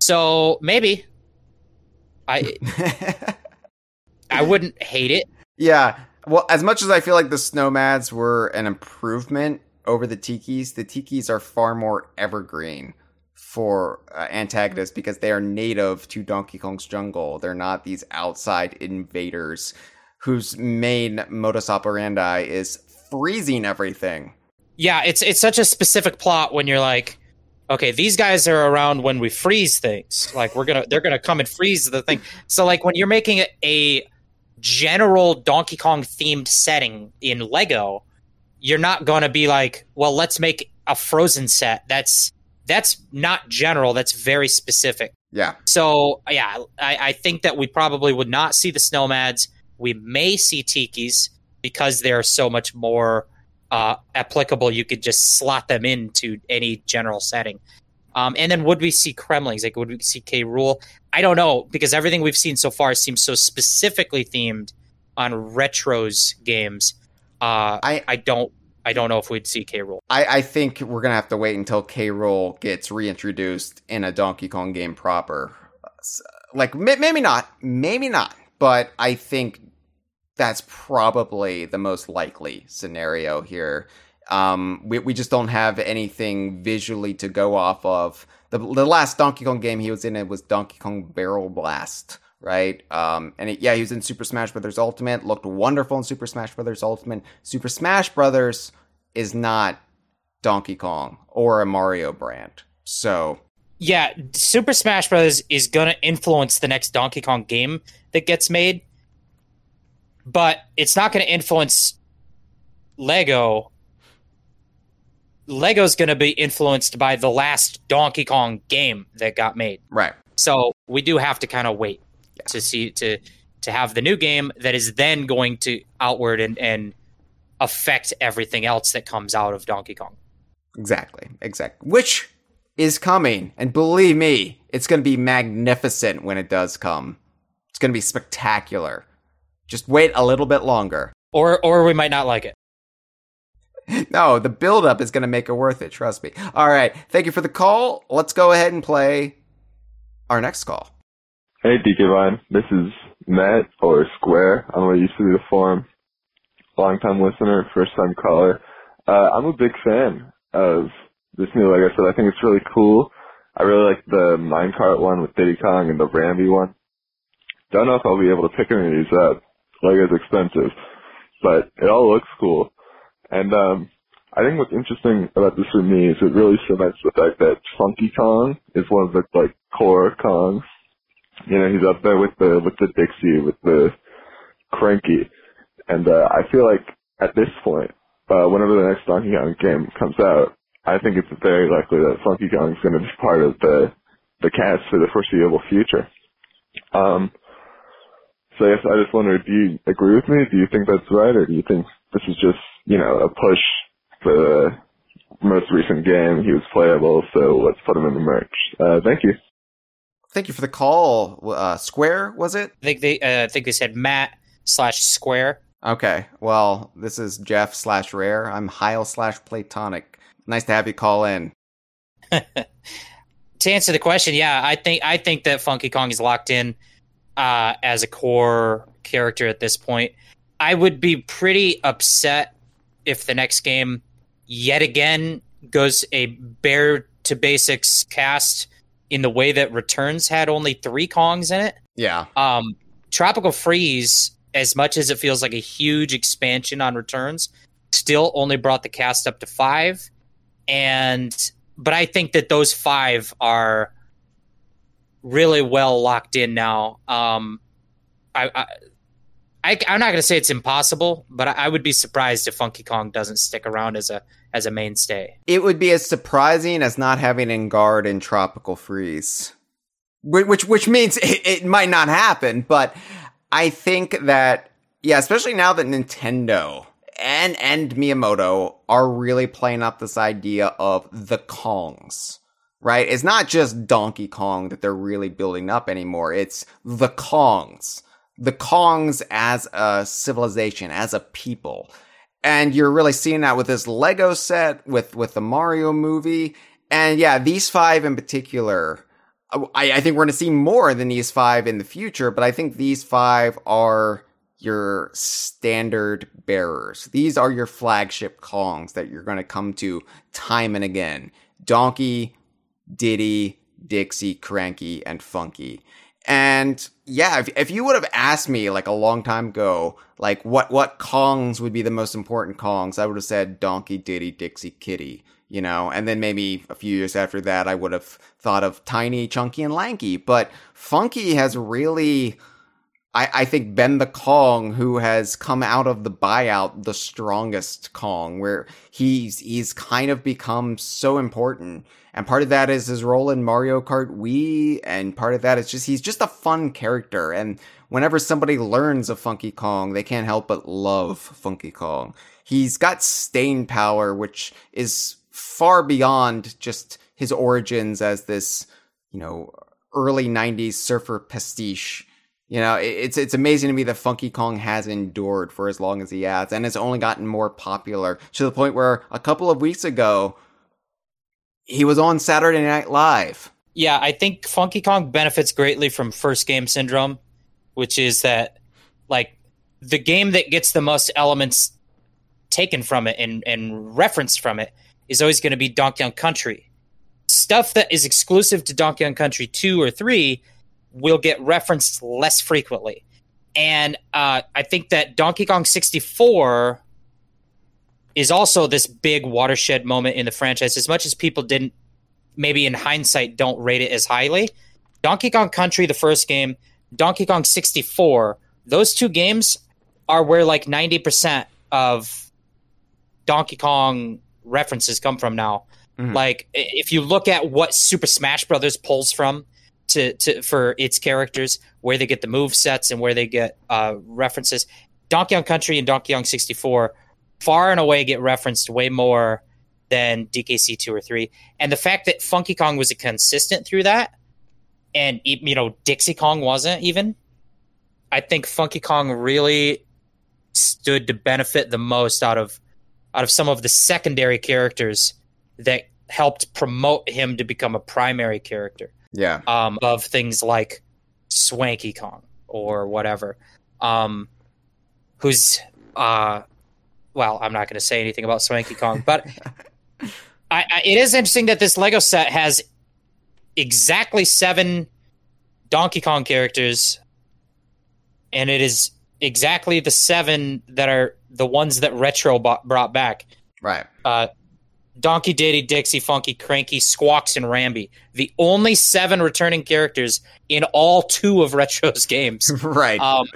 So maybe I I wouldn't hate it. Yeah. Well, as much as I feel like the Snowmads were an improvement over the Tikis, the Tikis are far more evergreen for uh, antagonists because they are native to Donkey Kong's jungle. They're not these outside invaders whose main modus operandi is freezing everything. Yeah, it's it's such a specific plot when you're like, okay, these guys are around when we freeze things. Like we're gonna they're gonna come and freeze the thing. So like when you're making a, a general Donkey Kong themed setting in Lego, you're not gonna be like, well, let's make a frozen set. That's that's not general. That's very specific. Yeah. So yeah, I, I think that we probably would not see the Snowmads. We may see Tikis because they're so much more uh, applicable. You could just slot them into any general setting. Um, and then would we see Kremlings? Like would we see K. Rool? I don't know because everything we've seen so far seems so specifically themed on retros games. Uh, I- I don't I don't know if we'd see K. Rool. I, I think we're gonna have to wait until K. Rool gets reintroduced in a Donkey Kong game proper. Like may- maybe not, maybe not, but I think that's probably the most likely scenario here. Um, we we just don't have anything visually to go off of. The the last Donkey Kong game he was in it was Donkey Kong Barrel Blast, right? Um, and it, yeah, he was in Super Smash Brothers Ultimate. Looked wonderful in Super Smash Brothers Ultimate. Super Smash Brothers is not Donkey Kong or a Mario brand. So Yeah, Super Smash Bros. is going to influence the next Donkey Kong game that gets made, but it's not going to influence Lego. Lego's going to be influenced by the last Donkey Kong game that got made. right, So we do have to kind of wait to see to to have the new game that is then going to outward and, and affect everything else that comes out of Donkey Kong. exactly, exactly. Which is coming, and believe me, it's going to be magnificent when it does come. It's going to be spectacular. Just wait a little bit longer. Or or we might not like it. No, the build-up is going to make it worth it. Trust me. All right, thank you for the call. Let's go ahead and play our next call. Hey, DK Vine. This is Matt or Square. I'm what used to be the forum. Long time listener, first time caller. Uh, I'm a big fan of this new Lego set. I think it's really cool. I really like the minecart one with Diddy Kong and the Rambi one. Don't know if I'll be able to pick any of these up. Lego's expensive, but it all looks cool. And um, I think what's interesting about this for me is it really cements the fact that Funky Kong is one of the like core Kongs you know, he's up there with the with the Dixie, with the Cranky, and uh, I feel like at this point, uh, whenever the next Donkey Kong game comes out, I think it's very likely that Funky Kong is going to be part of the the cast for the foreseeable future. Um, so yes, I just wonder, do you agree with me? Do you think that's right, or do you think this is just you know a push for the most recent game? He was playable, so let's put him in the merch. Uh, thank you. Thank you for the call. Uh, Square was it? I think they uh, I think they said Matt slash Square. Okay. Well, this is Jeff slash Rare. I'm Heil slash Playtonic. Nice to have you call in. to answer the question, yeah, I think I think that Funky Kong is locked in uh, as a core character at this point. I would be pretty upset if the next game yet again goes a bare to basics cast in the way that Returns had only three Kongs in it. Yeah. Um, Tropical Freeze, as much as it feels like a huge expansion on Returns, still only brought the cast up to five. And but I think that those five are really well locked in now. Um, I, I, I I'm not going to say it's impossible, but I, would be surprised if Funky Kong doesn't stick around as a as a mainstay. It would be as surprising as not having Enguarde in Tropical Freeze. Wh- Which which means it, it might not happen, but I think that yeah, especially now that Nintendo and and Miyamoto are really playing up this idea of the Kongs, right? It's not just Donkey Kong that they're really building up anymore. It's the Kongs. The Kongs as a civilization, as a people. And you're really seeing that with this Lego set, with, with the Mario movie. And yeah, these five in particular, I, I think we're going to see more than these five in the future, but I think these five are your standard bearers. These are your flagship Kongs that you're going to come to time and again. Donkey, Diddy, Dixie, Cranky, and Funky. And yeah, if, if you would have asked me like a long time ago, like what, what Kongs would be the most important Kongs, I would have said Donkey, Diddy, Dixie, Kitty, you know, and then maybe a few years after that, I would have thought of Tiny, Chunky, and Lanky. But Funky has really, I, I think, Ben the Kong who has come out of the buyout the strongest Kong, where he's, he's kind of become so important and part of that is his role in Mario Kart Wii. And part of that is just, he's just a fun character. And whenever somebody learns of Funky Kong, they can't help but love Funky Kong. He's got staying power, which is far beyond just his origins as this, you know, early 90s surfer pastiche. You know, it's it's amazing to me that Funky Kong has endured for as long as he has, and it's only gotten more popular to the point where a couple of weeks ago, he was on Saturday Night Live. Yeah, I think Funky Kong benefits greatly from first game syndrome, which is that like the game that gets the most elements taken from it and, and referenced from it is always going to be Donkey Kong Country. Stuff that is exclusive to Donkey Kong Country 2 or 3 will get referenced less frequently. And uh, I think that Donkey Kong 64 is also this big watershed moment in the franchise. As much as people didn't, maybe in hindsight, don't rate it as highly. Donkey Kong Country, the first game, Donkey Kong 64, those two games are where like 90% of Donkey Kong references come from now. Mm-hmm. Like if you look at what Super Smash Brothers pulls from to, to for its characters, where they get the move sets and where they get uh, references, Donkey Kong Country and Donkey Kong 64 far and away get referenced way more than DKC two or three. And the fact that Funky Kong was consistent through that, and you know Dixie Kong wasn't even. I think Funky Kong really stood to benefit the most out of out of some of the secondary characters that helped promote him to become a primary character. Yeah. Um, of things like Swanky Kong or whatever. Um, who's uh well, I'm not going to say anything about Swanky Kong, but I, I, it is interesting that this Lego set has exactly seven Donkey Kong characters, and it is exactly the seven that are the ones that Retro brought back. Right. Uh, Donkey Diddy, Dixie, Funky, Cranky, Squawks, and Rambi. The only seven returning characters in all two of Retro's games. right. Um,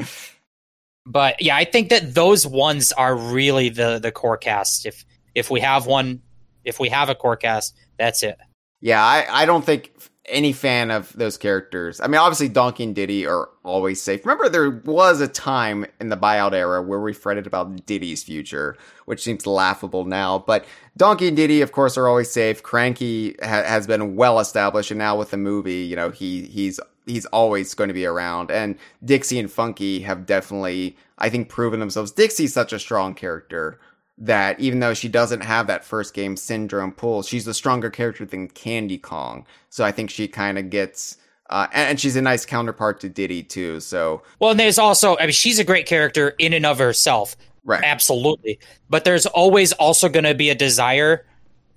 but yeah, I think that those ones are really the the core cast. If if we have one, if we have a core cast, that's it. Yeah, I, I don't think any fan of those characters. I mean, obviously Donkey and Diddy are always safe. Remember, there was a time in the buyout era where we fretted about Diddy's future, which seems laughable now. But Donkey and Diddy, of course, are always safe. Cranky ha- has been well established, and now with the movie, you know, he he's he's always going to be around. And Dixie and Funky have definitely, I think, proven themselves. Dixie's such a strong character that even though she doesn't have that first game syndrome pull, she's a stronger character than Candy Kong. So I think she kind of gets. Uh, and, she's a nice counterpart to Diddy too. So well, and there's also, I mean, she's a great character in and of herself, right? Absolutely. But there's always also going to be a desire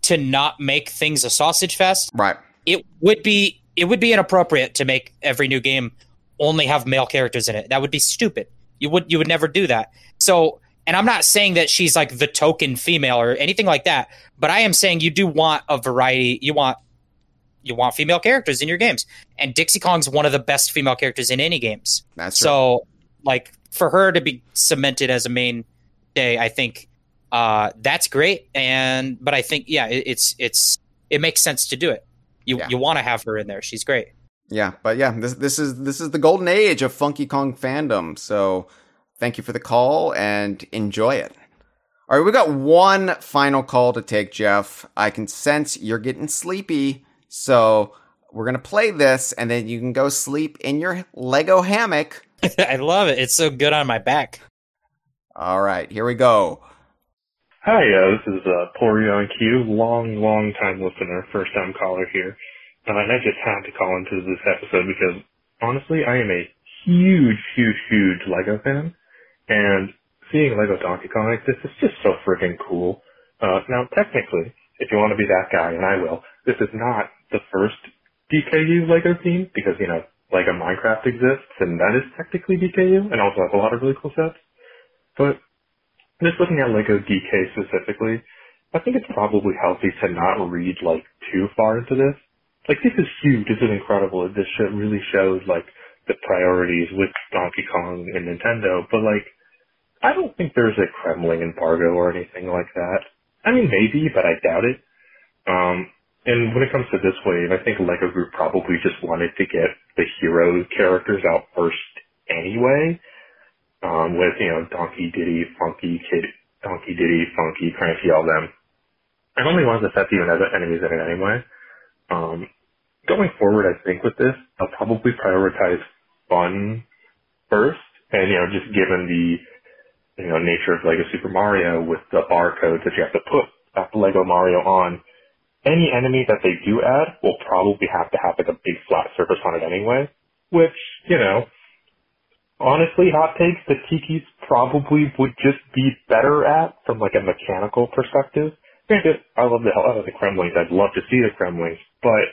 to not make things a sausage fest, right? It would be it would be inappropriate to make every new game only have male characters in it. That would be stupid. You would you would never do that. So, and I'm not saying that she's like the token female or anything like that, but I am saying you do want a variety. You want you want female characters in your games. And Dixie Kong's one of the best female characters in any games. That's so like for her to be cemented as a main day, I think uh, that's great. And but I think yeah, it, it's it's it makes sense to do it. You yeah. you want to have her in there. She's great. Yeah, but yeah, this this is this is the golden age of Funky Kong fandom. So thank you for the call and enjoy it. All right, we got one final call to take, Jeff. I can sense you're getting sleepy. So we're gonna play this, and then you can go sleep in your Lego hammock. I love it. It's so good on my back. All right, here we go. Hi, uh, this is uh, Porygon Q, long, long time listener, first time caller here. And I just had to call into this episode because honestly, I am a huge, huge, huge Lego fan. And seeing Lego Donkey Kong like this is just so freaking cool. Uh, now technically, if you want to be that guy, and I will, this is not the first DKU Lego theme because, you know, Lego Minecraft exists and that is technically DKU and also has a lot of really cool sets. But just looking at Lego DK specifically, I think it's probably healthy to not read like too far into this. Like this is huge, this is incredible. This shit really shows like the priorities with Donkey Kong and Nintendo, but like I don't think there's a Kremling embargo or anything like that. I mean maybe, but I doubt it. Um and when it comes to this wave, I think Lego Group probably just wanted to get the hero characters out first anyway. Um, with, you know, Donkey, Diddy, Funky, Kid, Donkey, Diddy, Funky, Cranky, all them. And only ones that set even other enemies in it anyway. Um, going forward, I think with this, I'll probably prioritize fun first. And, you know, just given the, you know, nature of Lego Super Mario with the barcodes that you have to put that Lego Mario on, any enemy that they do add will probably have to have like a big flat surface on it anyway, which, you know, honestly, hot takes, the Tikis probably would just be better at from like a mechanical perspective. Granted, I love the hell out of the Kremlings. I'd love to see the Kremlings, but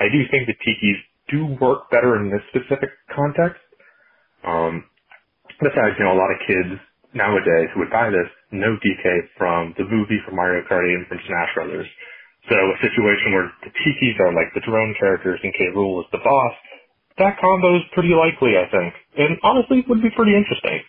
I do think the Tikis do work better in this specific context. Um, besides, you know, a lot of kids nowadays who would buy this know DK from the movie from Mario Kart and from Smash Brothers. So a situation where the Tikis are like the drone characters and K. Rool is the boss, that combo is pretty likely, I think. And honestly, would be pretty interesting.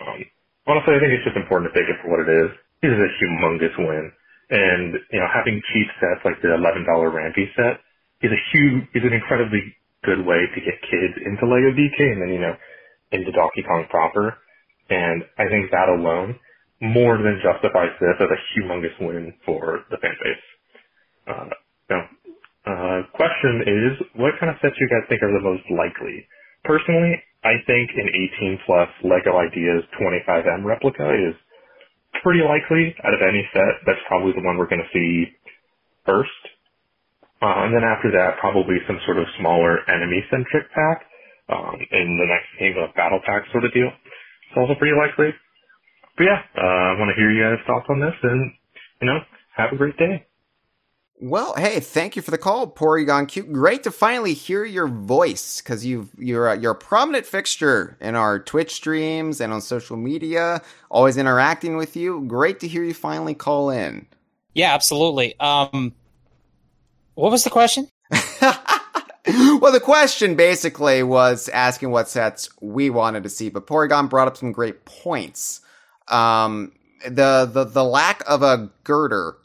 Um, honestly, I think it's just important to take it for what it is. This is a humongous win. And, you know, having cheap sets like the $11 Rambi set is a huge, is an incredibly good way to get kids into Lego DK and then, you know, into Donkey Kong proper. And I think that alone more than justifies this as a humongous win for the fan base. Uh, no. Uh, question is, what kind of sets you guys think are the most likely? Personally, I think an 18 plus LEGO Ideas 25M replica is pretty likely out of any set. That's probably the one we're going to see first. Uh, and then after that, probably some sort of smaller enemy-centric pack um, in the next game of battle pack sort of deal. It's also pretty likely. But yeah, uh, I want to hear you guys' thoughts on this, and you know, have a great day. Well, hey, thank you for the call, Porygon Q. Great to finally hear your voice because you you're a, you're a prominent fixture in our Twitch streams and on social media. Always interacting with you. Great to hear you finally call in. Yeah, absolutely. Um, what was the question? well, the question basically was asking what sets we wanted to see, but Porygon brought up some great points. Um, the the the lack of a girder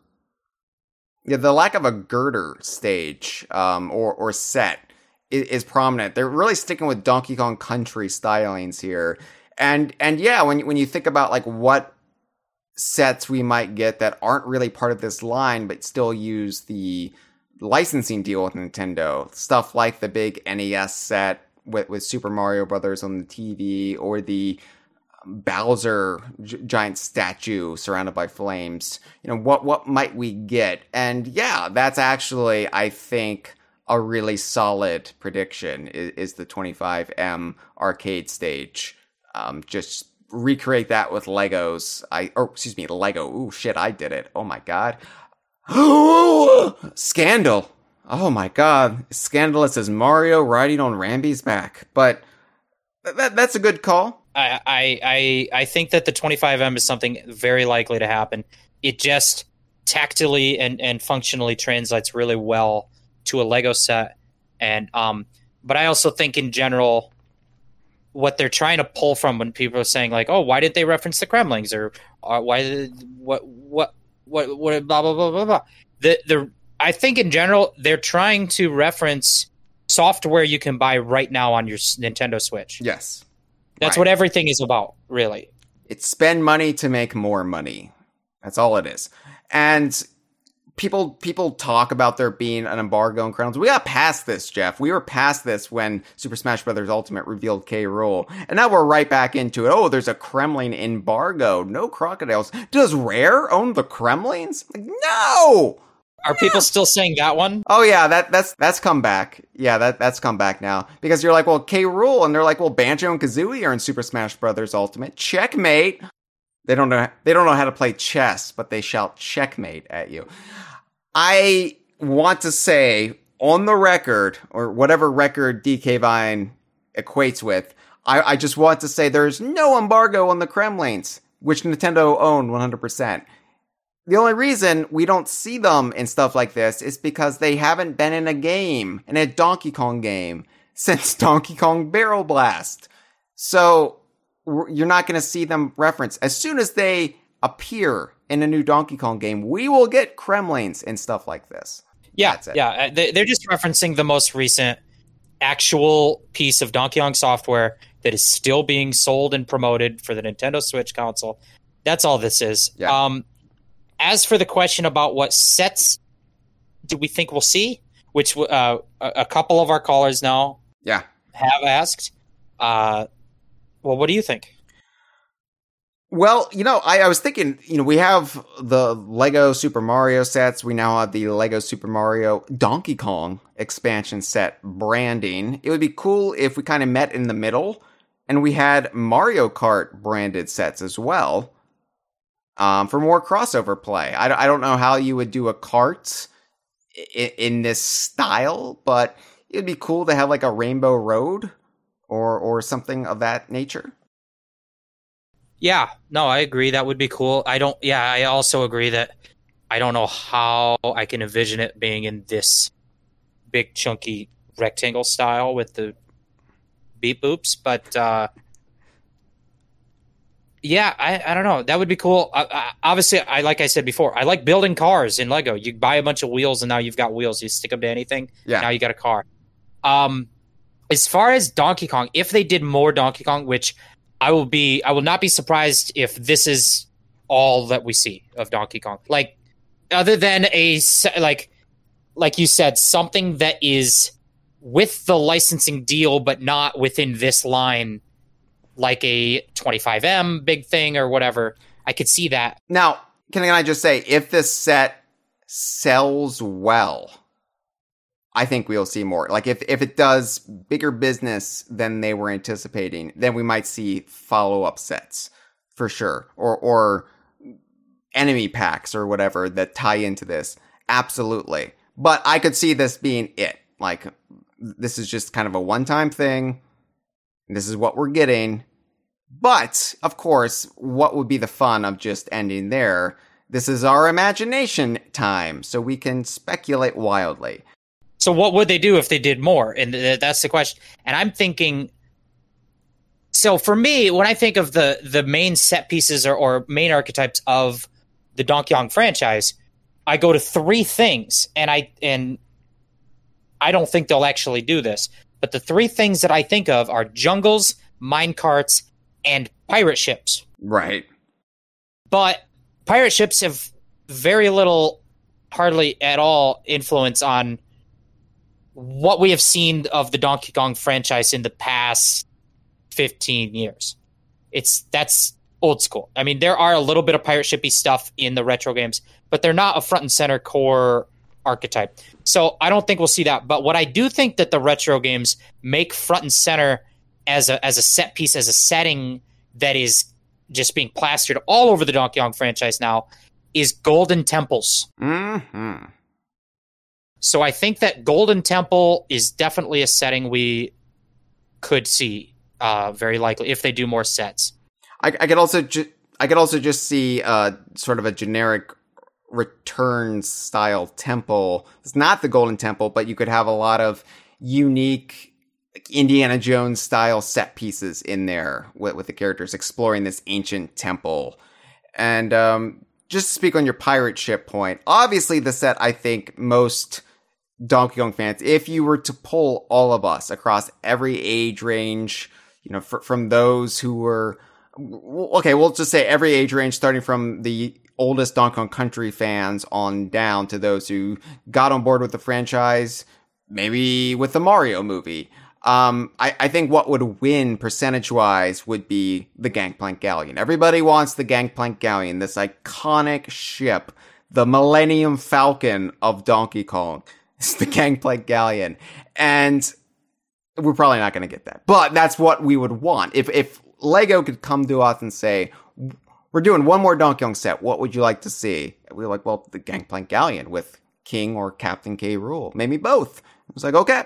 yeah, the lack of a girder stage um, or or set is, is, prominent. They're really sticking with Donkey Kong Country stylings here, and and yeah, when when you think about like what sets we might get that aren't really part of this line but still use the licensing deal with Nintendo, stuff like the big NES set with with Super Mario Brothers on the TV or the Bowser giant statue surrounded by flames. You know, what what might we get? And yeah, that's actually I think a really solid prediction is, is the 25M arcade stage. Um, just recreate that with Legos. I or excuse me, Lego. Ooh shit, I did it. Oh my god. Scandal. Oh my god. Scandalous as Mario riding on Rambi's back. But that, that's a good call. I, I I think that the 25M is something very likely to happen. It just tactily and, and functionally translates really well to a Lego set. And um, but I also think in general, what they're trying to pull from when people are saying like, oh, why did they reference the Kremlings or, or why did what what what what blah blah blah blah blah. The the I think in general they're trying to reference software you can buy right now on your Nintendo Switch. Yes. That's right. what everything is about, really. It's spend money to make more money. That's all it is. And people people talk about there being an embargo in Crowns. We got past this, Jeff. We were past this when Super Smash Bros. Ultimate revealed K. Rool, and now we're right back into it. Oh, there's a Kremling embargo. No crocodiles. Does Rare own the Kremlings? Like, no. Are people still saying that one? Oh yeah, that that's that's come back. Yeah, that that's come back now because you're like, well, K. Rool, and they're like, well, Banjo and Kazooie are in Super Smash Brothers Ultimate. Checkmate. They don't know they don't know how to play chess, but they shout checkmate at you. I want to say on the record, or whatever record DK Vine equates with, I, I just want to say there's no embargo on the Kremlings, which Nintendo owned 100%. The only reason we don't see them in stuff like this is because they haven't been in a game, in a Donkey Kong game, since Donkey Kong Barrel Blast. So you're not going to see them reference. As soon as they appear in a new Donkey Kong game, we will get Kremlings and stuff like this. Yeah, yeah. Uh, they're just referencing the most recent actual piece of Donkey Kong software that is still being sold and promoted for the Nintendo Switch console. That's all this is. Yeah. Um, as for the question about what sets do we think we'll see, which uh, a couple of our callers now yeah have asked. Uh, well, what do you think? Well, you know, I, I, was thinking, you know, we have the Lego Super Mario sets. We now have the Lego Super Mario Donkey Kong expansion set branding. It would be cool if we kind of met in the middle and we had Mario Kart branded sets as well um, for more crossover play. I, I don't know how you would do a cart in, in this style, but it'd be cool to have like a Rainbow Road or or something of that nature. Yeah, no, I agree. That would be cool. I don't. Yeah, I also agree that I don't know how I can envision it being in this big chunky rectangle style with the beep boops, but uh, yeah, I, I don't know. That would be cool. I, I, obviously, I like I said before, I like building cars in Lego. You buy a bunch of wheels, and now you've got wheels. You stick them to anything. Yeah. Now you got a car. Um, as far as Donkey Kong, if they did more Donkey Kong, which I will be I will not be surprised if this is all that we see of Donkey Kong. Like other than a like like you said something that is with the licensing deal but not within this line like a 25M big thing or whatever. I could see that. Now, can I just say if this set sells well, I think we'll see more. Like if if it does bigger business than they were anticipating, then we might see follow up sets for sure, or or enemy packs or whatever that tie into this. Absolutely, but I could see this being it. Like this is just kind of a one time thing. This is what we're getting. But of course, what would be the fun of just ending there? This is our imagination time, so we can speculate wildly. So what would they do if they did more? And that's the question. And I'm thinking. So for me, when I think of the the main set pieces or, or main archetypes of the Donkey Kong franchise, I go to three things, and I and I don't think they'll actually do this. But the three things that I think of are jungles, mine carts, and pirate ships. Right. But pirate ships have very little, hardly at all influence on what we have seen of the Donkey Kong franchise in the past 15 years. It's that's old school. I mean, there are a little bit of pirate shippy stuff in the retro games, but they're not a front and center core archetype. So I don't think we'll see that. But what I do think that the retro games make front and center as a as a set piece, as a setting that is just being plastered all over the Donkey Kong franchise now is golden temples. Mm-hmm. So I think that Golden Temple is definitely a setting we could see uh, very likely if they do more sets. I, I could also ju- I could also just see uh, sort of a generic return style temple. It's not the Golden Temple, but you could have a lot of unique Indiana Jones style set pieces in there with, with the characters exploring this ancient temple. And um, just to speak on your pirate ship point, obviously the set I think most Donkey Kong fans, if you were to pull all of us across every age range, you know, from those who were okay, we'll just say every age range starting from the oldest Donkey Kong Country fans on down to those who got on board with the franchise, maybe with the Mario movie. Um, I, I think what would win percentage wise would be the Gangplank Galleon. Everybody wants the Gangplank Galleon, this iconic ship, the Millennium Falcon of Donkey Kong. It's the Gangplank Galleon. And we're probably not going to get that. But that's what we would want. If, if Lego could come to us and say, we're doing one more Donkey Kong set, what would you like to see? We were like, well, the Gangplank Galleon with King or Captain K. Rool, Maybe both. I was like, okay,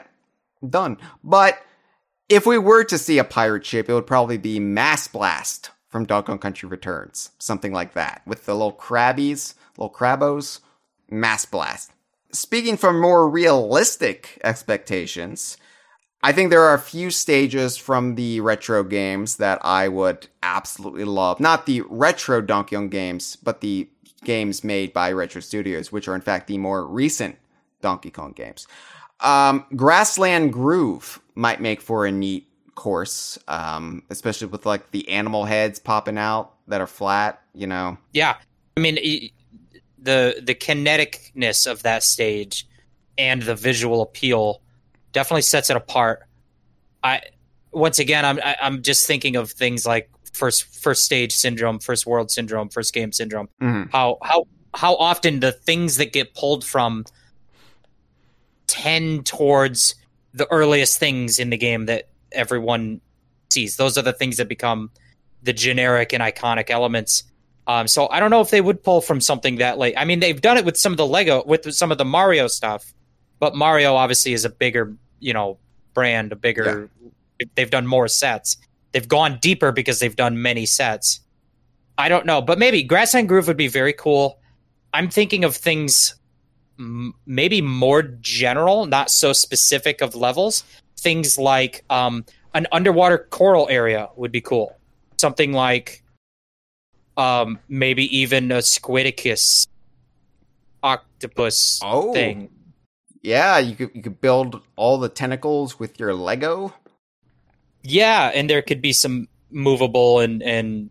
done. But if we were to see a pirate ship, it would probably be Mast Blast from Donkey Kong Country Returns. Something like that. With the little crabbies, little crabos. Mast Blast. Speaking from more realistic expectations, I think there are a few stages from the retro games that I would absolutely love. Not the retro Donkey Kong games, but the games made by Retro Studios, which are in fact the more recent Donkey Kong games. Um, Grassland Groove might make for a neat course, um, especially with like the animal heads popping out that are flat, you know. Yeah. I mean, the the kineticness of that stage and the visual appeal definitely sets it apart. I once again, I'm I, am i am just thinking of things like first first stage syndrome, first world syndrome, first game syndrome. Mm-hmm. How how how often the things that get pulled from tend towards the earliest things in the game that everyone sees. Those are the things that become the generic and iconic elements. Um, so I don't know if they would pull from something that late. I mean, they've done it with some of the Lego, with some of the Mario stuff, but Mario obviously is a bigger, you know, brand, a bigger. Yeah. They've done more sets. They've gone deeper because they've done many sets. I don't know, but maybe Grassland Groove would be very cool. I'm thinking of things m- maybe more general, not so specific of levels. Things like um, an underwater coral area would be cool. Something like um, maybe even a Squidicus octopus oh. thing. Yeah, you could you could build all the tentacles with your Lego. Yeah, and there could be some movable and and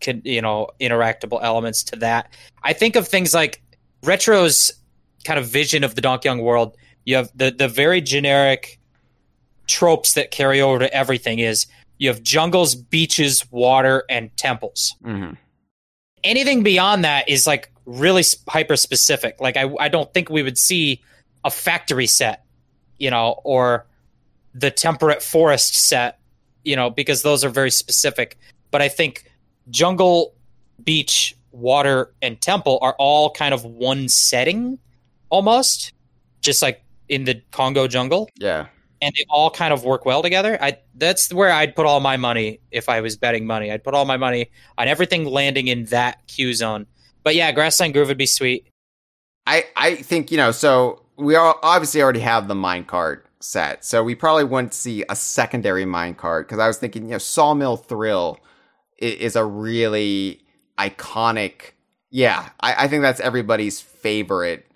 can you know interactable elements to that. I think of things like retro's kind of vision of the Donkey Kong world. You have the the very generic tropes that carry over to everything. Is you have jungles, beaches, water, and temples. Mm-hmm. Anything beyond that is like really hyper specific. Like I I don't think we would see a factory set, you know, or the temperate forest set, you know, because those are very specific. But I think jungle, beach, water, and temple are all kind of one setting almost, just like in the Kongo Jungle. Yeah. And they all kind of work well together. I that's where I'd put all my money if I was betting money. I'd put all my money on everything landing in that Q zone. But yeah, Grassland Groove would be sweet. I I think you know so we are obviously already have the minecart set, so we probably wouldn't see a secondary minecart because I was thinking, you know, Sawmill Thrill is, a really iconic. Yeah, I, I think that's everybody's favorite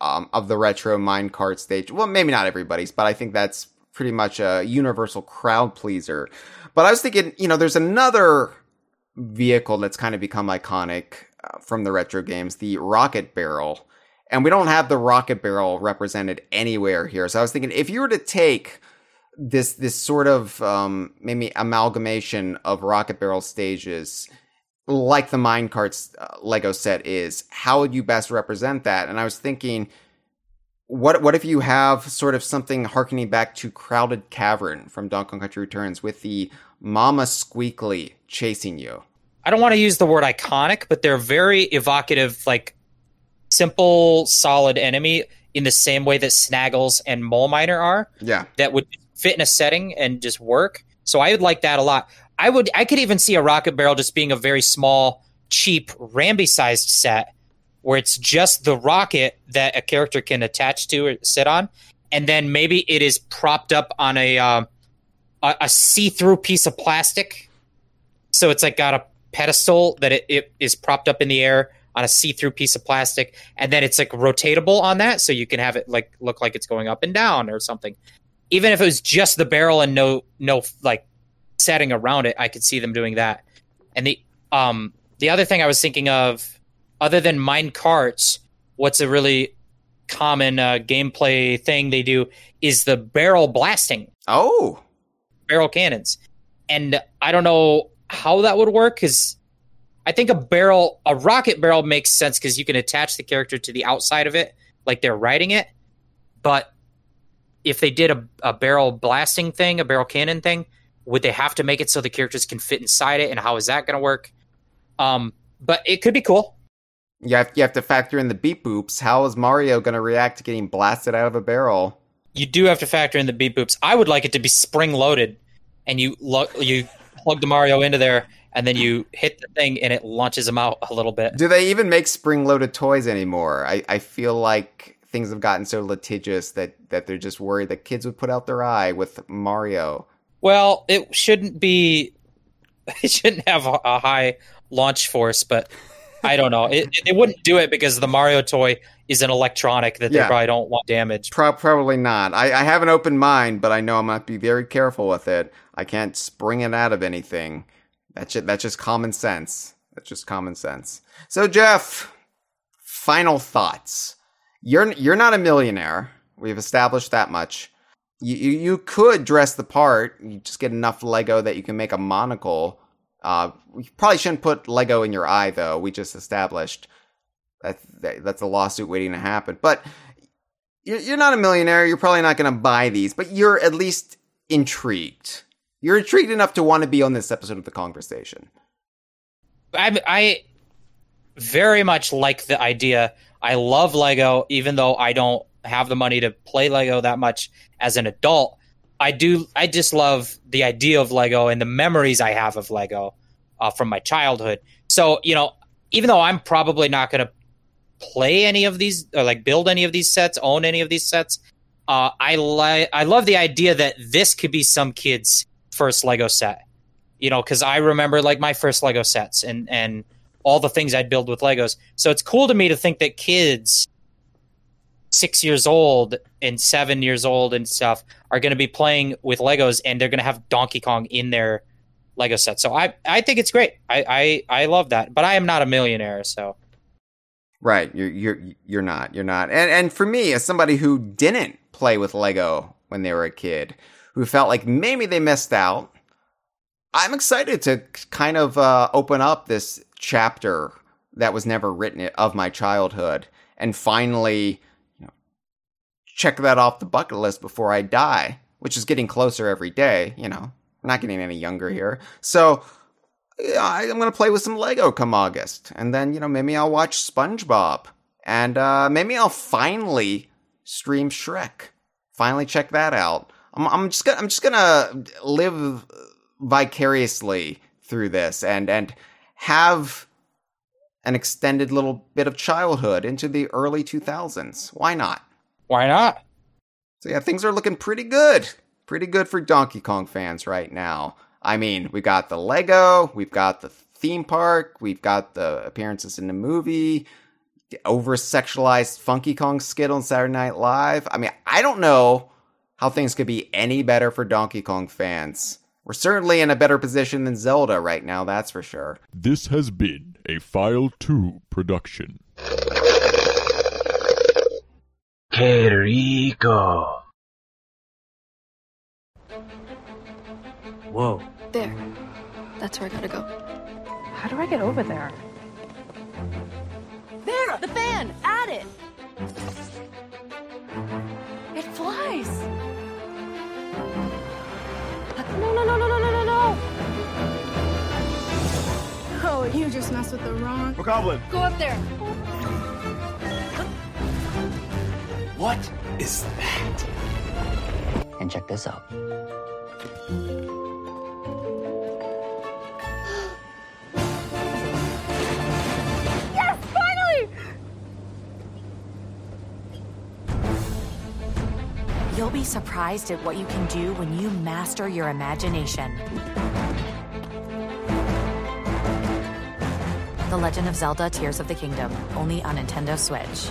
um, of the retro minecart stage. Well, maybe not everybody's, but I think that's pretty much a universal crowd pleaser. But I was thinking, you know, there's another vehicle that's kind of become iconic uh, from the retro games, the rocket barrel and we don't have the rocket barrel represented anywhere here. So I was thinking if you were to take this this sort of um, maybe amalgamation of rocket barrel stages like the minecarts uh, Lego set is, how would you best represent that? And I was thinking, what what if you have sort of something harkening back to Crowded Cavern from Donkey Kong Country Returns with the Mama Squeakly chasing you? I don't want to use the word iconic, but they're very evocative, like simple, solid enemy in the same way that Snaggles and Mole Miner are. Yeah. That would fit in a setting and just work. So I would like that a lot. I would I could even see a rocket barrel just being a very small, cheap, Rambi sized set where it's just the rocket that a character can attach to or sit on, and then maybe it is propped up on a uh, a, a see through piece of plastic. So it's like got a pedestal that it, it is propped up in the air on a see-through piece of plastic and then it's like rotatable on that so you can have it like look like it's going up and down or something. Even if it was just the barrel and no no like setting around it i could see them doing that. And the um the other thing i was thinking of other than mine carts, what's a really common uh, gameplay thing they do is the barrel blasting. Oh, barrel cannons, and I don't know how that would work because I think a barrel, a rocket barrel, makes sense because you can attach the character to the outside of it, like they're riding it. But if they did a, a barrel blasting thing, a barrel cannon thing, would they have to make it so the characters can fit inside it? And how is that going to work? Um, but it could be cool. You have, you have to factor in the beep boops. How is Mario going to react to getting blasted out of a barrel? You do have to factor in the beep boops. I would like it to be spring loaded, and you lo- you plug the Mario into there, and then you hit the thing, and it launches them out a little bit. Do they even make spring loaded toys anymore? I, I feel like things have gotten so litigious that, that they're just worried that kids would put out their eye with Mario. Well, it shouldn't be. It shouldn't have a, a high launch force, but I don't know. It, it wouldn't do it because the Mario toy is an electronic that they Yeah. probably don't want damaged. Pro- probably not. I, I have an open mind, but I know I'm going to be very careful with it. I can't spring it out of anything. That's just, that's just common sense. That's just common sense. So, Jeff, final thoughts. You're you're not a millionaire. We've established that much. You, you you could dress the part. You just get enough Lego that you can make a monocle. Uh, we probably shouldn't put Lego in your eye, though. We just established that, that that's a lawsuit waiting to happen. But you're, you're not a millionaire. You're probably not going to buy these, but you're at least intrigued. You're intrigued enough to want to be on this episode of the Kongversation. I, I very much like the idea. I love Lego, even though I don't have the money to play Lego that much as an adult. I do. I just love the idea of Lego and the memories I have of Lego uh, from my childhood. So you know, even though I'm probably not going to play any of these or like build any of these sets, own any of these sets, uh, I like. I love the idea that this could be some kid's first Lego set. You know, because I remember like my first Lego sets and and all the things I'd build with Legos. So it's cool to me to think that kids six years old and seven years old and stuff are going to be playing with Legos and they're going to have Donkey Kong in their Lego set. So I I think it's great. I I, I love that. But I am not a millionaire, so Right. You're you're you're not. You're not. And and for me, as somebody who didn't play with Lego when they were a kid, who felt like maybe they missed out, I'm excited to kind of uh, open up this chapter that was never written of my childhood and finally check that off the bucket list before I die, which is getting closer every day. You know, we're not getting any younger here. So I'm gonna play with some Lego come August, and then you know maybe I'll watch SpongeBob, and uh, maybe I'll finally stream Shrek. Finally, check that out. I'm, I'm just gonna I'm just gonna live vicariously through this, and and have an extended little bit of childhood into the early 2000s. Why not? Why not? So yeah, things are looking pretty good. Pretty good for Donkey Kong fans right now. I mean, we got the Lego, we've got the theme park, we've got the appearances in the movie, the over sexualized Funky Kong skit on Saturday Night Live. I mean, I don't know how things could be any better for Donkey Kong fans. We're certainly in a better position than Zelda right now, that's for sure. This has been a File 2 production. Que rico. Whoa. There. That's where I gotta go. How do I get over there? There! The fan! Add it! It flies! No, no, no, no, no, no, no, no! Oh, you just messed with the wrong. Goblin. Go up there. What is that? And check this out. Yes, finally! You'll be surprised at what you can do when you master your imagination. The Legend of Zelda Tears of the Kingdom, only on Nintendo Switch.